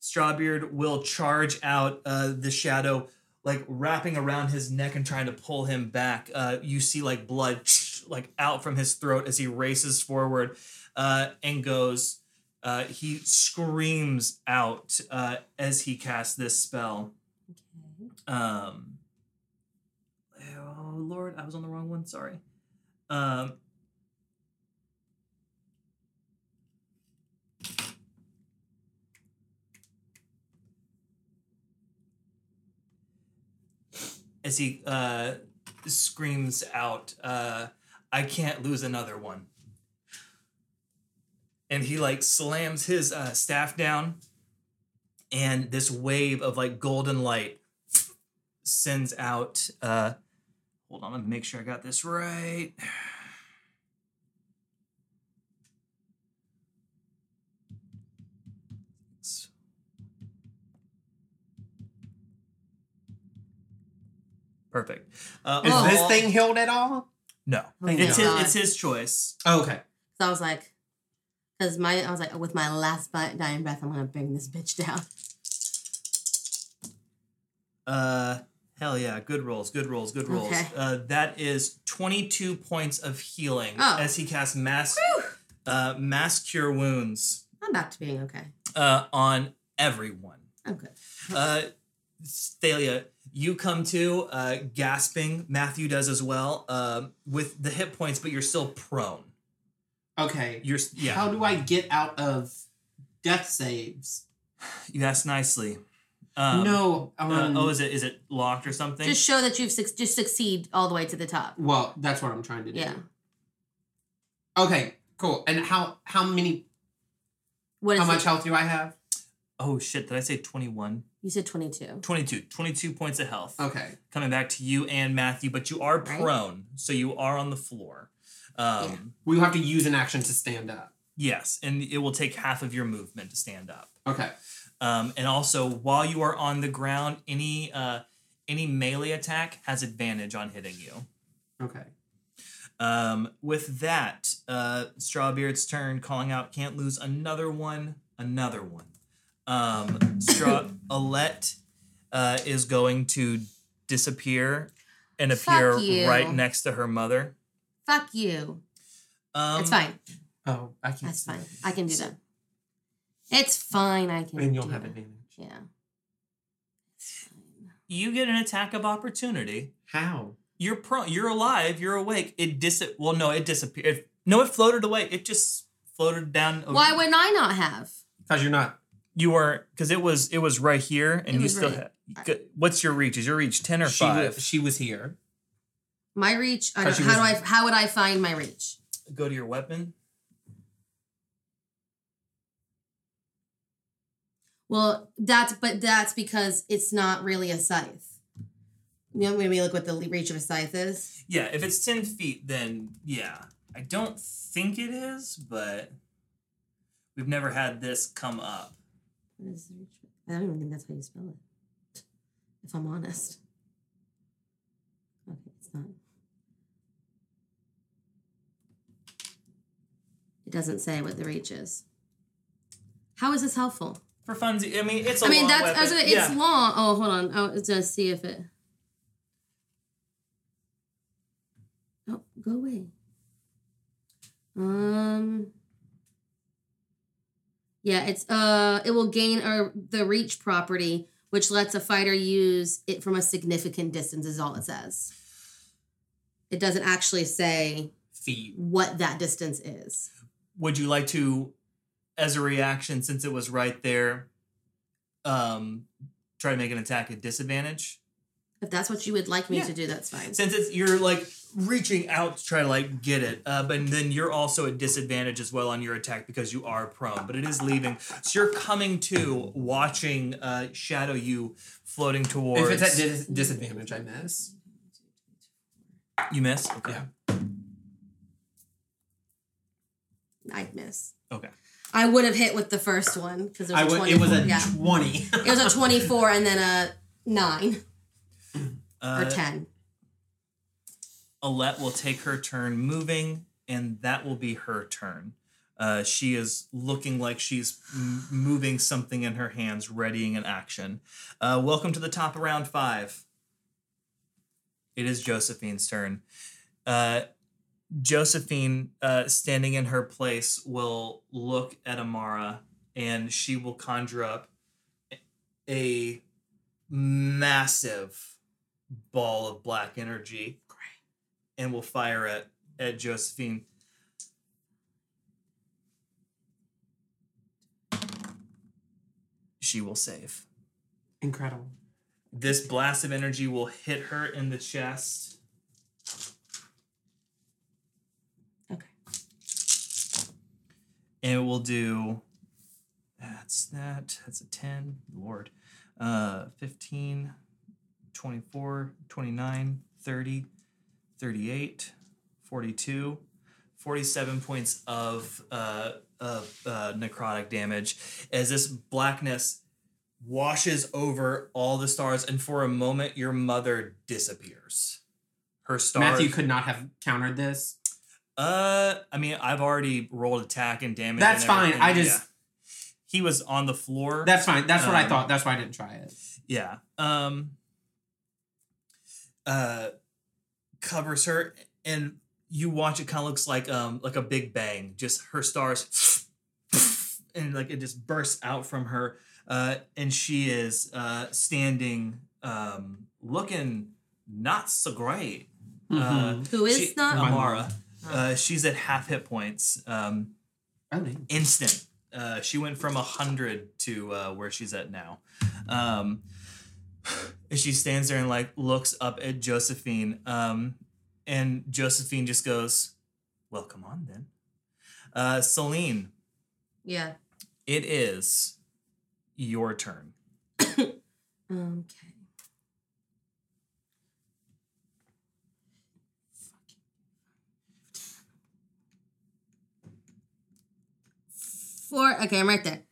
Strawbeard will charge out uh, the shadow, like wrapping around his neck and trying to pull him back. Uh, you see like blood like out from his throat as he races forward uh, and goes. Uh, he screams out uh, as he casts this spell. Okay. Um, oh Lord, I was on the wrong one. Sorry. Um, as he uh, screams out, uh, "I can't lose another one." And he like slams his uh, staff down, and this wave of like golden light sends out uh hold on let me make sure i got this right Uh, Is this all- thing healed at all? No, Thank it's his, God. it's his choice. Oh, okay. So I was like, because my I was like, with my last bi- dying breath, I'm gonna bring this bitch down. Uh, hell yeah, good rolls, good rolls, good rolls. Okay. Uh, that is twenty-two points of healing Oh. as he casts mass uh, mass cure wounds I'm back to being okay. uh, on everyone. I'm good. Uh, Thalia, you come to uh, gasping. Matthew does as well um, with the hit points, but you're still prone. Okay. You're yeah. How do I get out of death saves? you asked nicely. Um, no. uh, Um, oh, is it is it locked or something? Just show that you've suc just succeed all the way to the top. well, that's what I'm trying to do. Yeah. Okay. Cool. And how how many What is how much it? health do I have? oh shit! Did I say twenty-one? You said 22. 22. 22 points of health. Okay. Coming back to you and Matthew, but you are Right. prone, so you are on the floor. Um, Yeah. We have to use an action to stand up. Yes, and it will take half of your movement to stand up. Okay. Um, and also, while you are on the ground, any uh, any melee attack has advantage on hitting you. Okay. Um, with that, uh, Strawbeard's turn, calling out, can't lose another one, another one. Um, Straw Alette uh, is going to disappear and appear Fuck you. right next to her mother. Fuck you. Um, it's fine. Oh, I can't. That's see. fine. I can do that. It's fine. I can. And you'll do have that. advantage. Yeah. It's fine. You get an attack of opportunity. How? You're pro. You're alive. You're awake. It dis. Well, no, it disappeared. It, no, it floated away. It just floated down. Why would I not have? Because you're not. You were? Because it was. It was right here, and It you still right- had. What's your reach? Is your reach ten or She five? was, she was here. My reach. I Because don't, how do I? How would I find my reach? Go to your weapon. Well, that's but that's because it's not really a scythe. You know, maybe look what the reach of a scythe is. Yeah, if it's ten feet, then yeah. I don't think it is, but we've never had this come up. What is the reach? I don't even think that's how you spell it. If I'm honest. Okay, it's not. It doesn't say what the reach is. How is this helpful? For funsies, I mean, it's a I mean, long that's weapon. I was gonna- it's yeah. long. Oh, hold on. Oh, it's gonna see if it. Oh, go away. Um. Yeah, it's uh, it will gain uh, the reach property, which lets a fighter use it from a significant distance. Is all it says. It doesn't actually say Feet. what that distance is. would you like to as a reaction since it was right there um try to make an attack at disadvantage If that's what you would like me Yeah. to do, that's fine. since it's you're like reaching out to try to like get it uh, but then you're also at disadvantage as well on your attack because you are prone but it is leaving so you're coming to watching uh shadow you floating towards If it's at dis- disadvantage, I miss. you miss okay Yeah. I'd miss. okay I would have hit with the first one because it was I a would. 24. It was a yeah. twenty. it was a 24 and then a 9 uh, or 10. Alette will take her turn moving, and that will be her turn. Uh, she is looking like she's m- moving something in her hands, readying an action. Uh, welcome to the top of round five. It is Josephine's turn. Uh, Josephine, uh, standing in her place, will look at Amara and she will conjure up a massive ball of black energy and will fire it at Josephine. She will save. Incredible. This blast of energy will hit her in the chest. Okay. And it will do that's that. That's a 10. Lord. Uh 15, 24, 29, 30, 38, 42, 47 points of uh of uh, necrotic damage as this blackness washes over all the stars and for a moment your mother disappears her stars. Matthew could not have countered this. Uh, I mean, I've already rolled attack and damage. That's and fine. I just- He was on the floor. That's fine. That's what I Um, thought. That's why I didn't try it. Yeah. Um uh covers her and you watch it kind of looks like um like a big bang. Just her stars and like it just bursts out from her. Uh and she is uh standing um looking not so great. Uh Mhm. Who is she- not? Amara. Uh she's at half hit points. Um Oh, instant. Uh, she went from a hundred to uh, where she's at now. Um, and she stands there and like looks up at Josephine. Um, and Josephine just goes, "Well, come on then." Uh, Celine, Yeah. it is your turn. Okay. Four. Okay, I'm right there.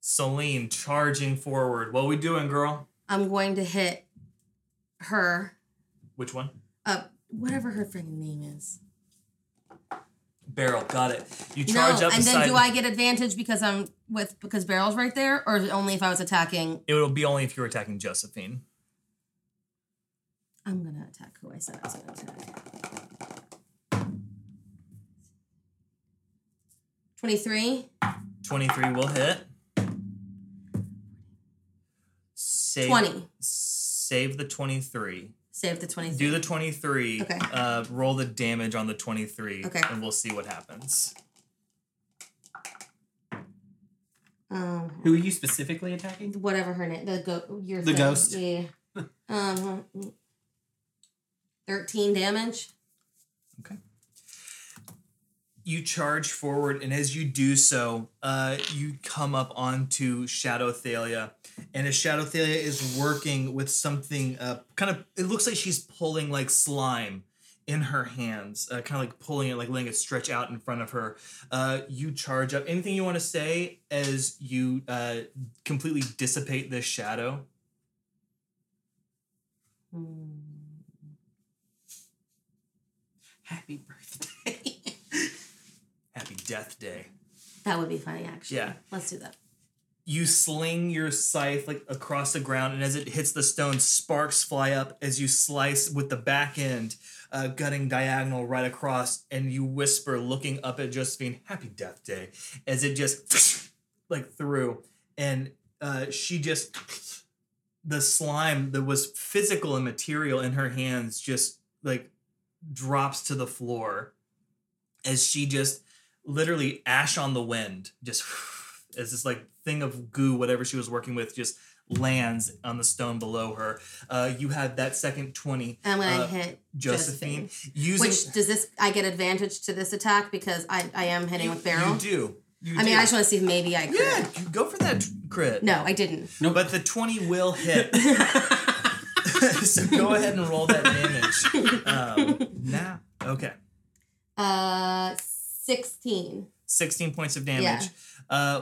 Celine charging forward. What we doing, girl? I'm going to hit her. Which one? Uh, whatever her freaking name is. Beryl. Got it. You No, charge up and then do I get advantage because I'm with because Beryl's right there, or only if I was attacking? It would be only if you were attacking Josephine. I'm gonna attack who I said I was gonna attack. Twenty-three. Twenty-three will hit. Save, 20. Save the twenty-three. Save the twenty-three. Do the 23. Okay. Uh, roll the damage on the 23. Okay. And we'll see what happens. um, Who are you specifically attacking? whatever her name. The go. Your The thing. ghost. Yeah. um. Thirteen damage. Okay. You charge forward, and as you do so, uh, you come up onto Shadow Thalia. And as Shadow Thalia is working with something, uh, kind of, it looks like she's pulling like slime in her hands, uh, kind of like pulling it, like letting it stretch out in front of her. Uh, you charge up. Anything you want to say as you uh, completely dissipate this shadow? Happy birthday. Happy Death Day. That would be funny, actually. Yeah. Let's do that. you sling your scythe like across the ground and as it hits the stone sparks fly up as you slice with the back end uh, gutting diagonal right across and you whisper looking up at josephine happy death day as it just like through and uh, she just the slime that was physical and material in her hands just like drops to the floor as she just literally ash on the wind just as this like thing of goo whatever she was working with just lands on the stone below her uh, you had that second 20 And when I uh, hit josephine, using Which does this? I get advantage to this attack because I, I am hitting with Beryl. you do you I mean, do. I just want to see if maybe I crit. yeah go for that crit No, I didn't. Nope. but the 20 will hit so go ahead and roll that damage um, now okay Uh, sixteen. 16 points of damage. Yeah. Uh,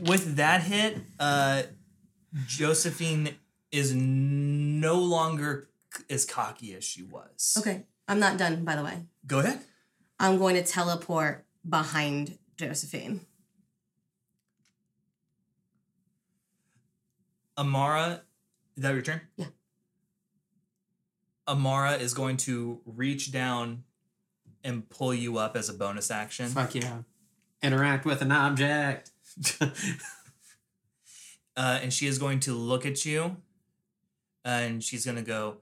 with that hit, uh, Josephine is no longer c- as cocky as she was. Okay, I'm not done. By the way, Go ahead. I'm going to teleport behind Josephine. Amara, is that your turn? Yeah. Amara is going to reach down and pull you up as a bonus action. Fuck yeah. Interact with an object. Uh, and she is going to look at you and she's going to go,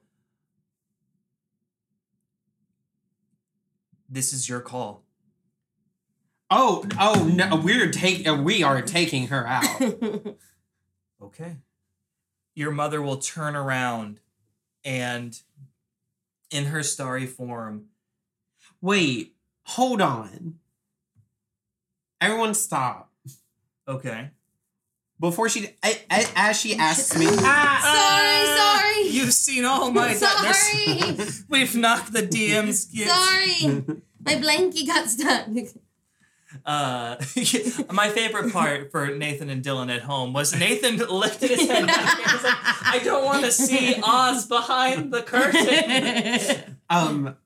This is your call. oh, oh no, we're take uh, we are taking her out. Okay. Your mother will turn around and in her starry form, Wait, hold on. Everyone stop. okay. Before she a- a- as she asks me sorry, ah, sorry, You've seen all my sorry, We've knocked the DMs. sorry. My blankie got stuck. Uh, my favorite part for Nathan and Dylan at home was Nathan lifted his head back and was like, I don't want to see Oz behind the curtain. Um,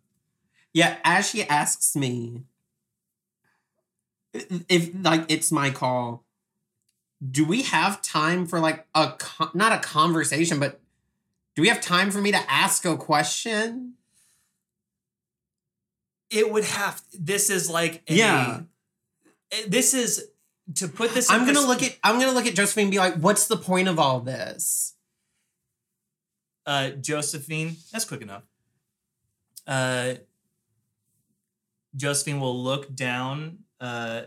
yeah. As she asks me if like it's my call, do we have time for like a con- not a conversation, but do we have time for me to ask a question? It would have. This is like a, Yeah. eh, This is to put this. I'm gonna pers- look at I'm gonna look at Josephine and be like, what's the point of all this? uh, Josephine. That's quick enough. Uh, Josephine will look down uh,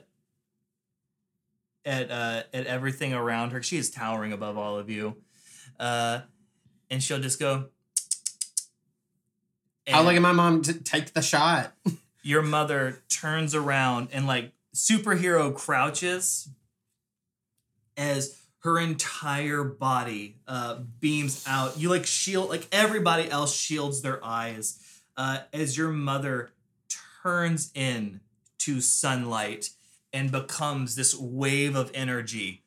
at uh, at everything around her. She is towering above all of you, uh, and she'll just go. I'll and look at my mom to take the shot. your mother turns around and like superhero crouches as her entire body uh, beams out. You like shield like everybody else shields their eyes uh, as your mother turns in to sunlight and becomes this wave of energy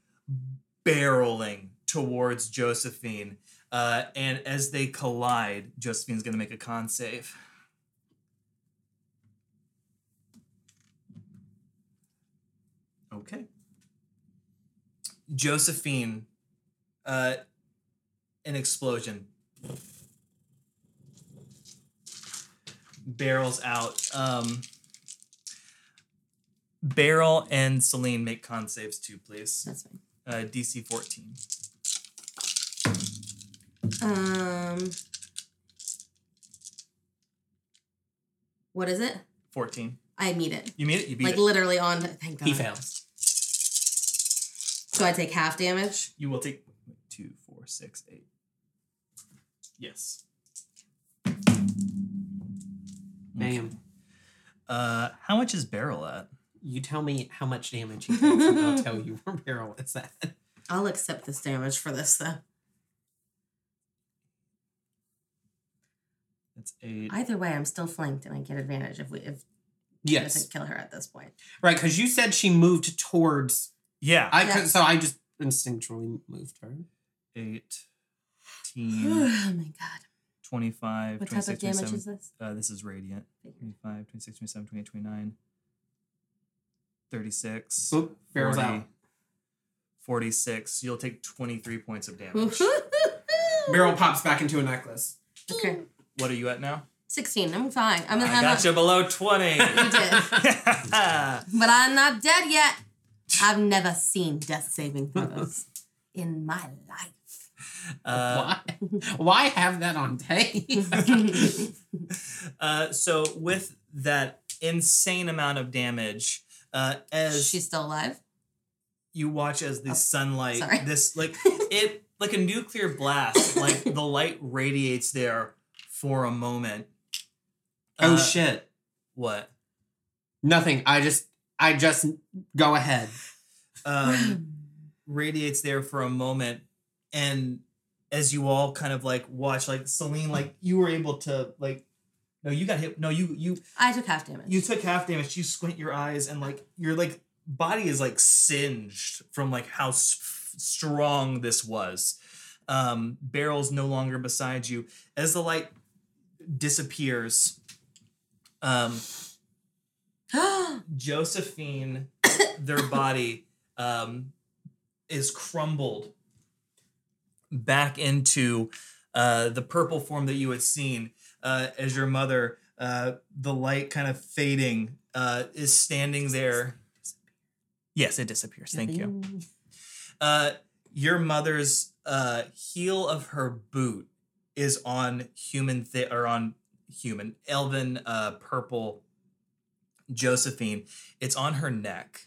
barreling towards Josephine. Uh, and as they collide, Josephine's gonna make a con save. Okay. Josephine, uh, an explosion barrels out. Um, Beryl and Celine make con saves too, please. That's fine. Uh, DC 14. Um, what is it? 14. I meet it. You mean it? You beat Like it. literally on. Thank God. He fails. So I take half damage. You will take two, four, six, eight. Yes. Bam. Uh, how much is Beryl at? You tell me how much damage he takes, and I'll tell you where Beryl is at. I'll accept this damage for this though. That's eight. Either way, I'm still flanked and I get advantage if we if he Yes, doesn't kill her at this point. right. Because you said she moved towards. yeah. I Yeah. could, so I just instinctually moved her. Eight, oh 18, my god. 25, What type 26, of damage 27. is this? Uh, this is radiant. Figured. 25, 26, 27, 28, 29, 36, Oop, Beryl's 40, out. 46. You'll take 23 points of damage. Beryl pops back into a necklace. okay. what are you at now? 16. I'm fine. I'm, I I'm got not, you below 20. You did. but I'm not dead yet. I've never seen death saving throws in my life. uh, Why? Why have that on tape? uh, so with that insane amount of damage, uh, as She's still alive. you watch as the Oh, sunlight, sorry. this like it like a nuclear blast, like the light radiates there for a moment. oh Uh, shit! What? Nothing. I just, I just go ahead. Um, radiates there for a moment, and as you all kind of like watch, like Celine, like you were able to like. No, you got hit. No, you you I took half damage. you took half damage. You squint your eyes, and like your like body is like singed from like how s- strong this was. Um, Beryl's no longer beside you as the light disappears. Um, Josephine, their body um, is crumbled back into uh, the purple form that you had seen uh, as your mother, uh, the light kind of fading, uh, is standing there. Yes, it disappears. Thank you. Uh, your mother's uh, heel of her boot is on human thi- or on human elven uh, purple Josephine. It's on her neck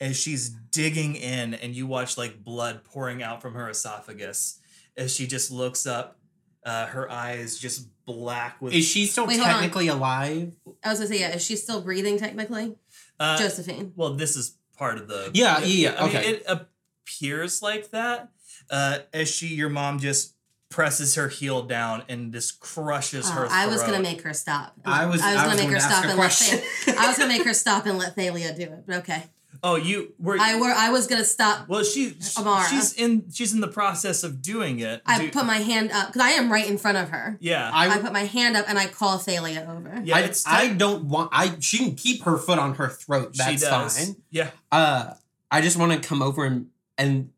as she's digging in, and you watch like blood pouring out from her esophagus as she just looks up. Uh, her eyes just black with. Is she still Wait, technically alive? I was gonna say, yeah, is she still breathing technically? uh, Josephine. Well, this is part of the. Yeah, yeah, yeah, I mean, it appears like that uh, as she, your mom, just presses her heel down and just crushes her. Oh, I was gonna make her stop. I was- I gonna was make going her to ask stop a and question. let Tha- I was gonna make her stop and let Thalia do it. But okay. Oh, you were. I were I was gonna stop. well, she Amara. she's in she's in the process of doing it. I Do- put my hand up because I am right in front of her. yeah I, I put my hand up and I call Thalia over. yeah. I, it's I don't want. I she can keep her foot on her throat. That's she does. fine. Yeah. Uh, I just want to come over and and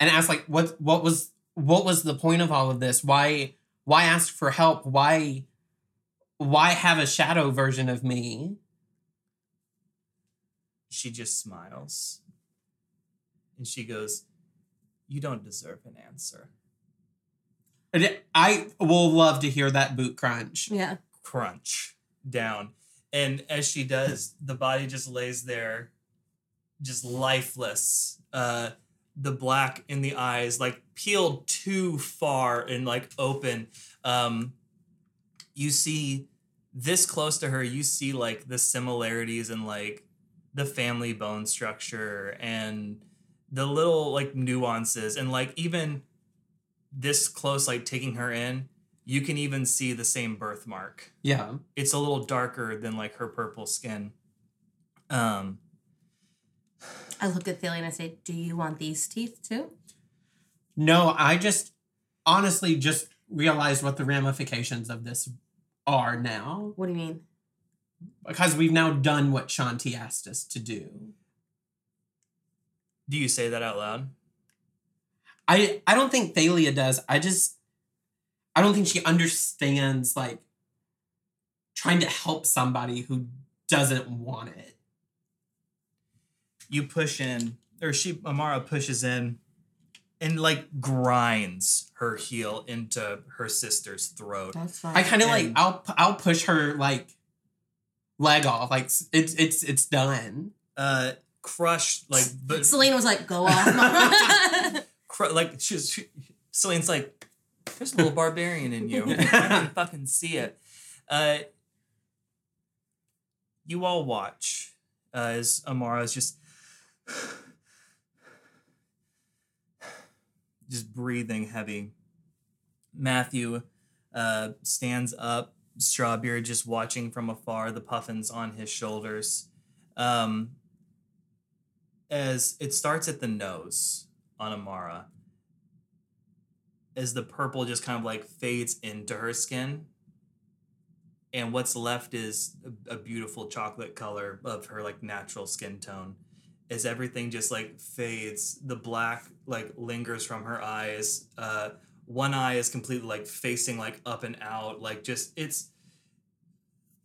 and ask like what what was what was the point of all of this? Why why ask for help? Why why have a shadow version of me? She just smiles, and she goes, "You don't deserve an answer." And I will love to hear that boot crunch. Yeah. crunch down. And as she does, the body just lays there, just lifeless. Uh, the black in the eyes, like peeled too far and like open. Um, you see this close to her, you see like the similarities and like the family bone structure and the little like nuances and like even this close, like taking her in, you can even see the same birthmark. Yeah. It's a little darker than like her purple skin. Um, I look at Thalia and I say, "Do you want these teeth too?" No, I just honestly just realized what the ramifications of this are now What do you mean? Because we've now done what Shanti asked us to do. do you say that out loud? I I don't think Thalia does. I just I don't think she understands like trying to help somebody who doesn't want it. You push in, or she Amara pushes in, and like grinds her heel into her sister's throat. That's fine. I kind of like I'll I'll push her like leg off like it's it's it's done. Uh, crush like, but Selena was like, "Go off, mama." cr- like she's she, Celine's like, there's a little barbarian in you. I can fucking see it. Uh, you all watch uh, as Amara is just just breathing heavy. Matthew uh, stands up, Strawbeard just watching from afar, the puffins on his shoulders. Um, as it starts at the nose on Amara, as the purple just kind of like fades into her skin, and what's left is a, a beautiful chocolate color of her like natural skin tone. As everything just like fades, the black like lingers from her eyes. Uh, one eye is completely like facing like up and out, like just it's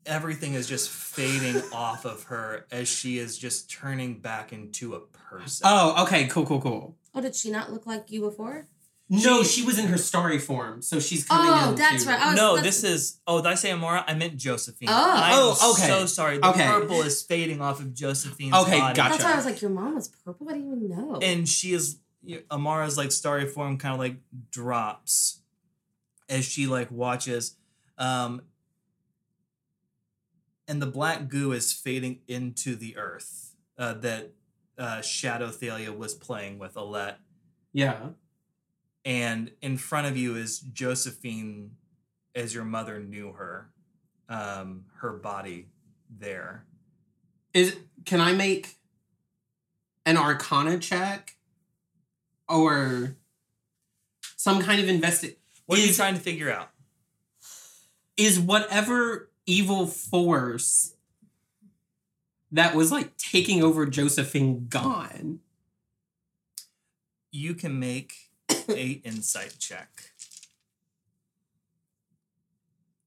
everything is just fading off of her as she is just turning back into a person. Oh, okay, cool, cool, cool. oh, did she not look like you before? No, she was in her starry form, so she's oh, coming Oh, that's too. right. Was- no, that's- this is. Oh, did I say Amora? I meant Josephine. Oh. I'm Oh, okay. So sorry. The Okay. purple is fading off of Josephine's Okay, body. gotcha. That's why I was like, "Your mom was purple." I didn't even know. And she is Amara's like starry form kind of like drops as she like watches, um, and the black goo is fading into the earth uh, that uh, Shadow Thalia was playing with Alette. Yeah. and in front of you is Josephine as your mother knew her um her body there Is can I make an arcana check or some kind of investi what are you trying to figure out is whatever evil force that was like taking over Josephine gone? you can make a insight check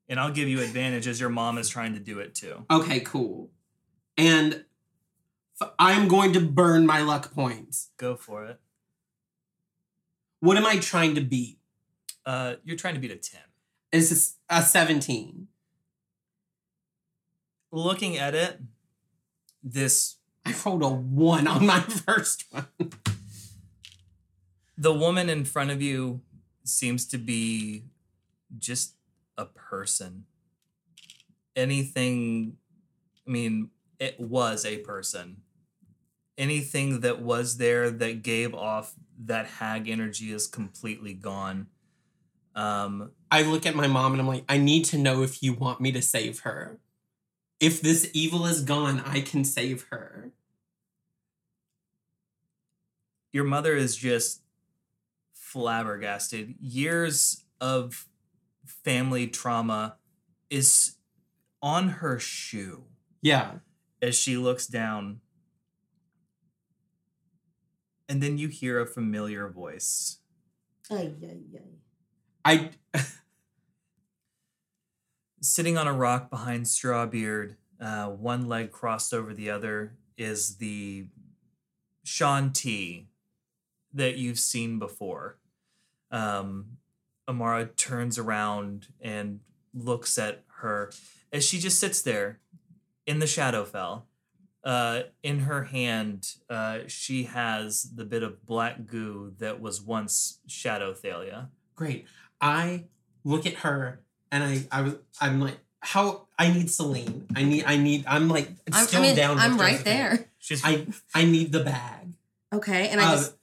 and i'll give you advantage as your mom is trying to do it too Okay, cool. And I'm going to burn my luck points. go for it What am I trying to beat? uh you're trying to beat a 10 Is this a 17? looking at it this I rolled a one on my first one. the woman in front of you seems to be just a person. Anything, I mean, it was a person. Anything that was there that gave off that hag energy is completely gone. Um, I look at my mom and I'm like, I need to know if you want me to save her. If this evil is gone, I can save her. your mother is just flabbergasted. Years of family trauma is on her shoe Yeah. as she looks down. And then you hear a familiar voice. Ay, ay, ay. I Sitting on a rock behind Strawbeard, uh, one leg crossed over the other, is the Shanti that you've seen before. Um, Amara turns around and looks at her as she just sits there in the Shadowfell. Uh, in her hand, uh, she has the bit of black goo that was once Shadow Thalia. great. I look at her and I I was I'm like how I need Celine. I need I need I'm like I'm, still I mean, down. with I'm right Josephine. there. She's I I need the bag. Okay, and I Uh, just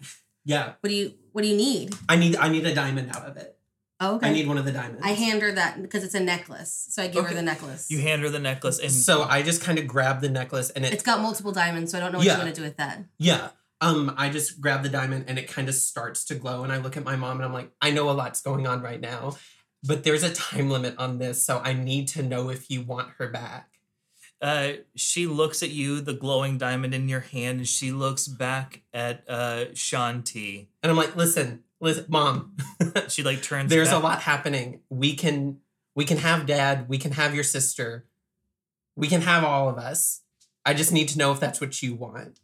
yeah. what do you what do you need? I need I need a diamond out of it. Oh, okay. I need one of the diamonds. I hand her that because it's a necklace, so I give Okay. her the necklace. you hand her the necklace and so I just kind of grab the necklace and it it's got multiple diamonds, so I don't know what Yeah. you're gonna do with that. yeah. Um, I just grab the diamond and it kind of starts to glow, and I look at my mom and I'm like, I know a lot's going on right now, but there's a time limit on this, so I need to know if you want her back. Uh, she looks at you, the glowing diamond in your hand, and she looks back at uh, Shanti. And I'm like, listen, listen, mom, She like turns. there's a lot happening. We can we can have dad, we can have your sister, we can have all of us. I just need to know if that's what you want.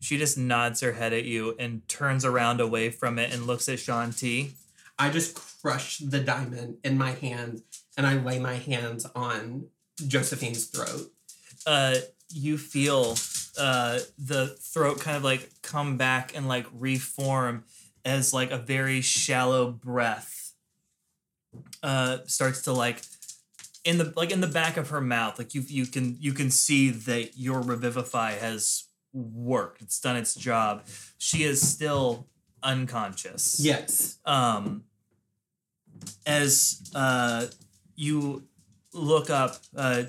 She just nods her head at you and turns around away from it and looks at Shanti. I just crush the diamond in my hand and I lay my hands on Josephine's throat. Uh, you feel uh, the throat kind of like come back and like reform as like a very shallow breath uh, starts to like in the like in the back of her mouth like you you can you can see that your revivify has worked. It's done its job. She is still unconscious. Yes. um as uh you look up uh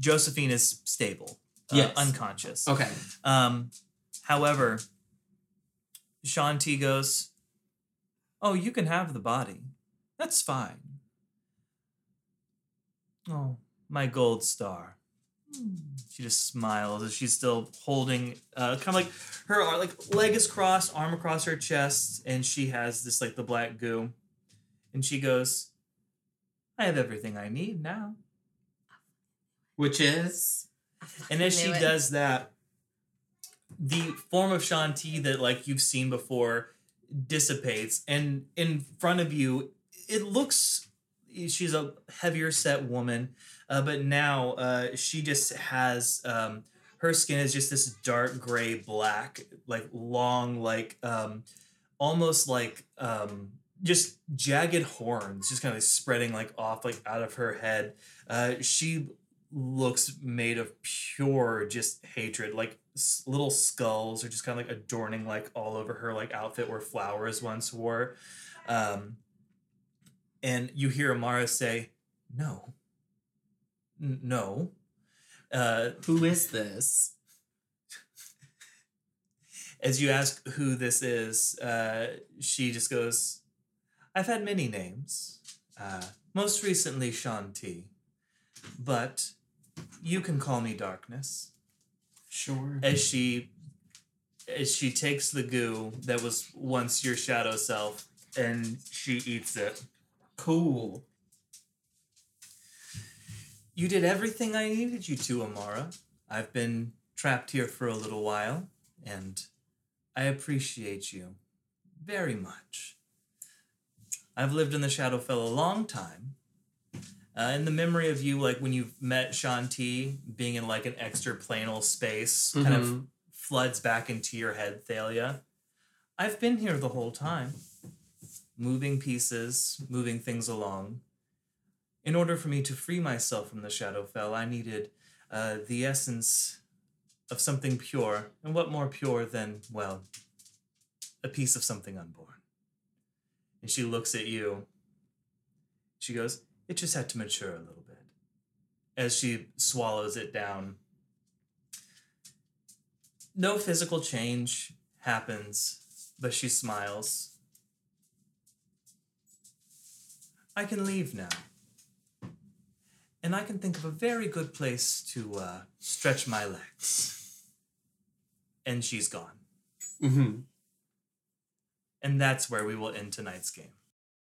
josephine is stable Yes. unconscious. Okay. um however shanti goes oh you can have the body. That's fine. Oh my gold star. She just smiles as she's still holding uh, kind of like her ar- like leg is crossed arm across her chest and she has this like the black goo. And she goes i have everything i need now. Which is and as she it. does that the form of shanti that like you've seen before dissipates and in front of you it looks she's a heavier set woman uh, but now uh, she just has um, her skin is just this dark gray black like long like um, almost like um, just jagged horns just kind of spreading like off like out of her head uh, she looks made of pure just hatred like s- little skulls are just kind of like adorning like all over her like outfit where flowers once wore. Um and you hear amara say no. N- no. Uh who is this? as you ask who this is uh she just goes i've had many names. Uh most recently shanti. But you can call me darkness Sure. as she as she takes the goo that was once your shadow self and she eats it Cool. you did everything i needed you to amara i've been trapped here for a little while and i appreciate you very much i've lived in the shadowfell a long time uh, in the memory of you like when you've met shanti being in like an extra planal space kind of Mhm. floods back into your head, Thalia. I've been here the whole time, moving pieces, moving things along. In order for me to free myself from the Shadowfell, I needed uh, the essence of something pure. And what more pure than, well, a piece of something unborn? And she looks at you. She goes, It just had to mature a little bit. As she swallows it down no physical change happens, but she smiles. I can leave now. And I can think of a very good place to uh, stretch my legs. And she's gone. Mm-hmm. And that's where we will end tonight's game.